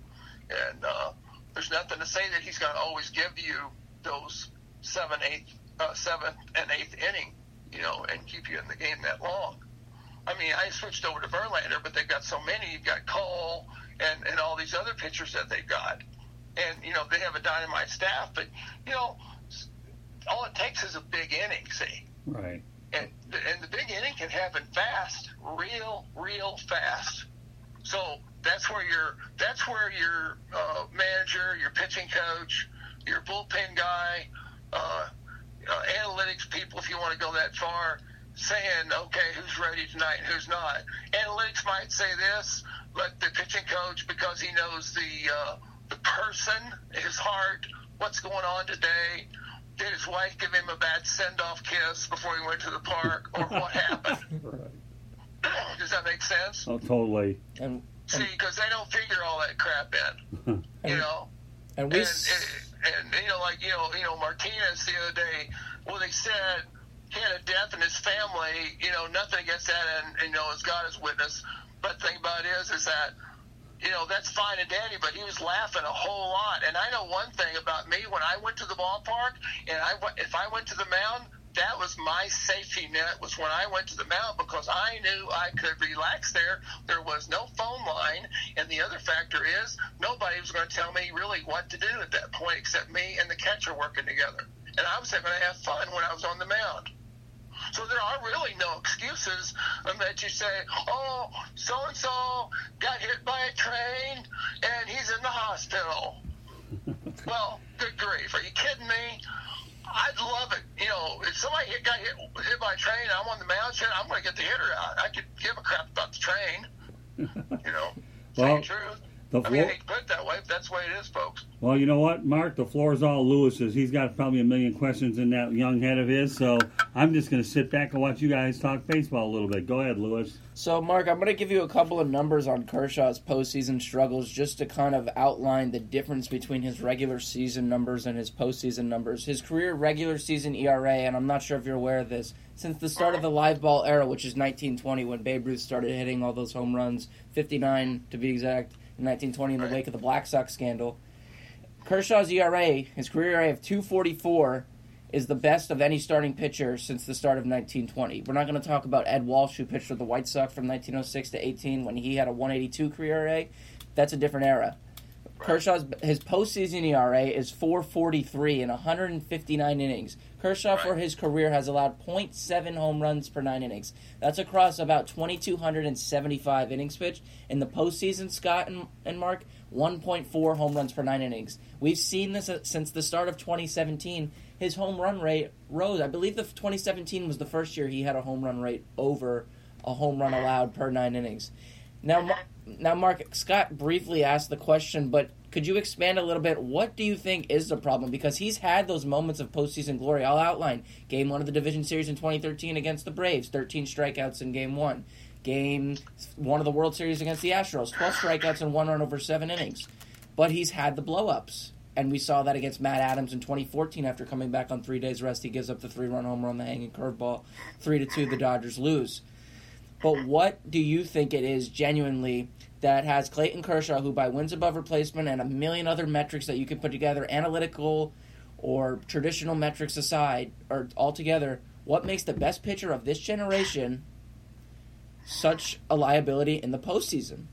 and uh, there's nothing to say that he's going to always give you those seven, eighth, uh, seventh, and eighth inning, you know, and keep you in the game that long. I mean, I switched over to Verlander, but they've got so many. You've got Cole, and and all these other pitchers that they've got, and you know they have a dynamite staff, but you know all it takes is a big inning. See, Right. and and the big inning can happen fast, real, real fast. So that's where your that's where your uh, manager, your pitching coach, your bullpen guy, uh, uh, analytics people, if you want to go that far, saying, okay, who's ready tonight and who's not. Analytics might say this, but the pitching coach, because he knows the uh, the person, his heart, what's going on today. Did his wife give him a bad send-off kiss before he went to the park, or what happened? Does that make sense? Oh, totally. And See, because they don't figure all that crap in, you know. and we And, and, and you know, like you know, you know, Martinez the other day, well, they said he had a death in his family. You know, nothing against that, and, and you know, as God is witness. But the thing about it is, is that you know that's fine and dandy, but he was laughing a whole lot. And I know one thing about me: when I went to the ballpark, and I if I went to the mound, that was my safety net. Was when I went to the mound because I knew I could relax there. There was no phone line, and the other factor is nobody was going to tell me really what to do at that point except me and the catcher working together. And I was having to have fun when I was on the mound. So there are really no excuses that you say, oh, so and so got hit by a train and he's in the hospital. well, good grief. Are you kidding me? I'd love it. You know, if somebody hit, got hit, hit by a train and I'm on the mound, shit, I'm going to get the hitter out. I could give a crap about the train. You know, Well, you the truth. I mean, I floor- hate to put it that way, but that's the way it is, folks. Well, you know what, Mark? The floor is all Louis's. He's got probably a million questions in that young head of his. So I'm just going to sit back and watch you guys talk baseball a little bit. Go ahead, Louis. So, Mark, I'm going to give you a couple of numbers on Kershaw's postseason struggles just to kind of outline the difference between his regular season numbers and his postseason numbers. His career regular season ERA, and I'm not sure if you're aware of this, since the start of the live ball era, which is 1920 when Babe Ruth started hitting all those home runs, 59 to be exact, in 1920 in the wake of the Black Sox scandal. Kershaw's ERA, his career ERA of 244, is the best of any starting pitcher since the start of 1920. We're not going to talk about Ed Walsh, who pitched for the White Sox from 1906 to 18 when he had a 182 career ERA. That's a different era. Kershaw's his postseason ERA is 443 in 159 innings. Kershaw for his career has allowed 0.7 home runs per nine innings. That's across about 2,275 innings pitched. In the postseason, Scott and, and Mark, 1.4 home runs per nine innings. We've seen this uh, since the start of 2017. His home run rate rose. I believe the 2017 was the first year he had a home run rate over a home run allowed per nine innings. Now, now, Mark Scott briefly asked the question, but could you expand a little bit? What do you think is the problem? Because he's had those moments of postseason glory. I'll outline Game One of the division series in 2013 against the Braves, 13 strikeouts in Game One. Game One of the World Series against the Astros, 12 strikeouts and one run over seven innings. But he's had the blowups, and we saw that against Matt Adams in 2014 after coming back on three days rest. He gives up the home run, the hanging curveball, three to two. The Dodgers lose. But what do you think it is genuinely that has Clayton Kershaw, who by wins above replacement and a million other metrics that you can put together, analytical or traditional metrics aside, or altogether, what makes the best pitcher of this generation such a liability in the postseason?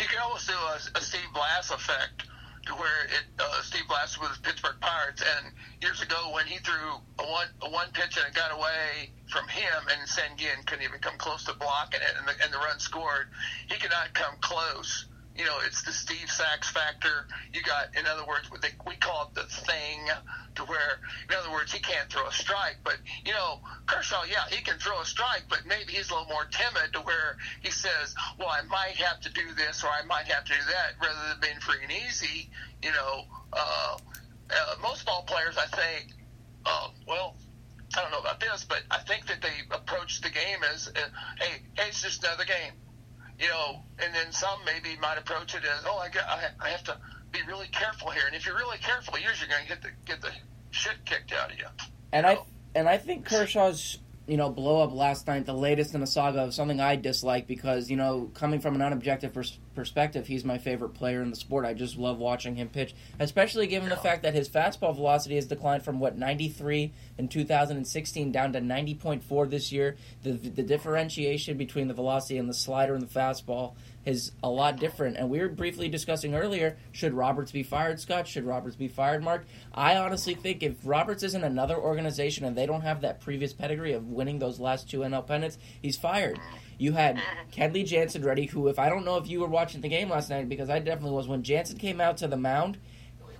You can almost do a, a Steve Blass effect to where it uh, Steve Blass the Pittsburgh Pirates, and years ago when he threw a one a one pitch and it got away from him, and Sengun couldn't even come close to blocking it, and the, and the run scored. He could not come close. You know, it's the Steve Sax factor. You got, in other words, they, we call it the thing, to where, in other words, he can't throw a strike. But you know, Kershaw, yeah, he can throw a strike, but maybe he's a little more timid to where he says, "Well, I might have to do this or I might have to do that," rather than being free and easy. You know, uh, uh, most ball players, I think, uh, well, I don't know about this, but I think that they approach the game as, uh, "Hey, hey, it's just another game." You know, and then some maybe might approach it as, "Oh, I got, I, I have to be really careful here," and if you're really careful, usually you're going to get the get the shit kicked out of you. And I and I think Kershaw's you know blow up last night, the latest in a saga of something I dislike because you know coming from an unobjective pers- perspective, he's my favorite player in the sport. I just love watching him pitch, especially given the fact that his fastball velocity has declined from what 93 in 2016 down to 90.4 this year. The the differentiation between the velocity and the slider and the fastball is a lot different. And we were briefly discussing earlier should Roberts be fired, Scott? Should Roberts be fired, Mark? I honestly think if Roberts isn't another organization and they don't have that previous pedigree of winning those last two NL pennants, he's fired. You had uh-huh. Kenley Jansen ready, who, if I don't know if you were watching the game last night, because I definitely was, when Jansen came out to the mound,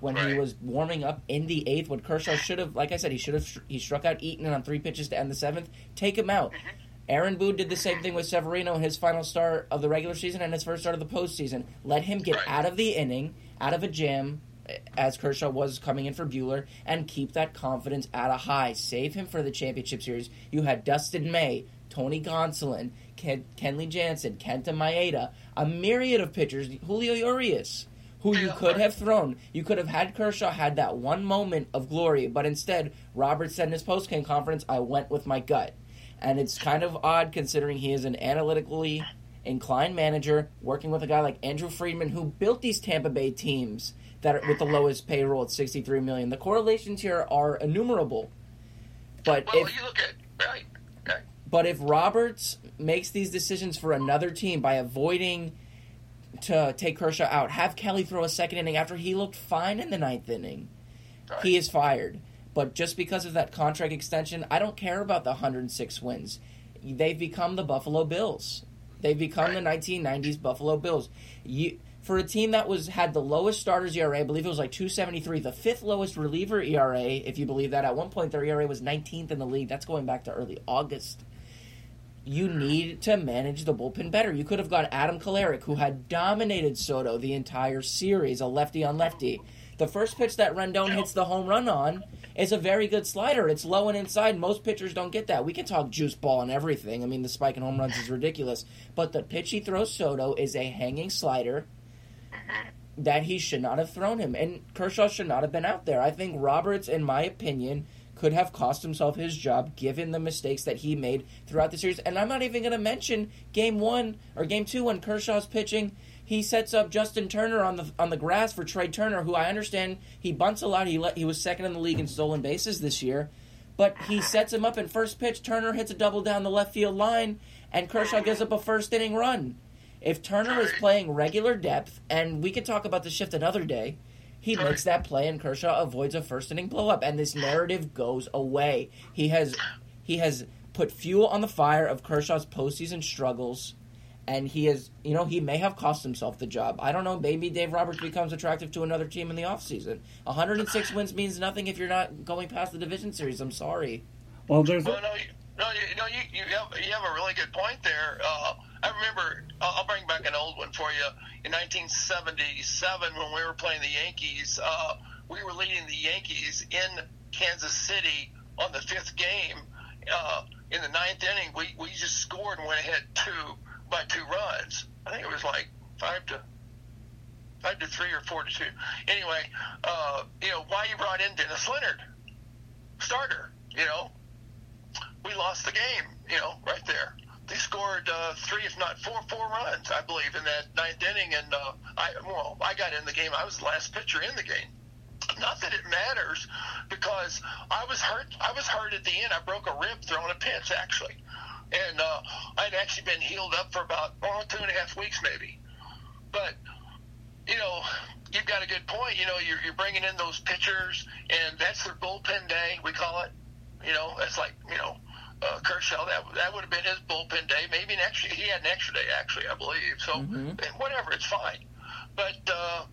when he was warming up in the eighth, when Kershaw should have, like I said, he should have, he struck out Eaton on three pitches to end the seventh. Take him out. Uh-huh. Aaron Boone did the same uh-huh. thing with Severino in his final start of the regular season and his first start of the postseason. Let him get out of the inning, out of a jam, as Kershaw was coming in for Buehler, and keep that confidence at a high. Save him for the championship series. You had Dustin May, Tony Gonsolin, Ken- Kenley Jansen, Kenta Maeda, a myriad of pitchers, Julio Urias, who you could have thrown. You could have had Kershaw had that one moment of glory, but instead, Roberts said in his post-game conference, I went with my gut. And it's kind of odd considering he is an analytically inclined manager working with a guy like Andrew Friedman who built these Tampa Bay teams that are with the lowest payroll at 63 million. The correlations here are innumerable. But Well, if you look at right, right. but if Roberts makes these decisions for another team by avoiding to take Kershaw out, have Kelly throw a second inning after he looked fine in the ninth inning, he is fired. But just because of that contract extension, I don't care about the 106 wins. They've become the Buffalo Bills. They've become the 1990s Buffalo Bills. You, for a team that was had the lowest starters ERA, I believe it was like 273, the fifth lowest reliever ERA, if you believe that. At one point, their ERA was 19th in the league. That's going back to early August you need to manage the bullpen better. You could have got Adam Kolarek, who had dominated Soto the entire series, a lefty on lefty. The first pitch that Rendon hits the home run on is a very good slider. It's low and inside. Most pitchers don't get that. We can talk juice ball and everything. I mean, the spike in home runs is ridiculous. But the pitch he throws Soto is a hanging slider that he should not have thrown him. And Kershaw should not have been out there. I think Roberts, in my opinion, could have cost himself his job given the mistakes that he made throughout the series. And I'm not even going to mention game one or game two when Kershaw's pitching. He sets up Justin Turner on the on the grass for Trea Turner, who I understand he bunts a lot. He let, he was second in the league in stolen bases this year, but he sets him up in first pitch. Turner hits a double down the left field line, and Kershaw gives up a first inning run. If Turner is playing regular depth, and we could talk about the shift another day, he makes that play and Kershaw avoids a first inning blow up and this narrative goes away. He has he has put fuel on the fire of Kershaw's postseason struggles and he has you know, he may have cost himself the job. I don't know, maybe Dave Roberts becomes attractive to another team in the offseason. 106 wins means nothing if you're not going past the division series. I'm sorry. Well, there's Well, no, you, no, you, no, you, you have you have a really good point there. Uh, I remember. I'll I'll bring back an old one for you. In 1977, when we were playing the Yankees, uh, we were leading the Yankees in Kansas City on the fifth game. Uh, in the ninth inning, we, we just scored and went ahead two by two runs. I think it was like five to five to three or four to two. Anyway, uh, you know why you brought in Dennis Leonard, starter. You know, we lost the game. You know, right there. They scored uh, three, if not four, four runs, I believe, in that ninth inning. And uh, I, well, I got in the game. I was the last pitcher in the game. Not that it matters, because I was hurt. I was hurt at the end. I broke a rib throwing a pitch, actually, and uh, I'd actually been healed up for about oh, two and a half weeks, maybe. But you know, you've got a good point. You know, you're, you're bringing in those pitchers, and that's their bullpen day. We call it. You know, that's like you know, uh, Kershaw. That that would have been his bullpen day. Maybe an extra. He had an extra day actually, I believe. So and whatever, it's fine. But uh,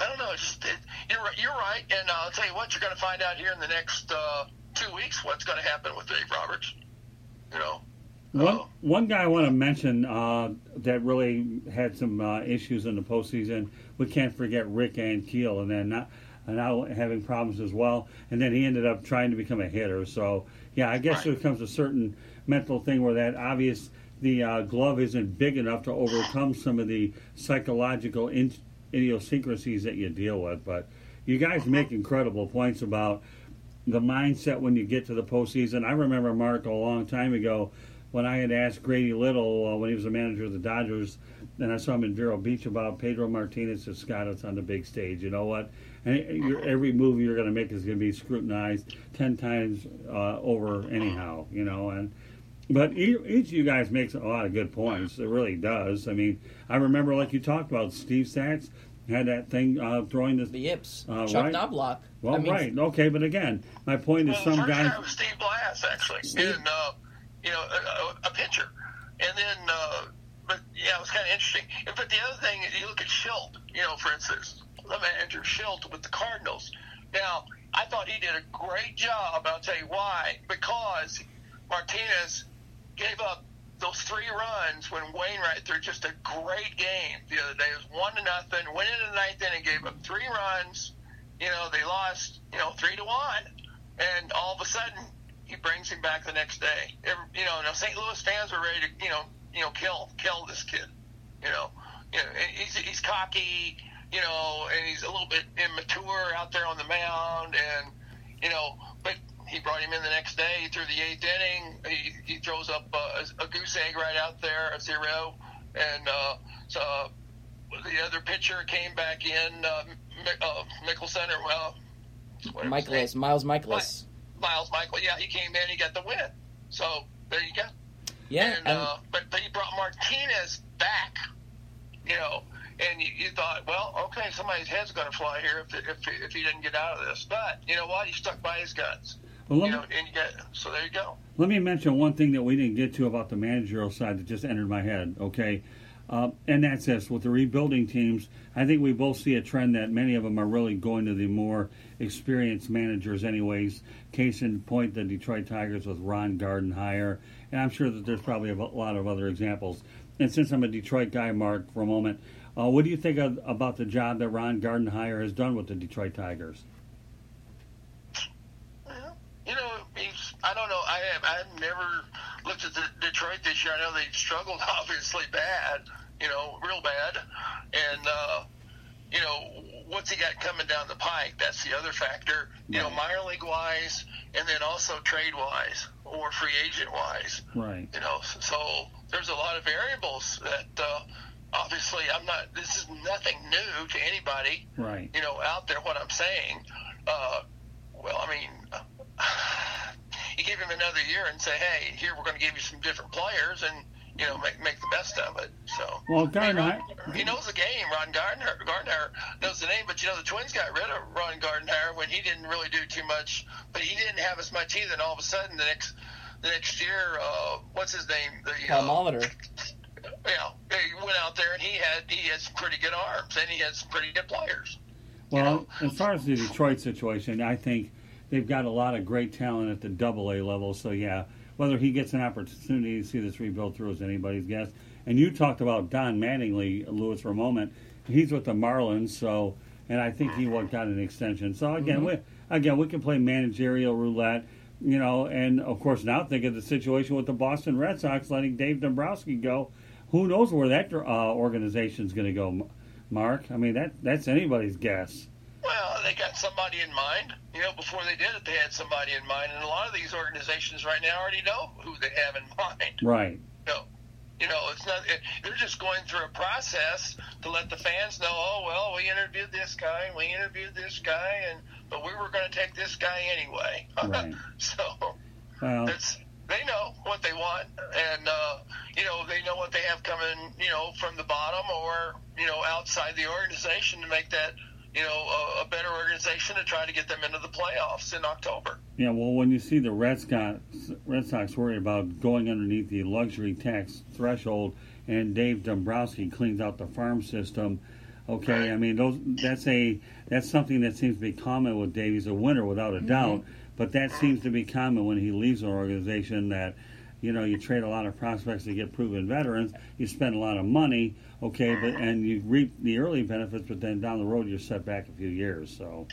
I don't know. It's just it, you're right- you're right, and uh, I'll tell you what. You're going to find out here in the next uh, two weeks what's going to happen with Dave Roberts. You know. One one guy I want to mention uh, that really had some uh, issues in the postseason. We can't forget Rick Ankiel, and then not and now having problems as well. And then he ended up trying to become a hitter. So yeah, I guess there comes a certain mental thing where that obvious the uh, glove isn't big enough to overcome some of the psychological in- idiosyncrasies that you deal with. But you guys make incredible points about the mindset when you get to the postseason. I remember Mark a long time ago when I had asked Grady Little uh, when he was the manager of the Dodgers, and I saw him in Vero Beach about Pedro Martinez said, Scott, it's on the big stage. You know what? And your, every move you're going to make is going to be scrutinized ten times uh, over anyhow. You know, and But e- each of you guys makes a lot of good points. It really does. I mean, I remember, like you talked about, Steve Sax had that thing uh, throwing the The Yips. Uh, Chuck right. Knoblauch. Well, I mean, right, okay, but again, my point is, Well, some first guys. guy was Steve Blass, actually, Steve- and uh, you know, a, a, a pitcher, and then, uh, but yeah, it was kind of interesting. But the other thing, is you look at Shildt, you know, for instance, the manager Shildt with the Cardinals. Now, I thought he did a great job. I'll tell you why. Because Martinez gave up those three runs when Wainwright threw just a great game the other day. It was one to nothing. Went into the ninth inning, gave up three runs. You know, they lost, you know, three to one. And all of a sudden, he brings him back the next day. You know, now St. Louis fans were ready to, you know, you know, kill kill this kid. You know, you know, he's he's cocky, you know, and he's a little bit immature out there on the mound, and you know, but he brought him in the next day through the eighth inning. He, he throws up a, a goose egg right out there, a zero, and uh, so uh, the other pitcher came back in, uh, Mi- uh, Mickelson or well, Mikolas, Miles Mikolas. Miles Michael. Yeah, he came in, he got the win. So there you go. Yeah, And, and- uh, but but he brought Martinez back, you know, and you, you thought, well, okay, somebody's head's going to fly here if if if he didn't get out of this. But you know what? He stuck by his guns. Well, you me- know, and you get so there you go. Let me mention one thing that we didn't get to about the managerial side that just entered my head, okay? Uh, and that's this with the rebuilding teams, I think we both see a trend that many of them are really going to the more experienced managers, anyways. Case in point, the Detroit Tigers with Ron Gardenhire, and I'm sure that there's probably a lot of other examples. And since I'm a Detroit guy, Mark, for a moment, uh, what do you think of, about the job that Ron Gardenhire has done with the Detroit Tigers? Well, You know, I don't know. I have I've never looked at the Detroit this year. I know they struggled obviously bad, you know, real bad, and uh, you know what's he got coming down the pike? That's the other factor. You know, minor league wise, and then also trade wise or free agent wise. Right. You know, so there's a lot of variables that uh, obviously I'm not. This is nothing new to anybody. Right. You know, out there. What I'm saying. Uh, well, I mean, you give him another year and say, "Hey, here we're going to give you some different players, and you know, make make the best of it." So, Well, I mean, Ron- he knows the game. Ron Gardner, Gardner knows the name, but you know, the Twins got rid of Ron Gardner when he didn't really do too much, but he didn't have as much either. And all of a sudden, the next the next year, uh, what's his name? The Cal uh, Molitor. Yeah, he went out there and he had he had some pretty good arms and he had some pretty good players. Well, as far as the Detroit situation, I think they've got a lot of great talent at the double A level. So, yeah, whether he gets an opportunity to see this rebuild through is anybody's guess. And you talked about Don Mattingly, Louis, for a moment. He's with the Marlins, so, and I think he mm-hmm. what, got an extension. So, again, mm-hmm. we, again, we can play managerial roulette, you know, and of course, now think of the situation with the Boston Red Sox letting Dave Dombrowski go. Who knows where that uh, organization's going to go, Mark? I mean, that that's anybody's guess. Well, they got somebody in mind. You know, before they did it, they had somebody in mind, and a lot of these organizations right now already know who they have in mind. Right. No, you know, it's not. It, they're just going through a process to let the fans know. Oh well, we interviewed this guy, and we interviewed this guy, and but we were going to take this guy anyway. Right. so Well, it's they know what they want, and uh, you know they know what they have coming, you know, from the bottom or you know outside the organization to make that you know a, a better organization to try to get them into the playoffs in October. yeah. Well, when you see the Red Sox, Red Sox worry about going underneath the luxury tax threshold, and Dave Dombrowski cleans out the farm system. Okay, I mean those. That's a that's something that seems to be common with Dave. He's a winner without a doubt, but that seems to be common when he leaves an organization that. You know, you trade a lot of prospects to get proven veterans. You spend a lot of money, okay, but and you reap the early benefits, but then down the road you're set back a few years. So,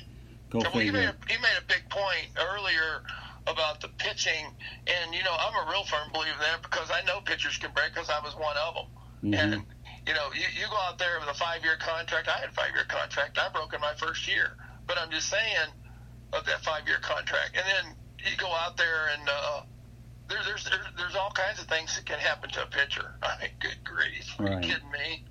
go well, he made, a, he made a big point earlier about the pitching, and you know I'm a real firm believer in that because I know pitchers can break because I was one of them. Mhm. And you know, you, you go out there with a five-year contract. I had a five-year contract. I broke in my first year, but I'm just saying of that five-year contract. And then you go out there and uh, there, there's there, there's all kinds of things that can happen to a pitcher. I mean, good grief, are Right. you kidding me?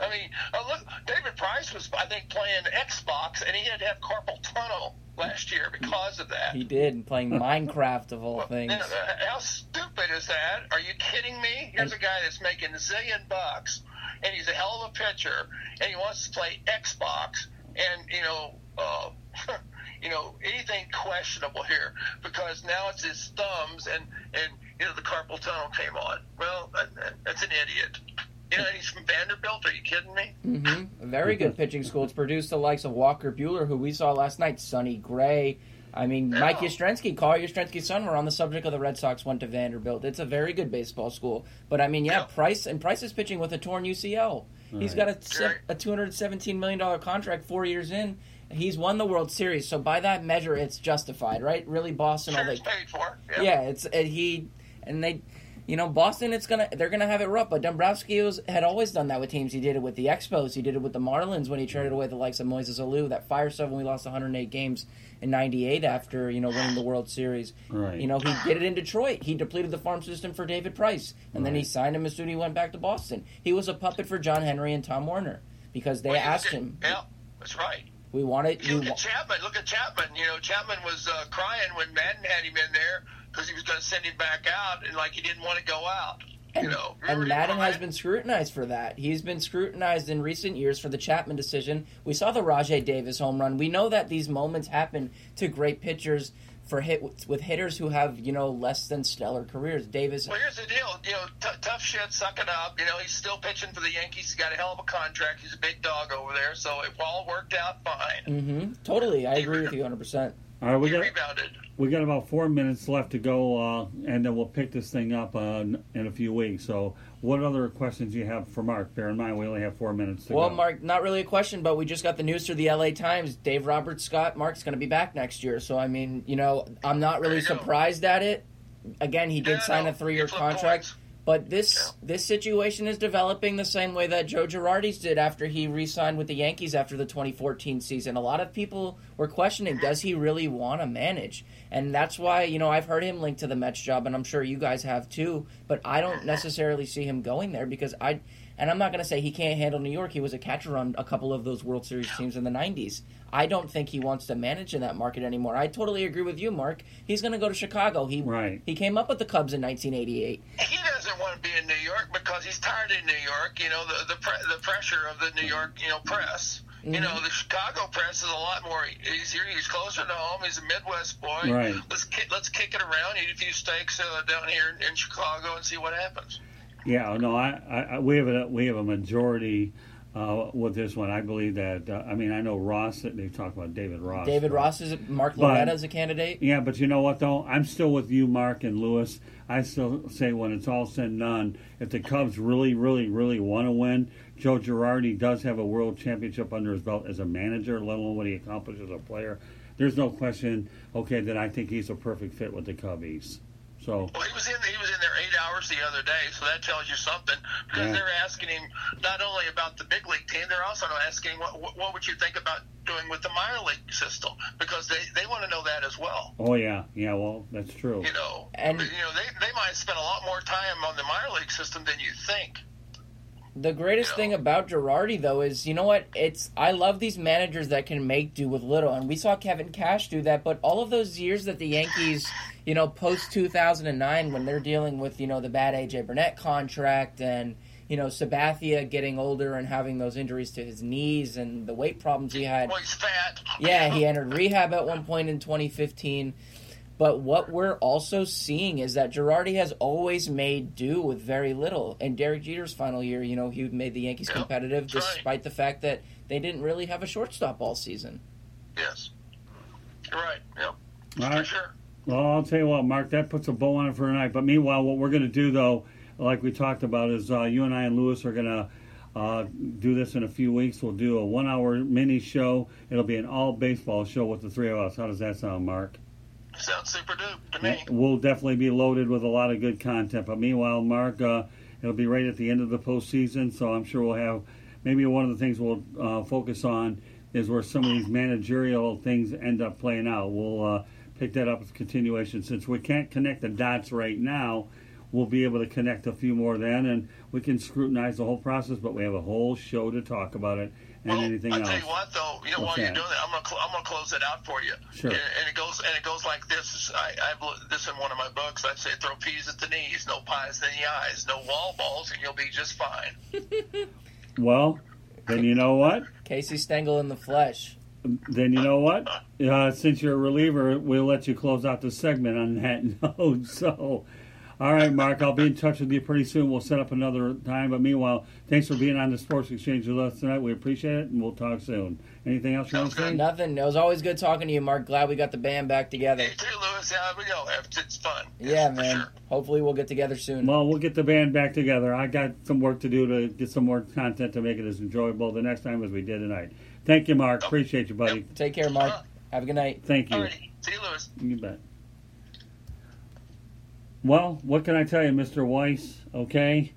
I mean, uh, look, David Price was, I think, playing Xbox, and he had to have carpal tunnel last year because of that. He did playing Minecraft of all things. And, uh, how stupid stupid is that? Are you kidding me? Here's a guy that's making a zillion bucks, and he's a hell of a pitcher, and he wants to play Xbox, and you know, uh, you know, anything questionable here because now it's his thumbs, and and you know the carpal tunnel came on. Well, that, that, that's an idiot. You know, he's from Vanderbilt. Are you kidding me? Mm-hmm. Very good pitching school. It's produced the likes of Walker Buehler, who we saw last night, Sonny Gray. I mean, Mike Yastrzemski, Carl Yastrzemski's son, were on the subject of the Red Sox went to Vanderbilt. It's a very good baseball school. But I mean, yeah, Price and Price is pitching with a torn UCL. He's got a, a two hundred seventeen million dollar contract four years in. He's won the World Series, so by that measure, it's justified, right? Really, Boston. all Sure, they, paid for. yeah. Yeah. it's and he and they, you know, Boston. It's gonna they're gonna have it rough. But Dombrowski was, had always done that with teams. He did it with the Expos. He did it with the Marlins when he traded away the likes of Moises Alou. That fire stuff when we lost 108 games in '98 after you know winning the World Series. Right. You know, he did it in Detroit. He depleted the farm system for David Price, and then he signed him as soon as he went back to Boston. He was a puppet for John Henry and Tom Werner because they Well, asked him, Yeah, that's right. "We wanted You you." look at Chapman. Look at Chapman. You know, Chapman was uh, crying when Maddon had him in there because he was going to send him back out, and like he didn't want to go out. And, you know, and Maddon has been scrutinized for that. He's been scrutinized in recent years for the Chapman decision. We saw the Rajay Davis home run. We know that these moments happen to great pitchers for hit with hitters who have you know less than stellar careers. Davis, Well, here's the deal. You know, t- tough shit, suck it up. You know, he's still pitching for the Yankees. He's got a hell of a contract. He's a big dog over there, so it all worked out fine. Mm-hmm. totally, I agree with you 100. percent All right, we He got rebounded. we got about four minutes left to go, uh, and then we'll pick this thing up uh, in a few weeks. So, what other questions do you have for Mark? Bear in mind, we only have four minutes to Well, go. Mark, not really a question, but we just got the news through the LA Times. Dave Roberts Scott, Mark's going to be back next year. So, I mean, you know, I'm not really There you go. surprised at it. Again, he did Yeah, sign no, a three-year contract, coins. But this this situation is developing the same way that Joe Girardi's did after he re-signed with the Yankees after the 2014 season. A lot of people were questioning, does he really want to manage? And that's why, you know, I've heard him linked to the Mets job, and I'm sure you guys have too. But I don't necessarily see him going there because I. And I'm not going to say he can't handle New York. He was a catcher on a couple of those World Series teams in the 90s. I don't think he wants to manage in that market anymore. I totally agree with you, Mark. He's going to go to Chicago. He Right. he came up with the Cubs in 1988. He doesn't want to be in New York because he's tired in New York. You know, the the, pre- the pressure of the New York, you know, press. You know, the Chicago press is a lot more easier. He's closer to home. He's a Midwest boy. Right. Let's ki- let's kick it around, eat a few steaks uh, down here in Chicago, and see what happens. Yeah, no, I, I, I we have a we have a majority uh, with this one. I believe that. Uh, I mean, I know Ross. They talk about David Ross. David but- Ross is Mark Loretta as a candidate. Yeah, but you know what though? I'm still with you, Mark and Louis. I still say when it's all said and done, if the Cubs really, really, really want to win, Joe Girardi does have a world championship under his belt as a manager, let alone what he accomplished as a player. There's no question. Okay, that I think he's a perfect fit with the Cubbies. So Well, he was in he was in there eight hours the other day, so that tells you something. Because Yeah. they're asking him not only about the big league team, they're also asking what what, what would you think about doing with the minor league system because they they want to know that as well. Oh yeah, yeah. Well, that's true. You know, And- you know they they might spend a lot more time on the minor league system than you think. The greatest thing about Girardi, though, is you know what? It's I love these managers that can make do with little, and we saw Kevin Cash do that. But all of those years that the Yankees, you know, post two thousand and nine, when they're dealing with you know the bad AJ Burnett contract and you know Sabathia getting older and having those injuries to his knees and the weight problems he had. Well, he's fat. Yeah, he entered rehab at one point in 2015. But what we're also seeing is that Girardi has always made do with very little. And Derek Jeter's final year, you know, he made the Yankees competitive that's right. despite the fact that they didn't really have a shortstop all season. Yes, you're right. Yep, All for sure. Well, I'll tell you what, Mark, that puts a bow on it for tonight. But meanwhile, what we're going to do, though, like we talked about, is uh, you and I and Louis are going to uh, do this in a few weeks. We'll do a one hour mini show. It'll be an all baseball show with the three of us. How does that sound, Mark? Sounds super dupe to me. We'll definitely be loaded with a lot of good content. But meanwhile, Mark, uh, it'll be right at the end of the postseason, so I'm sure we'll have maybe one of the things we'll uh, focus on is where some of these managerial things end up playing out. We'll uh, pick that up as continuation. Since we can't connect the dots right now, we'll be able to connect a few more then, and we can scrutinize the whole process. But we have a whole show to talk about it, and anything I else. tell you what, though, you know, What's while that? you're doing that, I'm gonna cl- I'm gonna close it out for you. Sure. And, and it goes and it goes like this. I I've this in one of my books. I say throw peas at the knees, no pies in the eyes, no wall balls, and you'll be just fine. Well, then you know what? Casey Stengel in the flesh. Then you know what? Uh, since you're a reliever, we'll let you close out the segment on that note. So, all right, Mark, I'll be in touch with you pretty soon. We'll set up another time. But meanwhile, thanks for being on the Sports Exchange with us tonight. We appreciate it, and we'll talk soon. Anything else you want to say? Nothing. It was always good talking to you, Mark. Glad we got the band back together. Hey, Louis, yeah, we go. It's, it's fun. Yeah, man. Hopefully we'll get together soon. Well, we'll get the band back together. I got some work to do to get some more content to make it as enjoyable the next time as we did tonight. Thank you, Mark. Appreciate you, buddy. Take care, Mark. Have a good night. Thank you. Alrighty. See you, Louis. You bet. Well, what can I tell you, Mr. Weiss? Okay.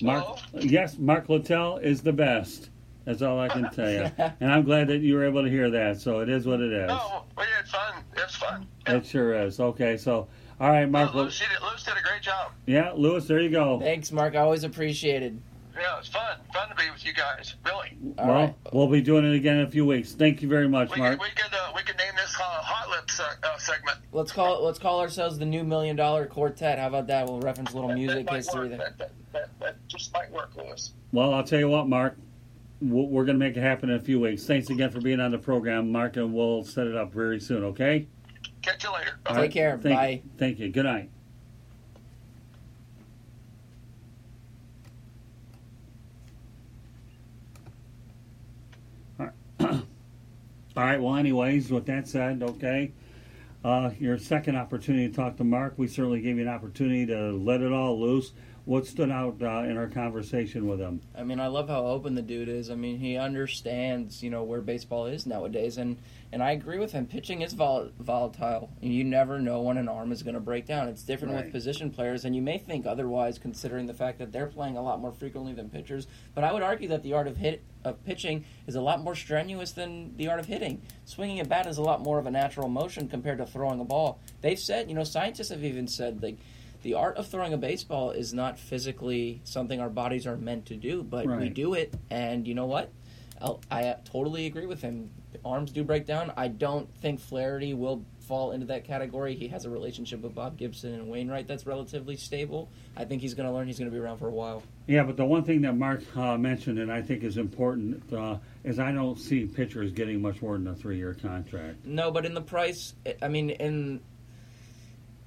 Mark, yes, Mark Littell is the best. That's all I can tell you. and I'm glad that you were able to hear that. So it is what it is. No, we had fun. It's fun. It sure is. Okay, so all right, Mark. Louis, did, Louis did a great job. Yeah, Louis, there you go. Thanks, Mark. I always appreciated. Yeah, it's fun. Fun to be with you guys. Really. well, we'll be doing it again in a few weeks. Thank you very much, We Mark. could, we uh, could uh, we could name this uh, hot lips uh, uh, segment. Let's call it, let's call ourselves the new million dollar quartet. How about that? We'll reference a little music that history work. there. That, that, that, that just might work, Louis. Well, I'll tell you what, Mark. We're we're going to make it happen in a few weeks. Thanks again for being on the program, Mark, and we'll set it up very soon, okay? Catch you later. All Take right. care. Thank, Bye. Thank you. Good night. All right. All right. Well, anyways, with that said, okay. Uh, your second opportunity to talk to Mark, we certainly gave you an opportunity to let it all loose. What stood out uh, in our conversation with him? I mean, I love how open the dude is. I mean, he understands, you know, where baseball is nowadays, and and I agree with him. Pitching is vol- volatile. And you never know when an arm is going to break down. It's different Right. with position players, and you may think otherwise, considering the fact that they're playing a lot more frequently than pitchers. But I would argue that the art of hit of pitching is a lot more strenuous than the art of hitting. Swinging a bat is a lot more of a natural motion compared to throwing a ball. They've said, you know, scientists have even said like the art of throwing a baseball is not physically something our bodies are meant to do, but we do it. And you know what? I'll, I totally agree with him. Arms do break down. I don't think Flaherty will fall into that category. He has a relationship with Bob Gibson and Wainwright that's relatively stable. I think he's going to learn. He's going to be around for a while. Yeah, but the one thing that Mark uh, mentioned, and I think is important, uh, is I don't see pitchers getting much more than a three-year contract. No, but in the price, I mean, in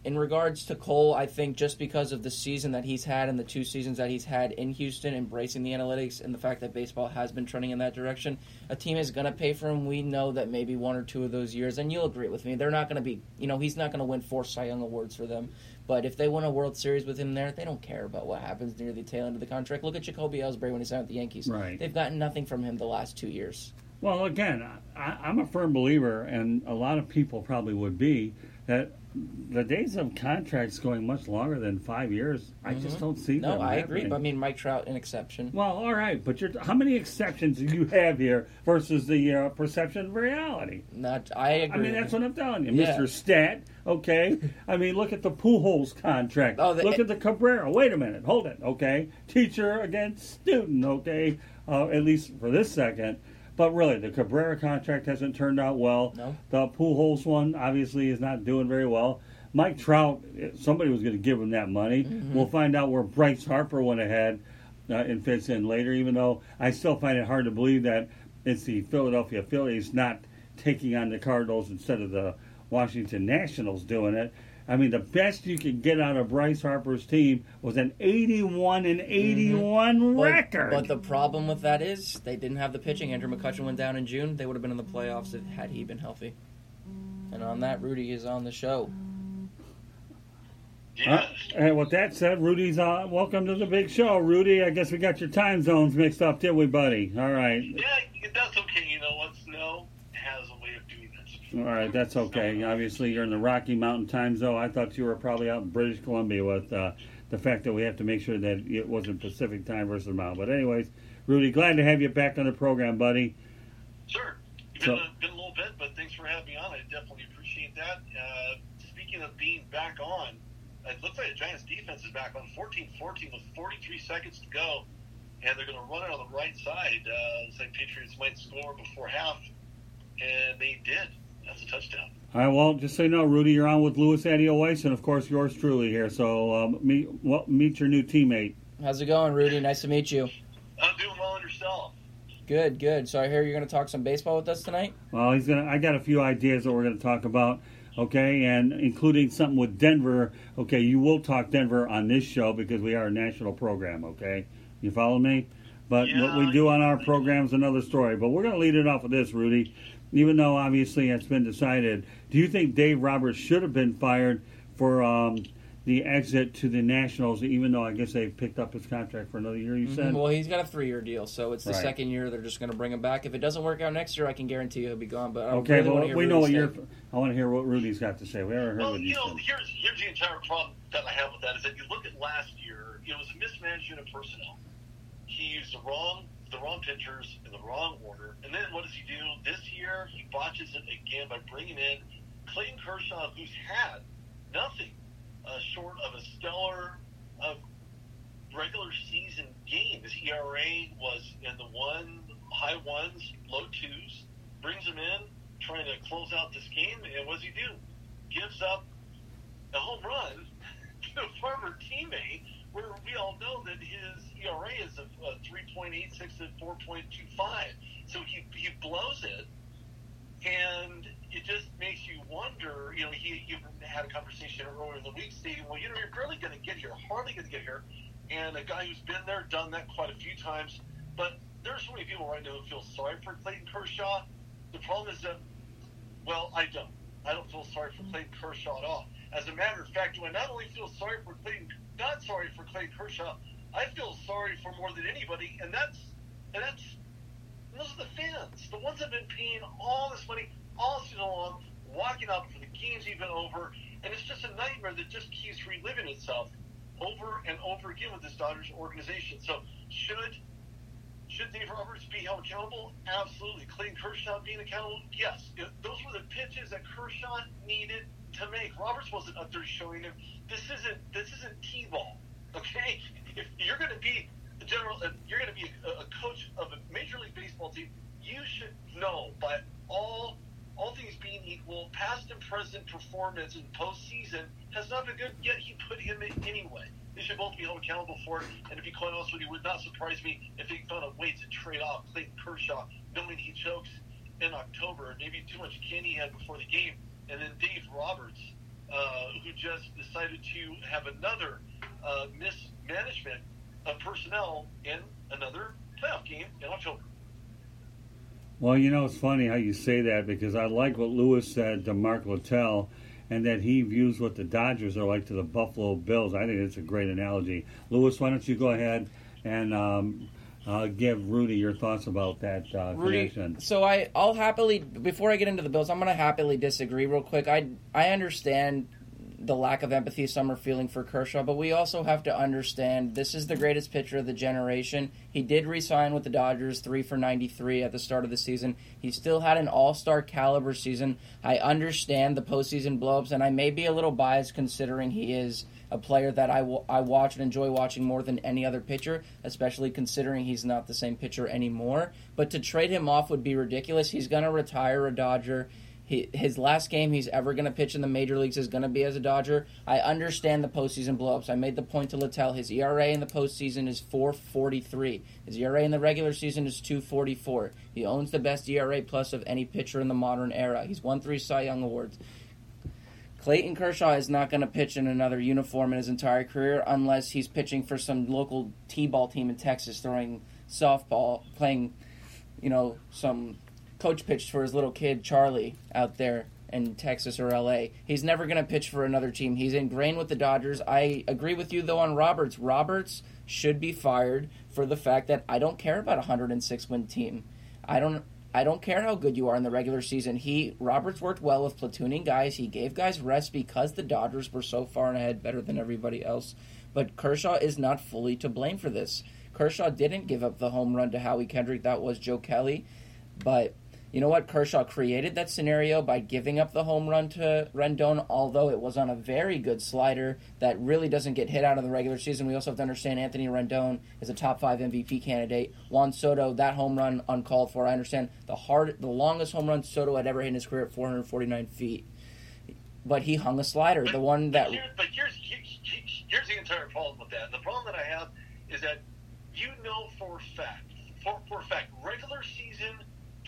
in regards to Cole, I think just because of the season that he's had and the two seasons that he's had in Houston, embracing the analytics and the fact that baseball has been trending in that direction, a team is going to pay for him. We know that maybe one or two of those years, and you'll agree with me, they're not going to be, you know, he's not going to win four Cy Young awards for them. But if they win a World Series with him there, they don't care about what happens near the tail end of the contract. Look at Jacoby Ellsbury when he signed with the Yankees. Right. They've gotten nothing from him the last two years. Well, again, I, I'm a firm believer, and a lot of people probably would be, that the days of contracts going much longer than five years, I just don't see Mm-hmm. No, them I agree. But I mean, Mike Trout, an exception. Well, all right, but you're, how many exceptions do you have here versus the uh, perception of reality? Not, I agree. I mean, that's what I'm telling you, Yeah. Mr. Stat. Okay, I mean, look at the Pujols contract. Oh, the- look at the Cabrera. Wait a minute, hold it. Okay, teacher against student. Okay, uh, at least for this second. But really, the Cabrera contract hasn't turned out well. No. The Pujols one obviously is not doing very well. Mike Trout, somebody was going to give him that money. Mm-hmm. We'll find out where Bryce Harper went ahead uh, and fits in later. Even though I still find it hard to believe that it's the Philadelphia Phillies not taking on the Cardinals instead of the Washington Nationals doing it. I mean, the best you could get out of Bryce Harper's team was an 81 and 81 But- record. But the problem with that is they didn't have the pitching. Andrew McCutchen went down in June. They would have been in the playoffs if had he been healthy. And on that, Rudy is on the show. Uh, and with that said, Rudy's on. Welcome to the big show, Rudy. I guess we got your time zones mixed up, did we, buddy? All right. Yeah, that's okay. You know what? Snow has a way of doing this. All right, that's okay. Obviously, you're in the Rocky Mountain time zone. I thought you were probably out in British Columbia with uh, the fact that we have to make sure that it wasn't Pacific time versus Mountain. But anyways, Rudy, glad to have you back on the program, buddy. Sure. Been, So- a, been a little bit, but thanks for having me on. I definitely appreciate that. Uh, speaking of being back on, it looks like the Giants defense is back on 14-14 with 43 seconds to go. and they're going to run it on the right side. Uh, St. Patriots might score before half, and they did. That's a touchdown. All right, well, just so you know, Rudy, you're on with Louis Weiss, and of course yours truly here. So um, meet well, meet your new teammate. How's it going, Rudy? Nice to meet you. I'm doing well on yourself. Good, good. So I hear you're going to talk some baseball with us tonight. Well, he's gonna. I got a few ideas that we're going to talk about. Okay, and including something with Denver. Okay, you will talk Denver on this show because we are a national program. Okay, you follow me? But Yeah, what we do on our program is another story. But we're going to lead it off with this, Rudy. Even though obviously it's been decided, do you think Dave Roberts should have been fired for um, the exit to the Nationals? Even though I guess they picked up his contract for another year. You said. Mhm. Well, he's got a three-year deal, so it's the Right. second year. They're just going to bring him back. If it doesn't work out next year, I can guarantee you he'll be gone. But I Okay, really want well, to hear we know what Rudy's you're. I want to hear what Rudy's got to say. We haven't heard Well, what you you know, said. here's here's the entire problem that I have with that is that you look at last year, it was a mismanagement of personnel. He used the wrong the wrong pitchers in the wrong order, and then what does he do this year? He botches it again by bringing in Clayton Kershaw, who's had nothing uh, short of a stellar uh, regular season game. His ERA was in the one high ones, low twos. Brings him in, trying to close out this game, and what does he do? Gives up a home run to a former teammate, where we all know that his ERA is a, a 3.86 to 4.25. So he he blows it, and it just makes you wonder. You know, he you had a conversation earlier in the week stating, well, you know, you're barely going to get here, hardly going to get here, and a guy who's been there, done that quite a few times. But there's so many people right now who feel sorry for Clayton Kershaw. The problem is that, well, I don't. I don't feel sorry for Clayton Kershaw at all. As a matter of fact, do I not only feel sorry for Clayton, not sorry for Clayton Kershaw, I feel sorry for more than anybody, and that's and that's those are the fans, the ones that have been paying all this money all season long, walking up for the games even over, and it's just a nightmare that just keeps reliving itself over and over again with this Dodgers organization. So should should Dave Roberts be held accountable? Absolutely. Clayton Kershaw being accountable? Yes. Those were the pitches that Kershaw needed to make. Roberts wasn't up there showing him this isn't this isn't t-ball. Okay, if you're going to be the general, you're going to be a, a coach of a major league baseball team. You should know by all all things being equal, past and present performance in postseason has not been good. Yet he put him in anyway. They should both be held accountable for it. And to be quite honest with you, it would not surprise me if they found a way to trade off Clayton Kershaw, knowing he chokes in October, maybe too much candy he had before the game, and then Dave Roberts, uh, who just decided to have another uh, mismanagement of personnel in another playoff game in October. Well, you know, it's funny how you say that because I like what Louis said to Mark Littell and that he views what the Dodgers are like to the Buffalo Bills. I think it's a great analogy. Louis, why don't you go ahead and um, uh, give Rudy your thoughts about that uh, Rudy, connection? so I, I'll happily before I get into the Bills, I'm going to happily disagree real quick. I, I understand the lack of empathy some are feeling for Kershaw, but we also have to understand this is the greatest pitcher of the generation. He did re-sign with the Dodgers, three for 93 at the start of the season. He still had an All-Star caliber season. I understand the postseason blowups, and I may be a little biased considering he is a player that I, I watch and enjoy watching more than any other pitcher, especially considering he's not the same pitcher anymore. But to trade him off would be ridiculous. He's going to retire a Dodger. He, his last game he's ever going to pitch in the major leagues is going to be as a Dodger. I understand the postseason blowups. I made the point to Littell. His ERA in the postseason is 4.43. His ERA in the regular season is 2.44. He owns the best ERA plus of any pitcher in the modern era. He's won three Cy Young awards. Clayton Kershaw is not going to pitch in another uniform in his entire career unless he's pitching for some local T-ball team in Texas, throwing softball, playing, you know, some coach pitched for his little kid Charlie out there in Texas or LA. He's never going to pitch for another team. He's ingrained with the Dodgers. I agree with you though on Roberts. Roberts should be fired for the fact that I don't care about a 106 win team. I don't I don't care how good you are in the regular season. He Roberts worked well with platooning guys. He gave guys rest because the Dodgers were so far ahead, better than everybody else. But Kershaw is not fully to blame for this. Kershaw didn't give up the home run to Howie Kendrick. That was Joe Kelly. But you know what? Kershaw created that scenario by giving up the home run to Rendon, although it was on a very good slider that really doesn't get hit out of the regular season. We also have to understand Anthony Rendon is a top five MVP candidate. Juan Soto, that home run uncalled for. I understand the hard, the longest home run Soto had ever hit in his career at 449 feet, but he hung a slider. But, the one that. But, here, but here's, here's here's the entire problem with that. The problem that I have is that you know for a fact, for, for a fact, regular season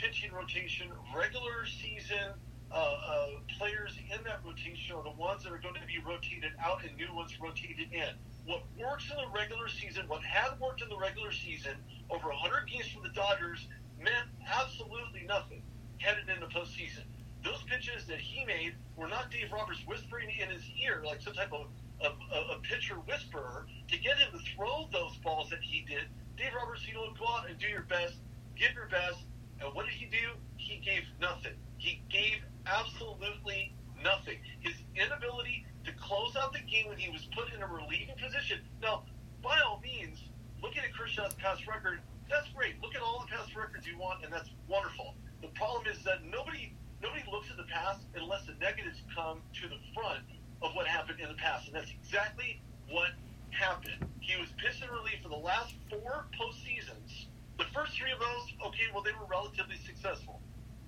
pitching rotation, regular season uh, uh, players in that rotation are the ones that are going to be rotated out and new ones rotated in. What works in the regular season, what had worked in the regular season over 100 games for the Dodgers, meant absolutely nothing headed into postseason. Those pitches that he made were not Dave Roberts whispering in his ear like some type of a, a, pitcher whisperer to get him to throw those balls that he did. Dave Roberts, you know, go out and do your best, give your best, and what did he do? He gave nothing. He gave absolutely nothing. His inability to close out the game when he was put in a relieving position. Now, by all means, looking at Kershaw's past record, that's great. Look at all the past records you want, and that's wonderful. The problem is that nobody nobody looks at the past unless the negatives come to the front of what happened in the past, and that's exactly what happened. He was pissed and relief for the last four postseasons the first three of those, okay, well, they were relatively successful,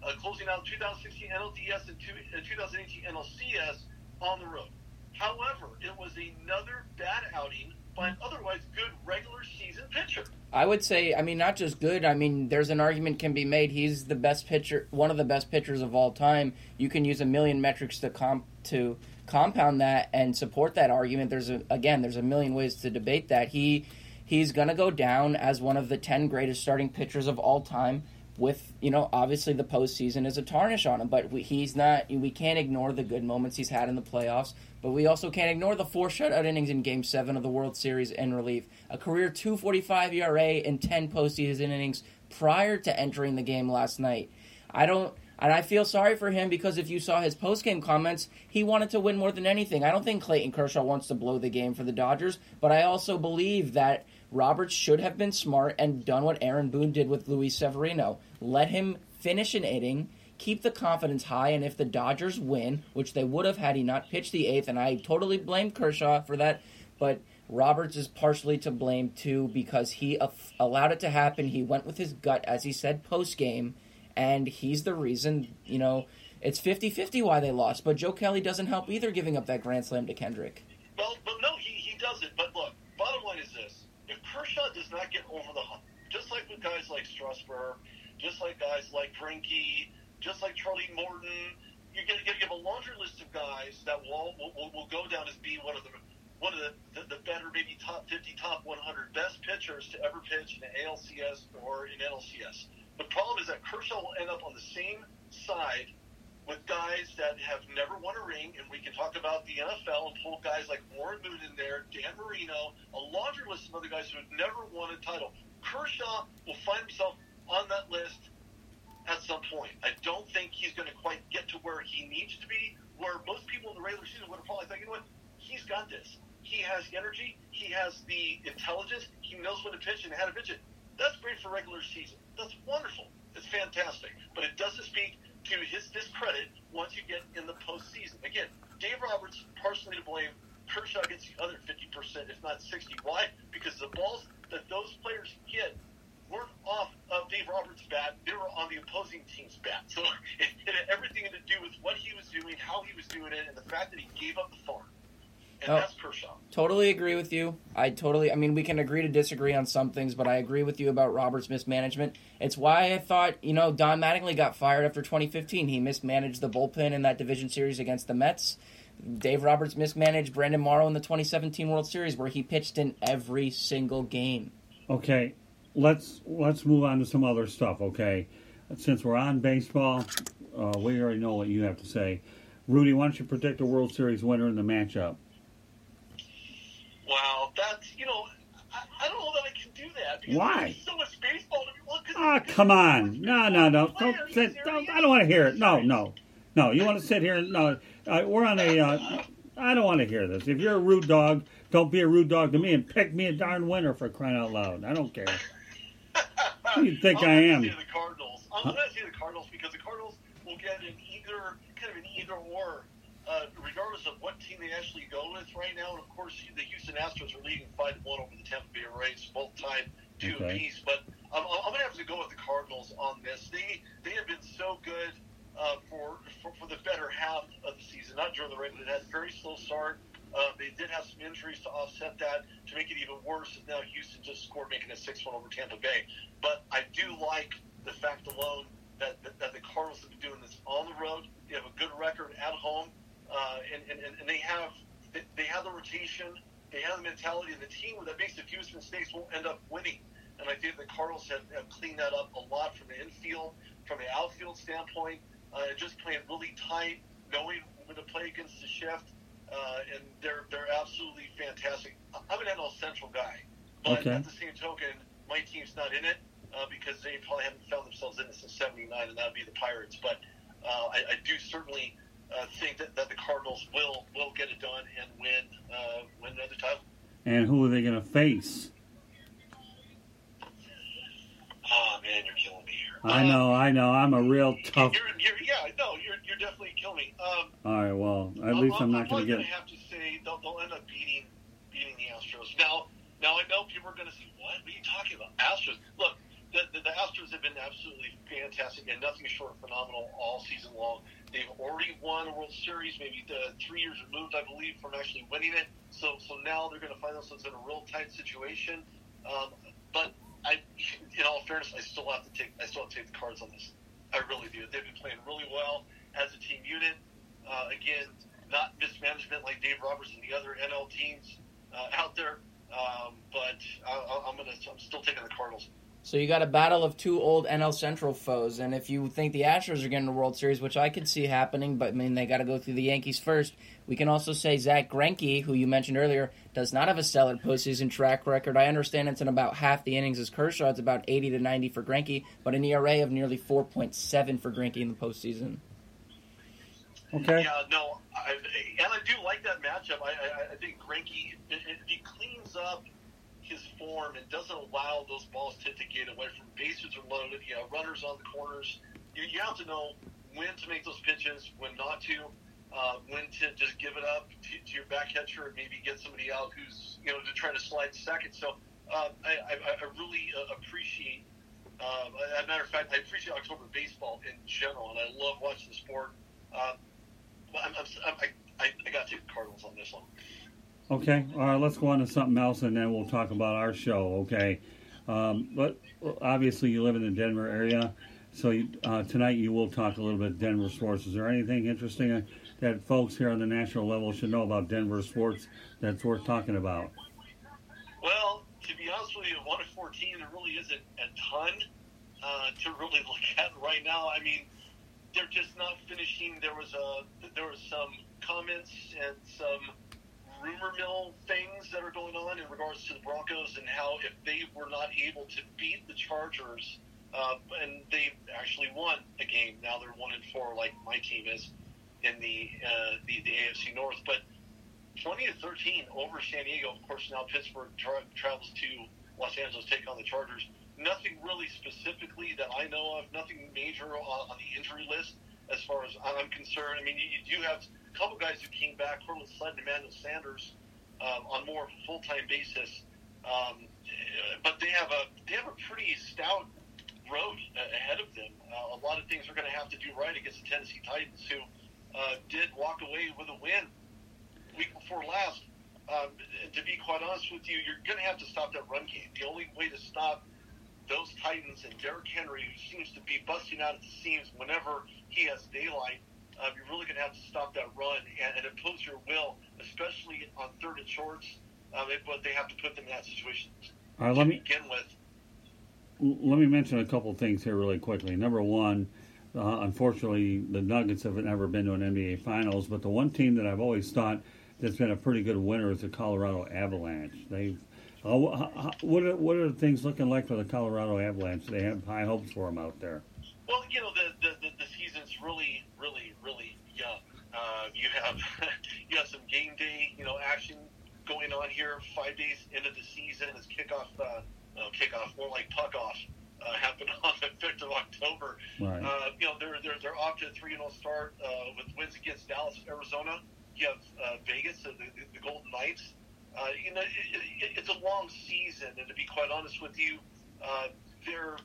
uh, closing out 2016 NLDS and, two, 2018 NLCS on the road. However, it was another bad outing by an otherwise good regular season pitcher. I would say, I mean, not just good. I mean, there's an argument can be made. He's the best pitcher, one of the best pitchers of all time. You can use a million metrics to comp to compound that and support that argument. There's a again, there's a million ways to debate that. He he's going to go down as one of the 10 greatest starting pitchers of all time with you know obviously the postseason is a tarnish on him but he's not we can't ignore the good moments he's had in the playoffs but we also can't ignore the four shutout innings in game 7 of the World Series in relief a career 245 ERA and 10 postseason innings prior to entering the game last night I don't and I feel sorry for him because if you saw his post-game comments, he wanted to win more than anything. I don't think Clayton Kershaw wants to blow the game for the Dodgers, but I also believe that Roberts should have been smart and done what Aaron Boone did with Luis Severino. Let him finish an inning, keep the confidence high, and if the Dodgers win, which they would have had he not pitched the eighth, and I totally blame Kershaw for that, but Roberts is partially to blame too because he allowed it to happen. He went with his gut, as he said post game, and he's the reason, you know, it's 50 50 why they lost. But Joe Kelly doesn't help either giving up that Grand Slam to Kendrick. Well, but no, he, he doesn't. But look, bottom line is Kershaw does not get over the hump. Just like with guys like Strasburg, just like guys like Greinke, just like Charlie Morton, you're going to give a laundry list of guys that will, will, will go down as being one of the one of the, the, the better, maybe top 50, top 100 best pitchers to ever pitch in the ALCS or in NLCS. The problem is that Kershaw will end up on the same side with guys that have never won a ring, and we can talk about the NFL and pull guys like Warren Moon in there, Dan Marino, a laundry list of other guys who have never won a title. Kershaw will find himself on that list at some point. I don't think he's going to quite get to where he needs to be, where most people in the regular season would have probably thought, you know what, he's got this. He has the energy, he has the intelligence, he knows when to pitch and how to pitch it. That's great for regular season. That's wonderful. It's fantastic. But it doesn't speak to his discredit once you get in the postseason. Again, Dave Roberts partially to blame. Kershaw gets the other 50%, if not 60. Why? Because the balls that those players hit weren't off of Dave Roberts' bat; they were on the opposing team's bat. So it, it had everything to do with what he was doing, how he was doing it, and the fact that he gave up the farm. And oh, that's Kershaw. Totally agree with you. I totally. I mean, we can agree to disagree on some things, but I agree with you about Roberts' mismanagement. It's why I thought you know Don Mattingly got fired after 2015. He mismanaged the bullpen in that division series against the Mets. Dave Roberts mismanaged Brandon Morrow in the 2017 World Series, where he pitched in every single game. Okay, let's let's move on to some other stuff. Okay, since we're on baseball, uh, we already know what you have to say. Rudy, why don't you predict the World Series winner in the matchup? Wow, that's you know, I, I don't know that I can do that. Why? so much baseball to be. Well, oh, come on! No, no, no! Don't sit. Don't, I don't want to hear it. No, no, no. You want to sit here? No, uh, we're on a. Uh, I don't want to hear this. If you're a rude dog, don't be a rude dog to me and pick me a darn winner for crying out loud. I don't care. Who do you think I am? The Cardinals. I'm going to say the Cardinals because the Cardinals will get an either kind of an either or. Uh, regardless of what team they actually go with right now, and of course the Houston Astros are leading five one over the Tampa Bay Rays, both tied two Okay. apiece. But I'm, I'm going to have to go with the Cardinals on this. They they have been so good uh, for, for for the better half of the season, not during the regular. They had a very slow start. Uh, they did have some injuries to offset that to make it even worse. And now Houston just scored, making it six one over Tampa Bay. But I do like the fact alone that, that, that the Cardinals have been doing this on the road. They have a good record at home, uh, and, and, and they have they, they have the rotation, they have the mentality, of the team that makes the fewest mistakes will end up winning. And I think the Cardinals have, have cleaned that up a lot from the infield, from the outfield standpoint, uh, just playing really tight, knowing when to play against the shift, uh, and they're they're absolutely fantastic. I'm an NL Central guy, but Okay. at the same token, my team's not in it uh, because they probably haven't found themselves in it since '79, and that would be the Pirates. But uh, I, I do certainly uh, think that, that the Cardinals will will get it done and win uh, win another title. And who are they going to face? Oh man, you're killing me here. I know, I know. I'm a real tough. You're, you're, yeah, no, you're you're definitely killing me. Um, All right, well, at least I'm not going to get. to have to say they'll, they'll end up beating beating the Astros. Now, now I know people are going to say, "What? What are you talking about? Astros?" Look, the, the, the Astros have been absolutely fantastic and nothing short of phenomenal all season long. They've already won a World Series, maybe uh, three years removed, I believe, from actually winning it. So, so now they're going to find themselves in a real tight situation. Um, but I, in all fairness, I still have to take I still have to take the cards on this. I really do. They've been playing really well as a team unit. Uh, again, not mismanagement like Dave Roberts and the other NL teams uh, out there. Um, but I, I'm gonna I'm still taking the Cardinals. So you got a battle of two old NL Central foes, and if you think the Astros are getting the World Series, which I could see happening, but I mean they got to go through the Yankees first. We can also say Zack Greinke, who you mentioned earlier, does not have a stellar postseason track record. I understand it's in about half the innings as Kershaw. It's about eighty to ninety for Greinke, but an ERA of nearly four point seven for Greinke in the postseason. Okay. Yeah, no, I, and I do like that matchup. I, I, I think Greinke, if if he cleans up his form and doesn't allow those balls to, to get away from bases are loaded, you know, runners on the corners, you, you have to know when to make those pitches, when not to, uh, when to just give it up to, to your back catcher and maybe get somebody out who's, you know, to try to slide second. So uh, I, I, I really uh, appreciate um, as a matter of fact, I appreciate October baseball in general, and I love watching the sport. But I'm, I'm, I'm, I, I, I got to take the Cardinals on this one. Okay, all right, let's go on to something else and then we'll talk about our show, okay? Um, but obviously, you live in the Denver area, so you, uh, tonight you will talk a little bit Denver sports. Is there anything interesting that folks here on the national level should know about Denver sports that's worth talking about? Well, to be honest with you, one of fourteen, there really isn't a ton uh, to really look at right now. I mean, they're just not finishing. There was a there was some comments and some rumor mill things that are going on in regards to the Broncos and how if they were not able to beat the Chargers, uh, and they actually won a game. Now they're one and four, like my team is in the uh, the, the AFC North, but. 20 to 13 over San Diego. Of course, now Pittsburgh tra- travels to Los Angeles, take on the Chargers. Nothing really specifically that I know of. Nothing major on, on the injury list as far as I'm concerned. I mean, you, you do have couple guys who came back, Courtland Sutton, Emmanuel Sanders, um, on more full time basis. Um, but they have a they have a pretty stout road ahead of them. Uh, a lot of things are going to have to do right against the Tennessee Titans, who uh, did walk away with a win week before last. Um, to be quite honest with you, you're going to have to stop that run game. The only way to stop those Titans and Derrick Henry, who seems to be busting out at the seams whenever he has daylight, uh, you're really going to have to stop that run and, and impose your will, especially on third and shorts. Um, it, but they have to put them in that situation All right, to let me begin with. let me mention a couple things here really quickly. Number one, uh, unfortunately, the Nuggets have never been to an NBA Finals, but the one team that I've always thought that's been a pretty good winner is the Colorado Avalanche. They've uh, what are, what are things looking like for the Colorado Avalanche? They have high hopes for them out there. Well, you know, the the, the, the season's really, really, really young. You have you have some game day, you know, action going on here. Five days into the season, as kickoff, uh, no, kickoff, more like puck off, uh, happened on the fifth of October. Uh, you know, they're, they're, they're off to a 3 0 start uh, with wins against Dallas, Arizona. You have uh, Vegas, the, the, the Golden Knights. Uh, you know, it, it, it's a long season, and to be quite honest with you, uh, they're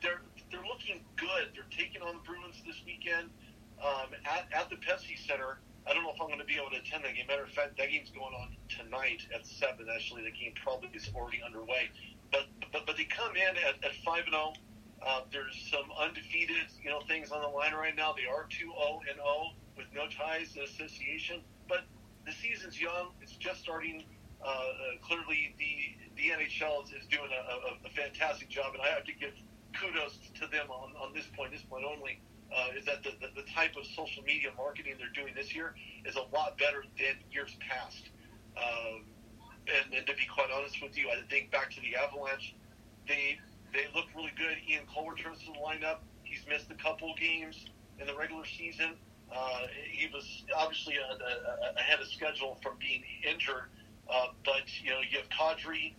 they're they're looking good. They're taking on the Bruins this weekend um, at, at the Pepsi Center. I don't know if I'm going to be able to attend that game. Matter of fact, that game's going on tonight at seven. Actually, the game probably is already underway. But but but they come in at, at five and zero. Uh, there's some undefeated, you know, things on the line right now. They are 2 0 and 0 with no ties to association, but the season's young. It's just starting. Uh, uh, clearly, the the NHL is, is doing a, a, a fantastic job, and I have to give kudos to them on, on this point, this point only. Uh, is that the, the, the type of social media marketing they're doing this year is a lot better than years past. Um, and, and to be quite honest with you, I think back to the Avalanche, they they look really good. Ian Cole returns to the lineup. He's missed a couple games in the regular season. Uh, he was obviously ahead of schedule from being injured. Uh, but you know, you have Kadri,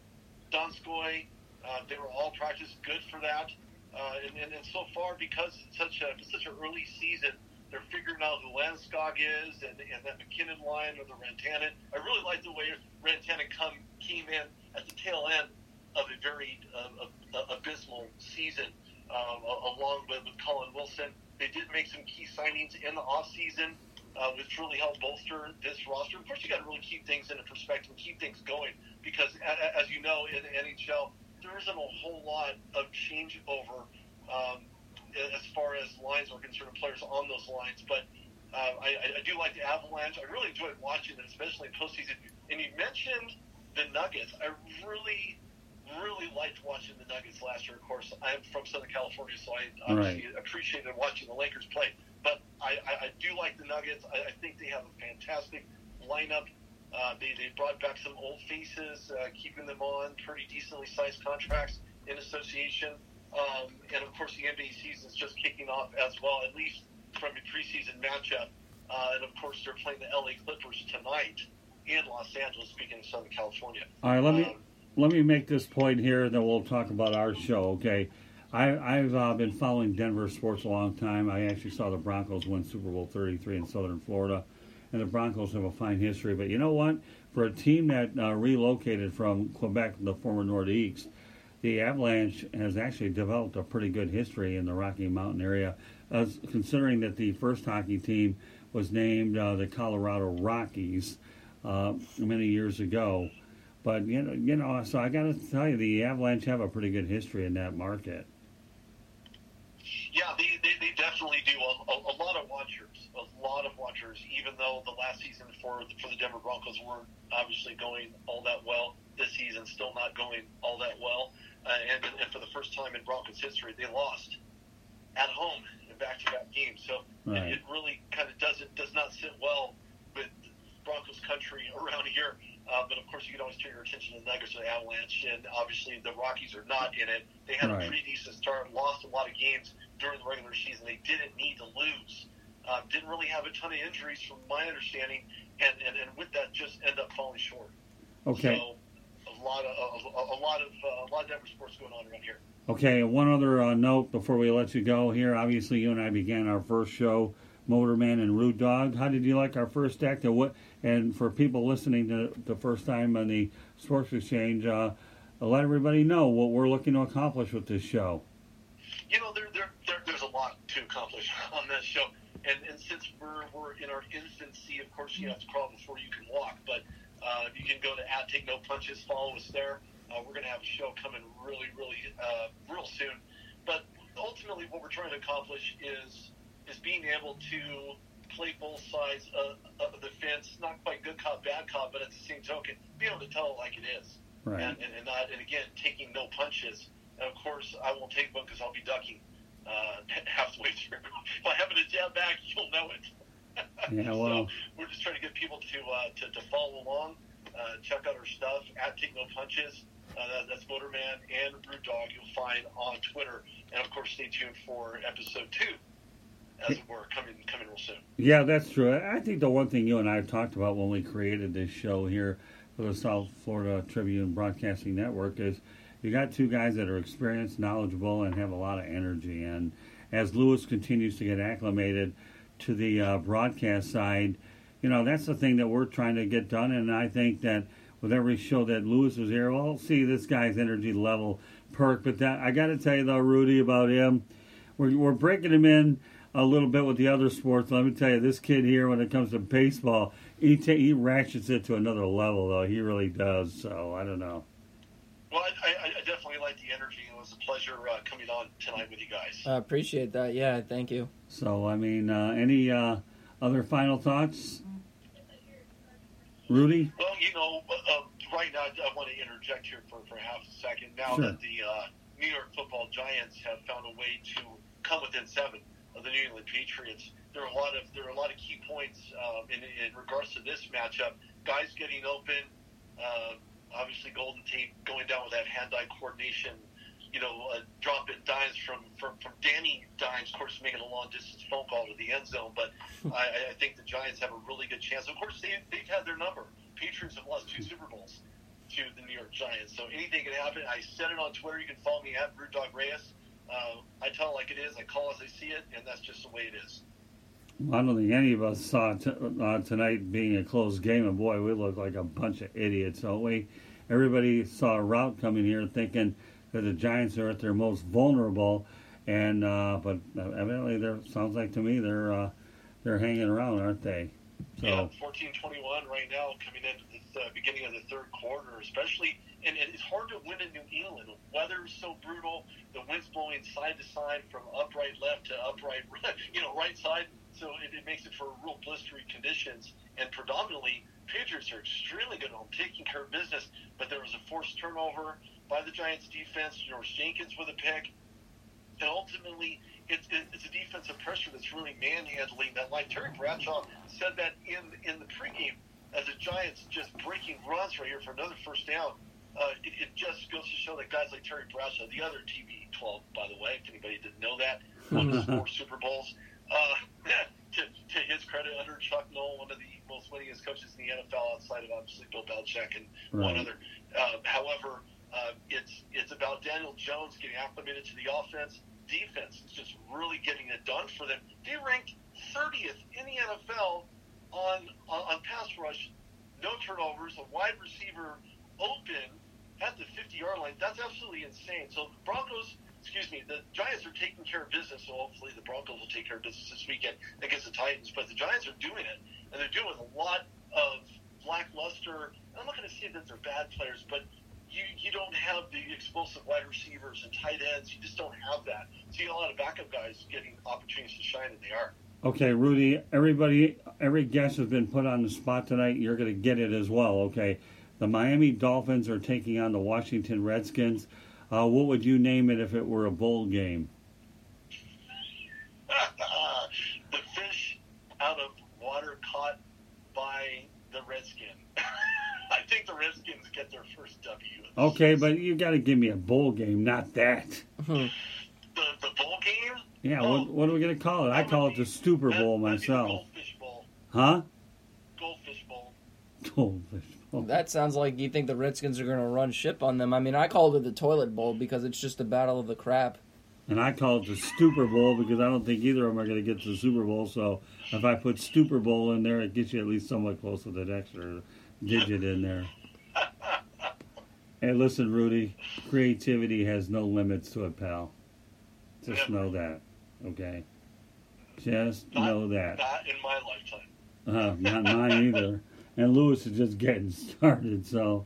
Donskoy. Uh, they were all practiced good for that. Uh, and, and, and so far, because it's such a such an early season, they're figuring out who Landeskog is and, and that MacKinnon line or the Rantanen. I really like the way Rantanen come came in at the tail end of a very uh, uh, abysmal season, um, along with, with Colin Wilson. They did make some key signings in the off season, uh, which really helped bolster this roster. Of course, you got to really keep things into perspective, and keep things going, because as you know, in the NHL, there isn't a whole lot of changeover um, as far as lines are concerned, players on those lines. But uh, I, I do like the Avalanche. I really enjoyed watching them, especially in postseason. And you mentioned the Nuggets. I really really liked watching the Nuggets last year. Of course, I'm from Southern California, so I obviously right. appreciated watching the Lakers play. But I, I, I do like the Nuggets. I, I think they have a fantastic lineup. Uh, they, they brought back some old faces, uh, keeping them on pretty decently sized contracts in association. Um, and of course, the NBA season is just kicking off as well, at least from a preseason matchup. Uh, and of course, they're playing the LA Clippers tonight in Los Angeles, speaking of Southern California. All right, let me. Um, let me make this point here, and then we'll talk about our show. Okay, I, have uh, been following Denver sports a long time. I actually saw the Broncos win Super Bowl 33 in Southern Florida, and the Broncos have a fine history. But you know what? For a team that uh, relocated from Quebec, the former Nordiques, the Avalanche has actually developed a pretty good history in the Rocky Mountain area. As considering that the first hockey team was named uh, the Colorado Rockies uh, many years ago. But you know, you know, so I got to tell you, the Avalanche have a pretty good history in that market. Yeah, they, they, they definitely do. A, a, a, lot of watchers, a lot of watchers. Even though the last season for for the Denver Broncos weren't obviously going all that well, this season still not going all that well. Uh, and, and for the first time in Broncos history, they lost at home in back-to-back games. So right. it, it really kind of doesn't does not sit well with Broncos country around here. Uh, but of course, you can always turn your attention to the Nuggets or the Avalanche, and obviously the Rockies are not in it. They had right. a pretty decent start, lost a lot of games during the regular season. They didn't need to lose. Uh, didn't really have a ton of injuries, from my understanding, and, and, and with that, just end up falling short. Okay. So a lot of a, a lot of uh, a lot of Denver sports going on around here. Okay, one other uh, note before we let you go here. Obviously, you and I began our first show Motorman and Rude Dog. How did you like our first act? And what? And for people listening to the first time on the Sports Exchange, uh, let everybody know what we're looking to accomplish with this show. You know, there, there, there, there's a lot to accomplish on this show, and, and since we're, we're in our infancy, of course, you have to crawl before you can walk. But uh, you can go to at Take No Punches, follow us there. Uh, we're going to have a show coming really, really, uh, real soon. But ultimately, what we're trying to accomplish is is being able to play both sides of, of the fence, not quite good cop, bad cop, but at the same token, be able to tell it like it is. Right. And, and, and not, and again, taking no punches. And of course, I won't take one because I'll be ducking uh, halfway through. if I happen to jab back, you'll know it. Yeah, well. so we're just trying to get people to uh, to, to follow along, uh, check out our stuff at Take No Punches. Uh, that's Motorman and Rude Dog. You'll find on Twitter, and of course, stay tuned for episode two as it were, coming coming real soon. Yeah, that's true. I think the one thing you and I have talked about when we created this show here for the South Florida Tribune Broadcasting Network is you got two guys that are experienced, knowledgeable, and have a lot of energy. And as Louis continues to get acclimated to the uh, broadcast side. You know, that's the thing that we're trying to get done, and I think that with every show that Louis was here, well, see this guy's energy level perk. But that I got to tell you though, Rudy, about him, we're we're breaking him in a little bit with the other sports. Let me tell you, this kid here, when it comes to baseball, he ta he ratchets it to another level though. He really does. So I don't know. Well, I, I, I definitely like the energy. It was a pleasure uh, coming on tonight with you guys. I appreciate that. Yeah, thank you. So I mean, uh, any uh, other final thoughts, Rudy? Well, you know, uh, right now I want to interject here for, for half a second. Now Sure. that the uh, New York Football Giants have found a way to come within seven of the New England Patriots, there are a lot of there are a lot of key points um, in, in regards to this matchup. Guys getting open, uh, obviously Golden Tate going down with that hand-eye coordination. You know, uh, dropping dimes from, from from Danny Dimes, of course, making a long-distance phone call to the end zone. But I, I think the Giants have a really good chance. Of course, they, they've had their number. Patriots have lost two Super Bowls to the New York Giants. So anything can happen. I said it on Twitter. You can follow me at Rude Dog Reyes. Uh, I tell it like it is. I call as I see it, and that's just the way it is. I don't think any of us saw t- uh, tonight being a close game, and boy, we look like a bunch of idiots, don't we? Everybody saw a route coming here, thinking that the Giants are at their most vulnerable, and uh, but evidently, there sounds like to me they're uh, they're hanging around, aren't they? So Yeah, 14-21 right now coming into the uh, beginning of the third quarter, especially, and, and it's hard to win in New England. The weather's so brutal. The wind's blowing side to side from upright left to upright, you know, right side. So it, it makes it for real blistery conditions. And predominantly, Patriots are extremely good on taking care of business. But there was a forced turnover by the Giants defense. George Jenkins with a pick. And ultimately, it's, it's a defensive pressure that's really manhandling that line. Terry Bradshaw said that in in the pregame as the Giants just breaking runs right here for another first down. Uh, it, it just goes to show that guys like Terry Bradshaw, the other TB12, by the way, if anybody didn't know that, won four Super Bowls. Uh, to, to his credit, under Chuck Noll, one of the most winningest coaches in the NFL outside of obviously Bill Belichick and one other. Uh, however, uh, it's it's about Daniel Jones getting acclimated to the offense. Defense is just really getting it done for them. They ranked 30th in the NFL on on, on pass rush, no turnovers, a wide receiver open at the 50 yard line. That's absolutely insane. So the Broncos, excuse me, the Giants are taking care of business. So hopefully the Broncos will take care of business this weekend against the Titans. But the Giants are doing it, and they're doing a lot of lackluster. I'm not going to say that they're bad players, but you, you don't have the explosive wide receivers and tight ends. You just don't have that. Get a lot of backup guys getting opportunities to shine, and they are. Okay, Rudy, everybody, every guest has been put on the spot tonight. You're going to get it as well, okay? The Miami Dolphins are taking on the Washington Redskins. Uh, what would you name it if it were a bowl game? the fish out of water caught by the Redskin. I think the Redskins get their first W. Okay, but you got to give me a bowl game, not that. The the bowl game? Yeah, what, what are we going to call it? I call it the Super Bowl myself. Goldfish Bowl. Huh? Goldfish Bowl. Goldfish Bowl. That sounds like you think the Redskins are going to run ship on them. I mean, I called it the toilet bowl because it's just a battle of the crap. And I call it the Super Bowl because I don't think either of them are going to get to the Super Bowl. So if I put Super Bowl in there, it gets you at least somewhat close to that extra digit in there. Hey, listen, Rudy, creativity has no limits to it, pal. Just know that, okay? Just know that. Not in my lifetime. Uh, not mine either. And Louis is just getting started. So,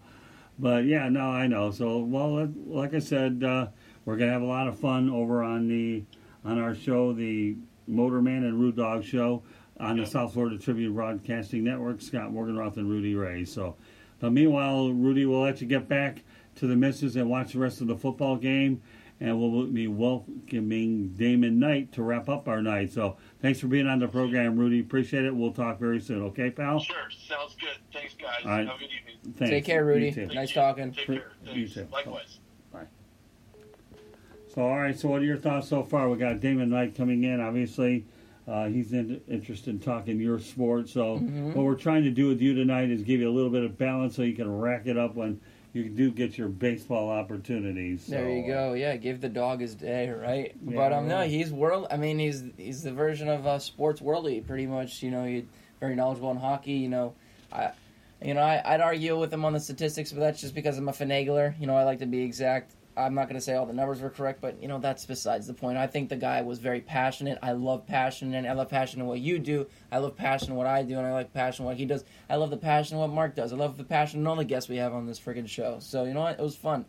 but yeah, no, I know. So, well, like I said, uh, we're gonna have a lot of fun over on the on our show, the Motorman and Rude Dog Show on the South Florida Tribune Broadcasting Network. Scott Morganroth and Rudy Ray. So, but meanwhile, Rudy, we'll let you get back to the misses and watch the rest of the football game. And we'll be welcoming Damon Knight to wrap up our night. So thanks for being on the program, Rudy. Appreciate it. We'll talk very soon. Okay, pal? Sure, sounds good. Thanks, guys. All right. Have a good evening. Thanks. Take care, Rudy. You too. Nice talking. Take care. You too. Likewise. Bye. So, all right. So, what are your thoughts so far? We got Damon Knight coming in. Obviously, uh, he's in, interested in talking your sport. So, Mhm. what we're trying to do with you tonight is give you a little bit of balance so you can rack it up when you do get your baseball opportunities. There you go. Yeah, give the dog his day, right? Yeah, but um, no, he's world. I mean, he's he's the version of uh, sports worldly. Pretty much, you know, he's very knowledgeable in hockey. You know, I, you know, I, I'd argue with him on the statistics, but that's just because I'm a finagler. You know, I like to be exact. I'm not going to say all the numbers were correct, but you know that's besides the point. I think the guy was very passionate. I love passion, and I love passion in what you do. I love passion in what I do, and I like passion in what he does. I love the passion in what Mark does. I love the passion in all the guests we have on this friggin' show. So you know what? It was fun.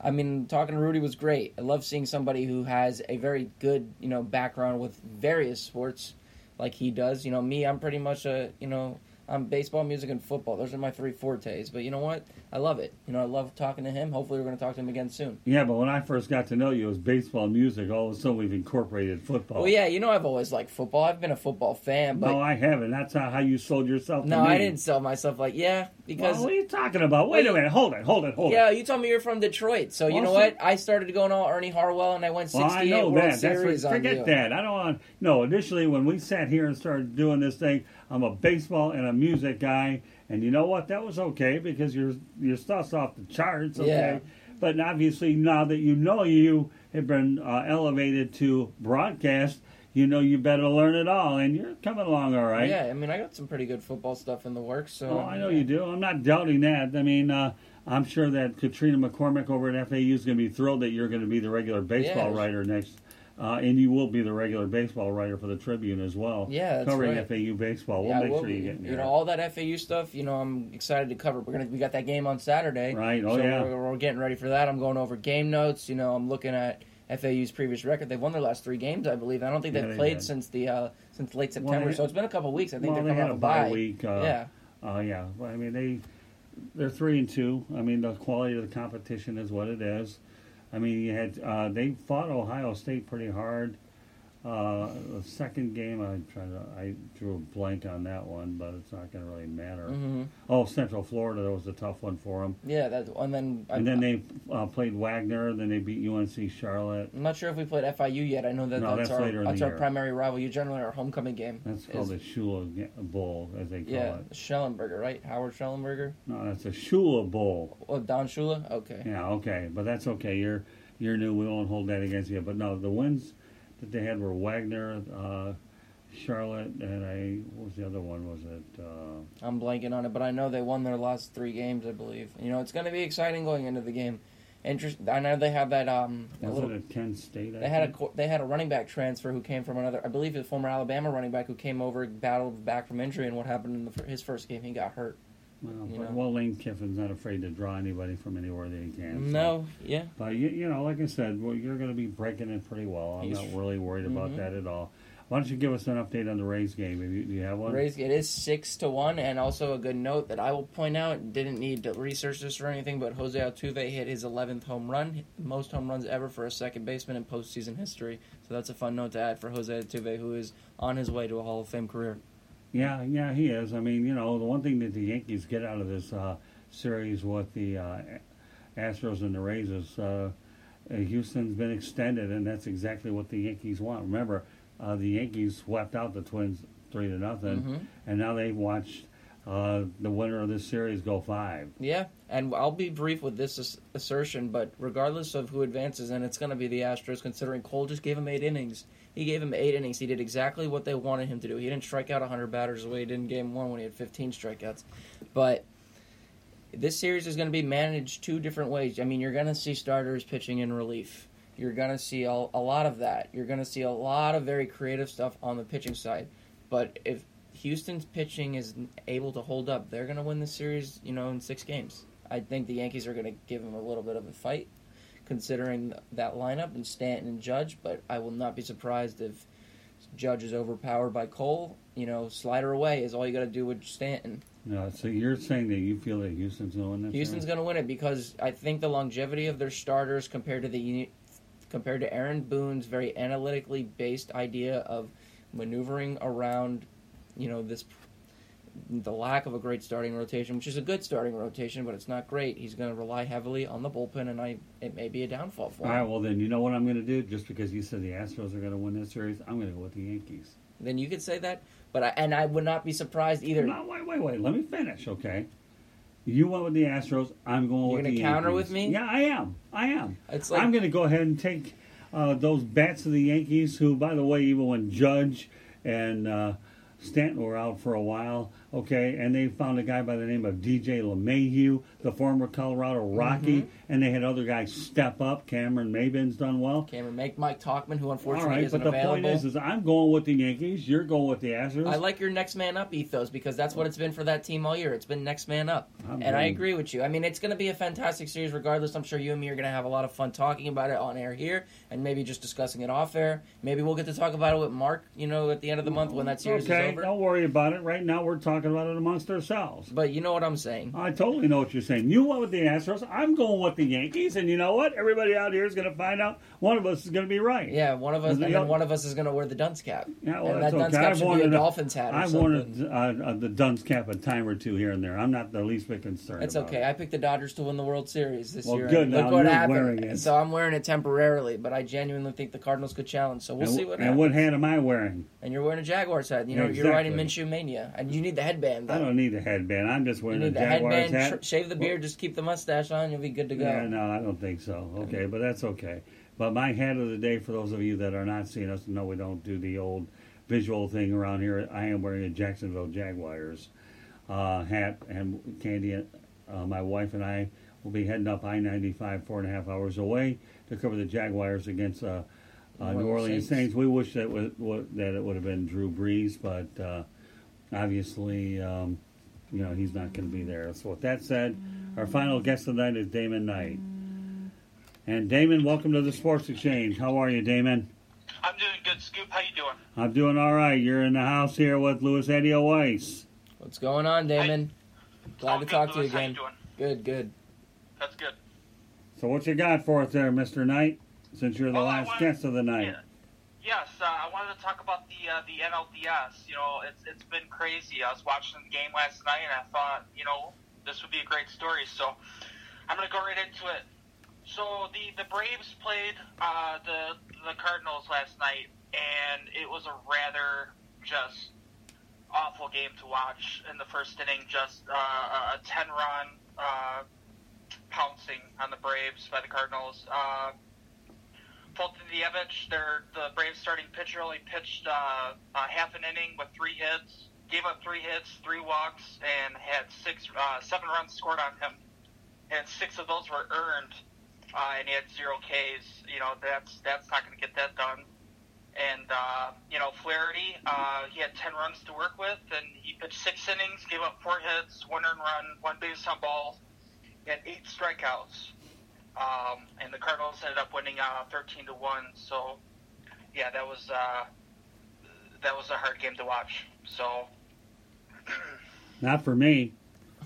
I mean, talking to Rudy was great. I love seeing somebody who has a very good, you know, background with various sports, like he does. You know, me, I'm pretty much a, you know, I'm baseball, music, and football. Those are my three fortes. But you know what? I love it. You know, I love talking to him. Hopefully, we're going to talk to him again soon. Yeah, but when I first got to know you, it was baseball music. All of a sudden, we've incorporated football. Well, yeah, you know, I've always liked football. I've been a football fan, but no, I haven't. That's not how you sold yourself. To no, me. I didn't sell myself like yeah because. Well, what are you talking about? Wait a minute. Hold it. Hold it. Hold yeah, it. Yeah, you told me you're from Detroit, so you Well, know what? I started going all Ernie Harwell, and I went 68 Well, I know World that. That's Series what, on forget that. I don't want. No, initially when we sat here and started doing this thing, I'm a baseball and a music guy, and you know what? That was okay because your your stuff's off the charts. Okay, Yeah. but obviously now that you know you have been uh, elevated to broadcast, you know you better learn it all, and you're coming along all right. Yeah, I mean, I got some pretty good football stuff in the works. So Oh, I know you do. I'm not doubting that. I mean, uh, I'm sure that Katrina McCormick over at FAU is going to be thrilled that you're going to be the regular baseball Yeah. writer next, uh, and you will be the regular baseball writer for the Tribune as well. Yeah, that's covering right. FAU baseball. We'll yeah, make we'll sure you get in you know all that FAU stuff. You know, I'm excited to cover. We're gonna we got that game on Saturday, Right, oh, so yeah. we're, we're getting ready for that. I'm going over game notes. You know, I'm looking at FAU's previous record. They've won their last three games, I believe. I don't think they've they played did. since the uh, since late Well, September. they- so it's been a couple weeks. I think well, they're they coming had off a bye. week. Uh, yeah. Uh, yeah. Well, I mean, they they're three and two. I mean, the quality of the competition is what it is. I mean, you had uh, they fought Ohio State pretty hard. Uh, the second game, I tried to, I drew a blank on that one, but it's not going to really matter. Mhm. Oh, Central Florida, that was a tough one for them. Yeah, that and then I, And then they uh, played Wagner. Then they beat UNC Charlotte. I'm not sure if we played FIU yet. I know that No, that's, that's our that's our year. primary rival. You generally our homecoming game. That's called is- the Shula Bowl, as they call yeah it. Schnellenberger, right? Howard Schnellenberger. No, that's a Shula Bowl. Oh, Don Shula. Okay. Yeah, okay, but that's okay. You're you're new. We won't hold that against you. But no, the wins that they had were Wagner, uh, Charlotte, and I. What was the other one? Was it? Uh, I'm blanking on it, but I know they won their last three games. I believe. You know, it's going to be exciting going into the game. Interest. I know they have that. Um, that was little. it Penn State? I They had a think? they had a running back transfer who came from another. I believe a former Alabama running back who came over, battled back from injury, and what happened in the, his first game? He got hurt. Well, you but, know. well, Lane Kiffin's not afraid to draw anybody from anywhere that he can. so- No, yeah. But you, you know, like I said, well, you're going to be breaking it pretty well. I'm He's- not really worried about Mhm. that at all. Why don't you give us an update on the Rays game? You, do you have one? Raised, it is six to one, and also a good note that I will point out. Didn't need to research this or anything, but Jose Altuve hit his 11th home run, most home runs ever for a second baseman in postseason history. So that's a fun note to add for Jose Altuve, who is on his way to a Hall of Fame career. Yeah, yeah, he is. I mean, you know, the one thing that the Yankees get out of this uh, series with the uh, Astros and the Rays is uh, uh, Houston's been extended, and that's exactly what the Yankees want. Remember, uh, the Yankees swept out the Twins three to nothing, Mhm. and now they've watched uh, the winner of this series go five. Yeah, and I'll be brief with this ass- assertion, but regardless of who advances, and it's going to be the Astros, considering Cole just gave him eight innings. He gave him eight innings. He did exactly what they wanted him to do. He didn't strike out 100 batters the way he did in game one when he had 15 strikeouts. But this series is going to be managed two different ways. I mean, you're going to see starters pitching in relief. You're going to see a, a lot of that. You're going to see a lot of very creative stuff on the pitching side. But if Houston's pitching is able to hold up, they're going to win the series, you know, in six games. I think the Yankees are going to give them a little bit of a fight, considering that lineup and Stanton and Judge. But I will not be surprised if Judge is overpowered by Cole. You know, slider away is all you got to do with Stanton. No, so you're saying that you feel that Houston's going to win this? Houston's going to win it because I think the longevity of their starters compared to the compared to Aaron Boone's very analytically based idea of maneuvering around, you know, this the lack of a great starting rotation, which is a good starting rotation, but it's not great. He's going to rely heavily on the bullpen, and I it may be a downfall for All him. right, well then, you know what I'm going to do? Just because you said the Astros are going to win this series, I'm going to go with the Yankees. Then you could say that, but I, and I would not be surprised either. No, wait, wait, wait. Let me finish, okay? You went with the Astros. I'm going with the Yankees. You're with gonna the counter Yankees. with me? Yeah, I am. I am. It's like- I'm going to go ahead and take uh, those bats of the Yankees, who, by the way, even when Judge and uh, Stanton were out for a while, okay, and they found a guy by the name of DJ LeMahieu, the former Colorado Rocky, Mm-hmm. and they had other guys step up. Cameron Maybin's done well. Cameron, make Mike Tauchman, who unfortunately right, isn't but the available. point is, is I'm going with the Yankees. You're going with the Astros. I like your next man up ethos because that's what it's been for that team all year. It's been next man up. I'm and I agree with you. I mean, it's going to be a fantastic series regardless. I'm sure you and me are going to have a lot of fun talking about it on air here and maybe just discussing it off air. Maybe we'll get to talk about it with Mark, you know, at the end of the month when that series okay, is over. don't worry about it. Right now, we're talking about it amongst ourselves. But you know what I'm saying. I totally know what you're saying. You went with the Astros. I'm going with the Yankees, and you know what? Everybody out here is going to find out one of us is going to be right. Yeah, one of us, And and the then one of us is going to wear the dunce cap. Yeah, well, and that's that dunce okay. cap I've should be a Dolphins hat. I've something. worn uh, the dunce cap a time or two here and there. I'm not the least bit concerned. It's okay. I picked the Dodgers to win the World Series this Well, year. good. Look Now what you're happened. wearing it. So I'm wearing it temporarily, but I genuinely think the Cardinals could challenge. So we'll and, see what and happens. what hat am I wearing? And you're wearing a Jaguars hat. You know, Yeah, you're riding exactly. Minshew mania, and you need the headband. Though. I don't need the headband. I'm just You wearing need a the Jaguars headband. hat. tr- shave the beard. Just keep the mustache on. You'll be good to go. Yeah, no, I don't think so. Okay, but that's okay. But my hat of the day, for those of you that are not seeing us, no, we don't do the old visual thing around here. I am wearing a Jacksonville Jaguars uh, hat, and Candy, uh, my wife and I will be heading up I-95, four and a half hours away to cover the Jaguars against uh, uh, New Orleans Saints. We wish that that it would have been Drew Brees, but uh, obviously, um, you know, he's not going to be there. So with that said, our final guest tonight is Damon Knight. And Damon, welcome to the Sports Exchange. How are you, Damon? I'm doing good, Scoop. How you doing? I'm doing all right. You're in the house here with Louis Eddie Weiss. What's going on, Damon? Glad Oh, to good, talk to you Louis. How you again. doing? Good, good. That's good. So what you got for us there, Mr. Knight? Since you're the I last wanted- guest of the night. Yes, uh, I wanted to talk about the uh, the NLDS. You know, it's it's been crazy. I was watching the game last night, and I thought, you know, this would be a great story. So I'm going to go right into it. So the the Braves played uh, the the Cardinals last night, and it was a rather just awful game to watch in the first inning. Just uh, a ten run uh, pouncing on the Braves by the Cardinals. Uh, Fulton Dievich, their the Braves starting pitcher, only pitched uh, a half an inning with three hits, gave up three hits, three walks, and had six, uh, seven runs scored on him, and six of those were earned, uh, and he had zero Ks. You know that's that's not going to get that done. And uh, you know Flaherty, uh, he had ten runs to work with, and he pitched six innings, gave up four hits, one earned run, one base on ball, and eight strikeouts. Um, and the Cardinals ended up winning uh, 13 to one. So, yeah, that was uh, that was a hard game to watch. So, Not for me.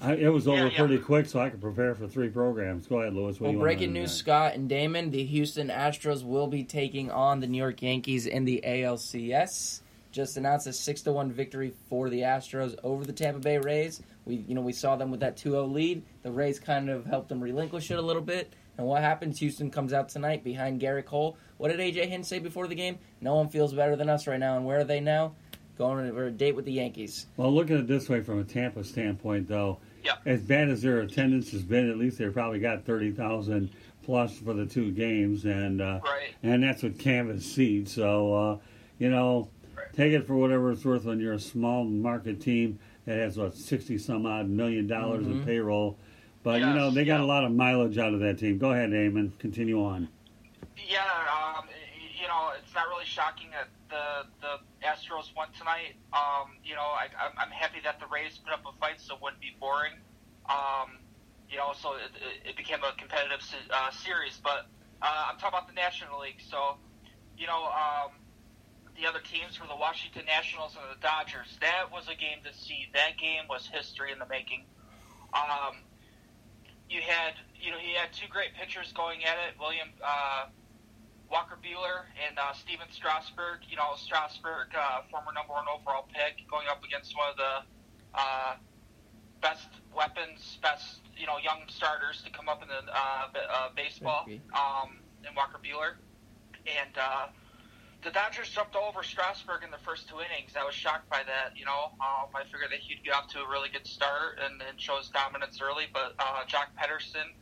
I, it was over Yeah, yeah. pretty quick, so I could prepare for three programs. Go ahead, Louis. What Well, do you want breaking to news, Scott and Damon: the Houston Astros will be taking on the New York Yankees in the ALCS. Just announced a six to one victory for the Astros over the Tampa Bay Rays. We, you know, we saw them with that 2-0 lead. The Rays kind of helped them relinquish it a little bit. And what happens? Houston comes out tonight behind Gerrit Cole. What did AJ Hinch say before the game? No one feels better than us right now. And where are they now? Going on a date with the Yankees. Well, looking at it this way from a Tampa standpoint, though. As bad as their attendance has been, at least they probably got thirty thousand plus for the two games, and uh, and that's with canvas seats. So uh, you know, take it for whatever it's worth when you're a small market team that has what sixty some odd million dollars in Mhm. payroll. But you know, they got a lot of mileage out of that team. Go ahead, Eamon. Continue on. yeah, um, you know, it's not really shocking that the the Astros won tonight. Um, you know, I, I'm, happy that the Rays put up a fight, so it wouldn't be boring. Um, you know, so it, it- it became a competitive uh, series. But uh, I'm talking about the National League. So, you know, um, the other teams were the Washington Nationals and the Dodgers. That was a game to see. That game was history in the making. Um, you had, you know, he had two great pitchers going at it. William uh, Walker Buehler and uh, Stephen Strasburg. You know, Strasburg, uh, former number one overall pick, going up against one of the uh, best weapons, best you know young starters to come up in the uh, b- uh, baseball. Um, and Walker Buehler, and uh, the Dodgers jumped all over Strasburg in the first two innings. I was shocked by that. You know, um, I figured that he'd get off to a really good start and, and show his dominance early, but uh, Joc Pederson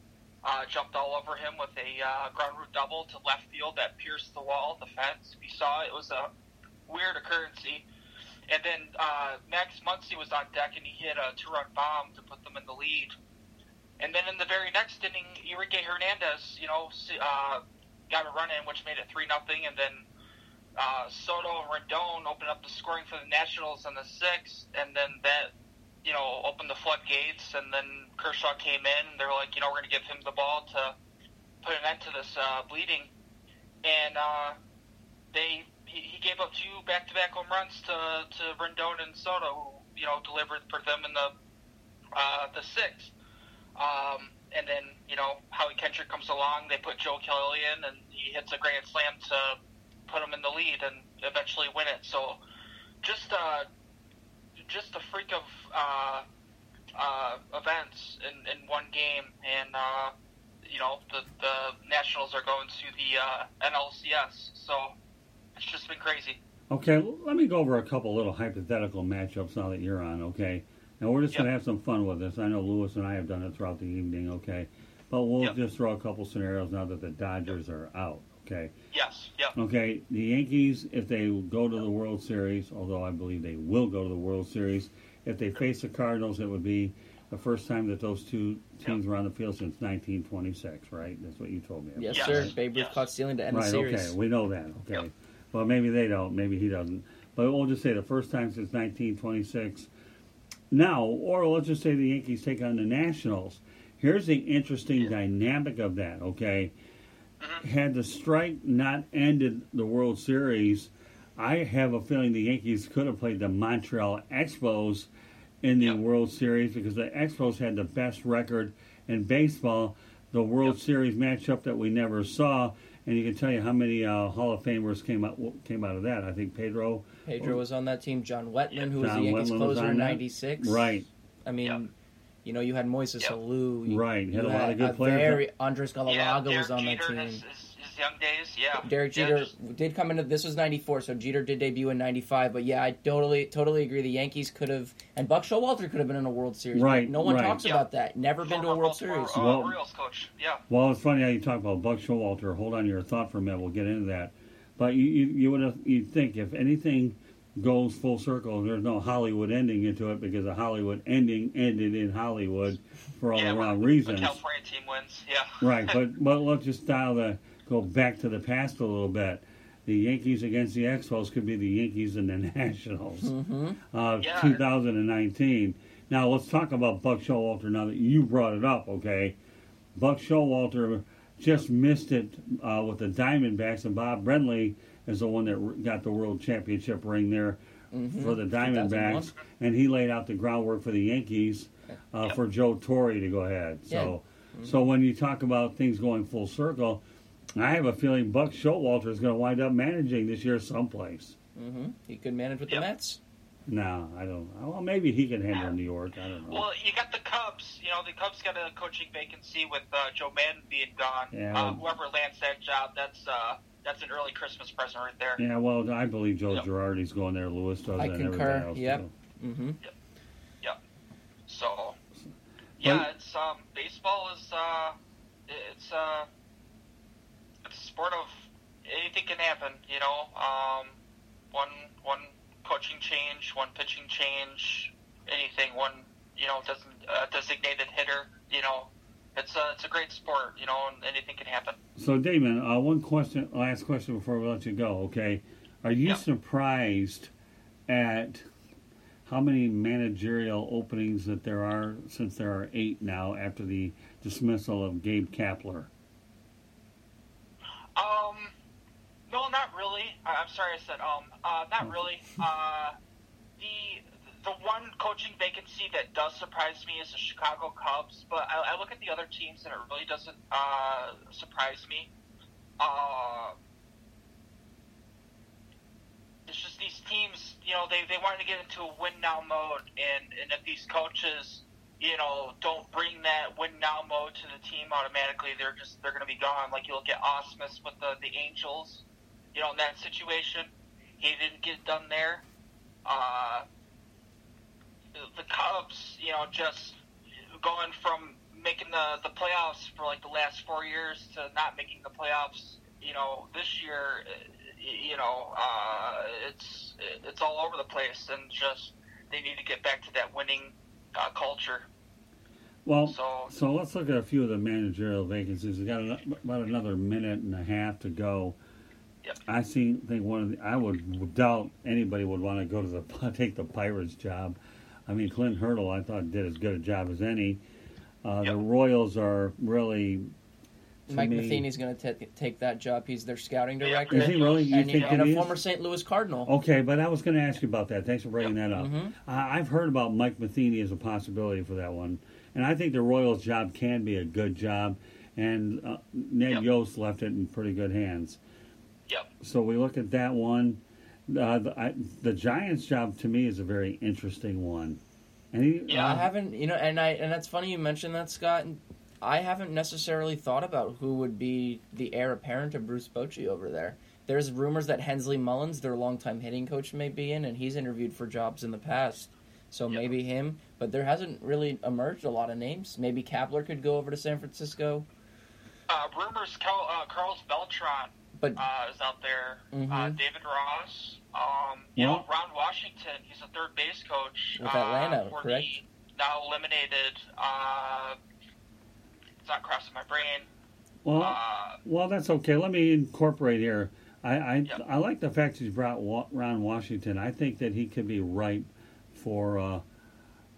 uh, jumped all over him with a uh, ground rule double to left field that pierced the wall, the fence. We saw it was a weird occurrence. And then uh, Max Muncy was on deck and he hit a two-run bomb to put them in the lead. And then in the very next inning, Enrique Hernandez, you know, uh, got a run in, which made it three nothing, and then uh, Soto and Rendon opened up the scoring for the Nationals in the sixth, and then that, you know, opened the floodgates, and then Kershaw came in, they're like, you know, we're going to give him the ball to put an end to this uh, bleeding, and uh, they he, he gave up two back-to-back home runs to to Rendon and Soto, who you know delivered for them in the uh, the sixth. Um, and then, you know, Howie Kendrick comes along. They put Joe Kelly in, and he hits a grand slam to put them in the lead and eventually win it. So, just uh, just a freak of uh, uh, events in, in one game, and uh, you know, the the Nationals are going to the uh, NLCS. So, it's just been crazy. Okay, let me go over a couple little hypothetical matchups now that you're on. Okay. Now we're just yep. going to have some fun with this. I know Louis and I have done it throughout the evening, okay? But we'll yep. just throw a couple scenarios now that the Dodgers yep. are out, okay? Yes, yep. Okay, the Yankees, if they go to the World Series, although I believe they will go to the World Series, if they face the Cardinals, it would be the first time that those two teams were on the field since 1926, right? That's what you told me. Yes, yes. sir. Babe Ruth yes. caught stealing to end right, the series. okay, we know that, okay. Well, maybe they don't, maybe he doesn't. But we'll just say the first time since 1926 now, or let's just say the Yankees take on the Nationals. Here's the interesting dynamic of that, okay? Mm-hmm. Had the strike not ended the World Series, I have a feeling the Yankees could have played the Montreal Expos in the yep. World Series because the Expos had the best record in baseball. The World yep. Series matchup that we never saw, and you can tell you how many uh, Hall of Famers came out came out of that. I think Pedro Pedro was on that team. John Wetteland, who was the Yankees Wetteland closer in '96. Right. I mean, yep. You know, you had Moises yep. Alou. Right. You had a lot of good players. Very, Andres Galarraga yeah, was on Jeter that team. His, his, his young days, yeah. Derek Jeter yeah, just... did come into this was '94, so Jeter did debut in '95. But yeah, I totally, totally agree. The Yankees could have, and Buck Showalter could have been in a World Series. Right. No one right. talks yep. about that. Never been to a World Series. Uh, well, Orioles coach. Yeah. Well, it's funny how you talk about Buck Showalter. Hold on to your thought for a minute. We'll get into that. But you, you, you would have, you'd think if anything goes full circle. There's no Hollywood ending into it because the Hollywood ending ended in Hollywood for all yeah, the wrong when, reasons. The California team wins, yeah. right, but but let's just dial the go back to the past a little bit. The Yankees against the Expos could be the Yankees and the Nationals mm-hmm. of yeah. 2019. Now let's talk about Buck Showalter. Now that you brought it up, okay, Buck Showalter just missed it uh, with the Diamondbacks and Bob Brenly is the one that got the world championship ring there mm-hmm. for the Diamondbacks, and he laid out the groundwork for the Yankees uh, yep. for Joe Torre to go ahead. So, yeah. mm-hmm. so when you talk about things going full circle, I have a feeling Buck Showalter is going to wind up managing this year someplace. Mm-hmm. He could manage with yep. the Mets. No, I don't. Well, maybe he can handle New York. I don't know. Well, you got the Cubs. You know, the Cubs got a coaching vacancy with uh, Joe Maddon being gone. Yeah, uh, whoever lands that job, that's uh, that's an early Christmas present right there. Yeah, well, I believe Joe yep. Girardi's going there. Louis does, I and concur. everybody else. Yep. So. Mm-hmm. Yep. Yep. So, yeah, it's um, baseball is uh, it's uh, it's a sport of anything can happen. You know, um, one one coaching change, one pitching change, anything, one you know doesn't uh, designated hitter. You know, it's a it's a great sport. You know, and anything can happen. So, Damon, uh, one question, last question before we let you go. Okay, are you Yep. surprised at how many managerial openings that there are since there are eight now after the dismissal of Gabe Kapler? Um, no, not really. I- I'm sorry, I said um. Uh, not really. Uh, the the one coaching vacancy that does surprise me is the Chicago Cubs, but I, I look at the other teams and it really doesn't uh, surprise me. Uh, it's just these teams, you know, they, they want to get into a win now mode, and, and if these coaches, you know, don't bring that win now mode to the team automatically, they're just they're going to be gone. Like you look at Ausmus with the the Angels, you know, in that situation. He didn't get done there. Uh, the Cubs, you know, just going from making the the playoffs for like the last four years to not making the playoffs. You know, this year, you know, uh, it's it's all over the place, and just they need to get back to that winning uh, culture. Well, So- so, let's look at a few of the managerial vacancies. We've got about another minute and a half to go. I see. Think one of the. I would doubt anybody would want to go to the take the Pirates job. I mean, Clint Hurdle, I thought did as good a job as any. Uh, The Royals are really. Mike me- Matheny's going to take that job. He's their scouting director. Is he really? You and, think and that a is? former St. Louis Cardinal. Okay, but I was going to ask you about that. Thanks for bringing that up. Mhm. I I've heard about Mike Matheny as a possibility for that one, and I think the Royals' job can be a good job, and uh, Ned Yost left it in pretty good hands. Yep. So we look at that one. Uh, the, I, the Giants' job to me is a very interesting one. Any, Yeah, I uh, haven't, you know, and I and that's funny you mentioned that, Scott. I haven't necessarily thought about who would be the heir apparent to Bruce Bochy over there. There's rumors that Hensley Meulens, their longtime hitting coach, may be in, and he's interviewed for jobs in the past. So maybe him, but there hasn't really emerged a lot of names. Maybe Kapler could go over to San Francisco. Uh, rumors, Carl, uh, Carlos Beltran But- uh, is out there. Uh, Mhm. David Ross. Um, you know, Yeah. Ron Washington. He's a third base coach With uh, Atlanta, for correct? the now eliminated. Uh, it's not crossing my brain. Well, Uh, well, that's okay. Let me incorporate here. I I, I like the fact he's brought Wa- Ron Washington. I think that he could be ripe for uh,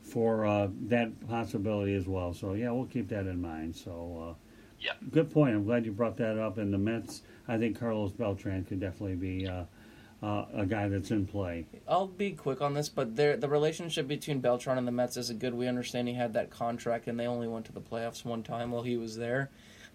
for uh, that possibility as well. So yeah, we'll keep that in mind. So uh, yeah, good point. I'm glad you brought that up. And the Mets, I think Carlos Beltran could definitely be uh, uh, a guy that's in play. I'll be quick on this, but there, the relationship between Beltran and the Mets isn't good. We understand he had that contract, and they only went to the playoffs one time while he was there.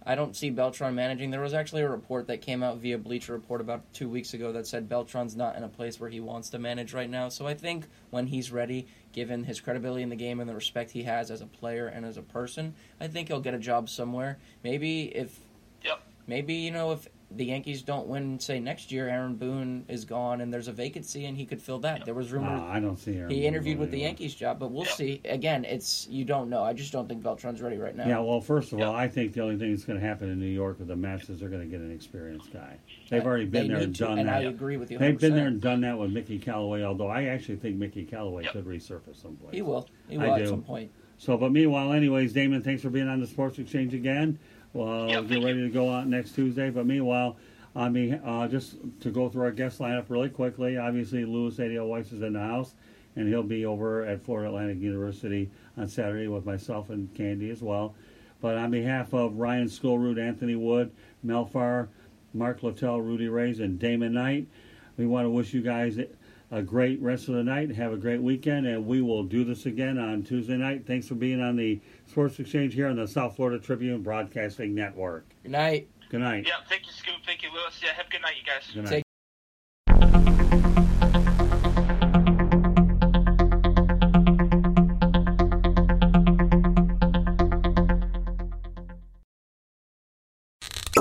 I don't see Beltran managing. There was actually a report that came out via Bleacher Report about two weeks ago that said Beltran's not in a place where he wants to manage right now. So I think when he's ready, given his credibility in the game and the respect he has as a player and as a person, I think he'll get a job somewhere. Maybe if Yep. Maybe you know if the Yankees don't win, say next year, Aaron Boone is gone and there's a vacancy and he could fill that. There was rumors. Nah, I don't see Aaron He Boone interviewed going with the anywhere. Yankees job, but we'll see. Again, it's you don't know. I just don't think Beltran's ready right now. Yeah, well, first of all, I think the only thing that's going to happen in New York with the Mets is they're going to get an experienced guy. They've already They been there need and to, done and that. I agree with you They've been 100%. there and done that with Mickey Callaway. Although I actually think Mickey Callaway could resurface someplace. He will. He I will at do. some point. So, but meanwhile, anyways, Damon, thanks for being on the Sports Exchange again. Well, get ready to go out next Tuesday. But meanwhile, I mean, uh, just to go through our guest lineup really quickly. Obviously, Louis Adio Weiss is in the house, and he'll be over at Florida Atlantic University on Saturday with myself and Candy as well. But on behalf of Ryan Schoolroot, Anthony Wood, Mel Farr, Mark Littell, Rudy Reyes, and Damon Knight, we want to wish you guys a great rest of the night. And have a great weekend, and we will do this again on Tuesday night. Thanks for being on the Sports Exchange here on the South Florida Tribune Broadcasting Network. Good night. Good night. Yeah, thank you, Scoop. Thank you, Louis. Yeah, have a good night, you guys. Good night.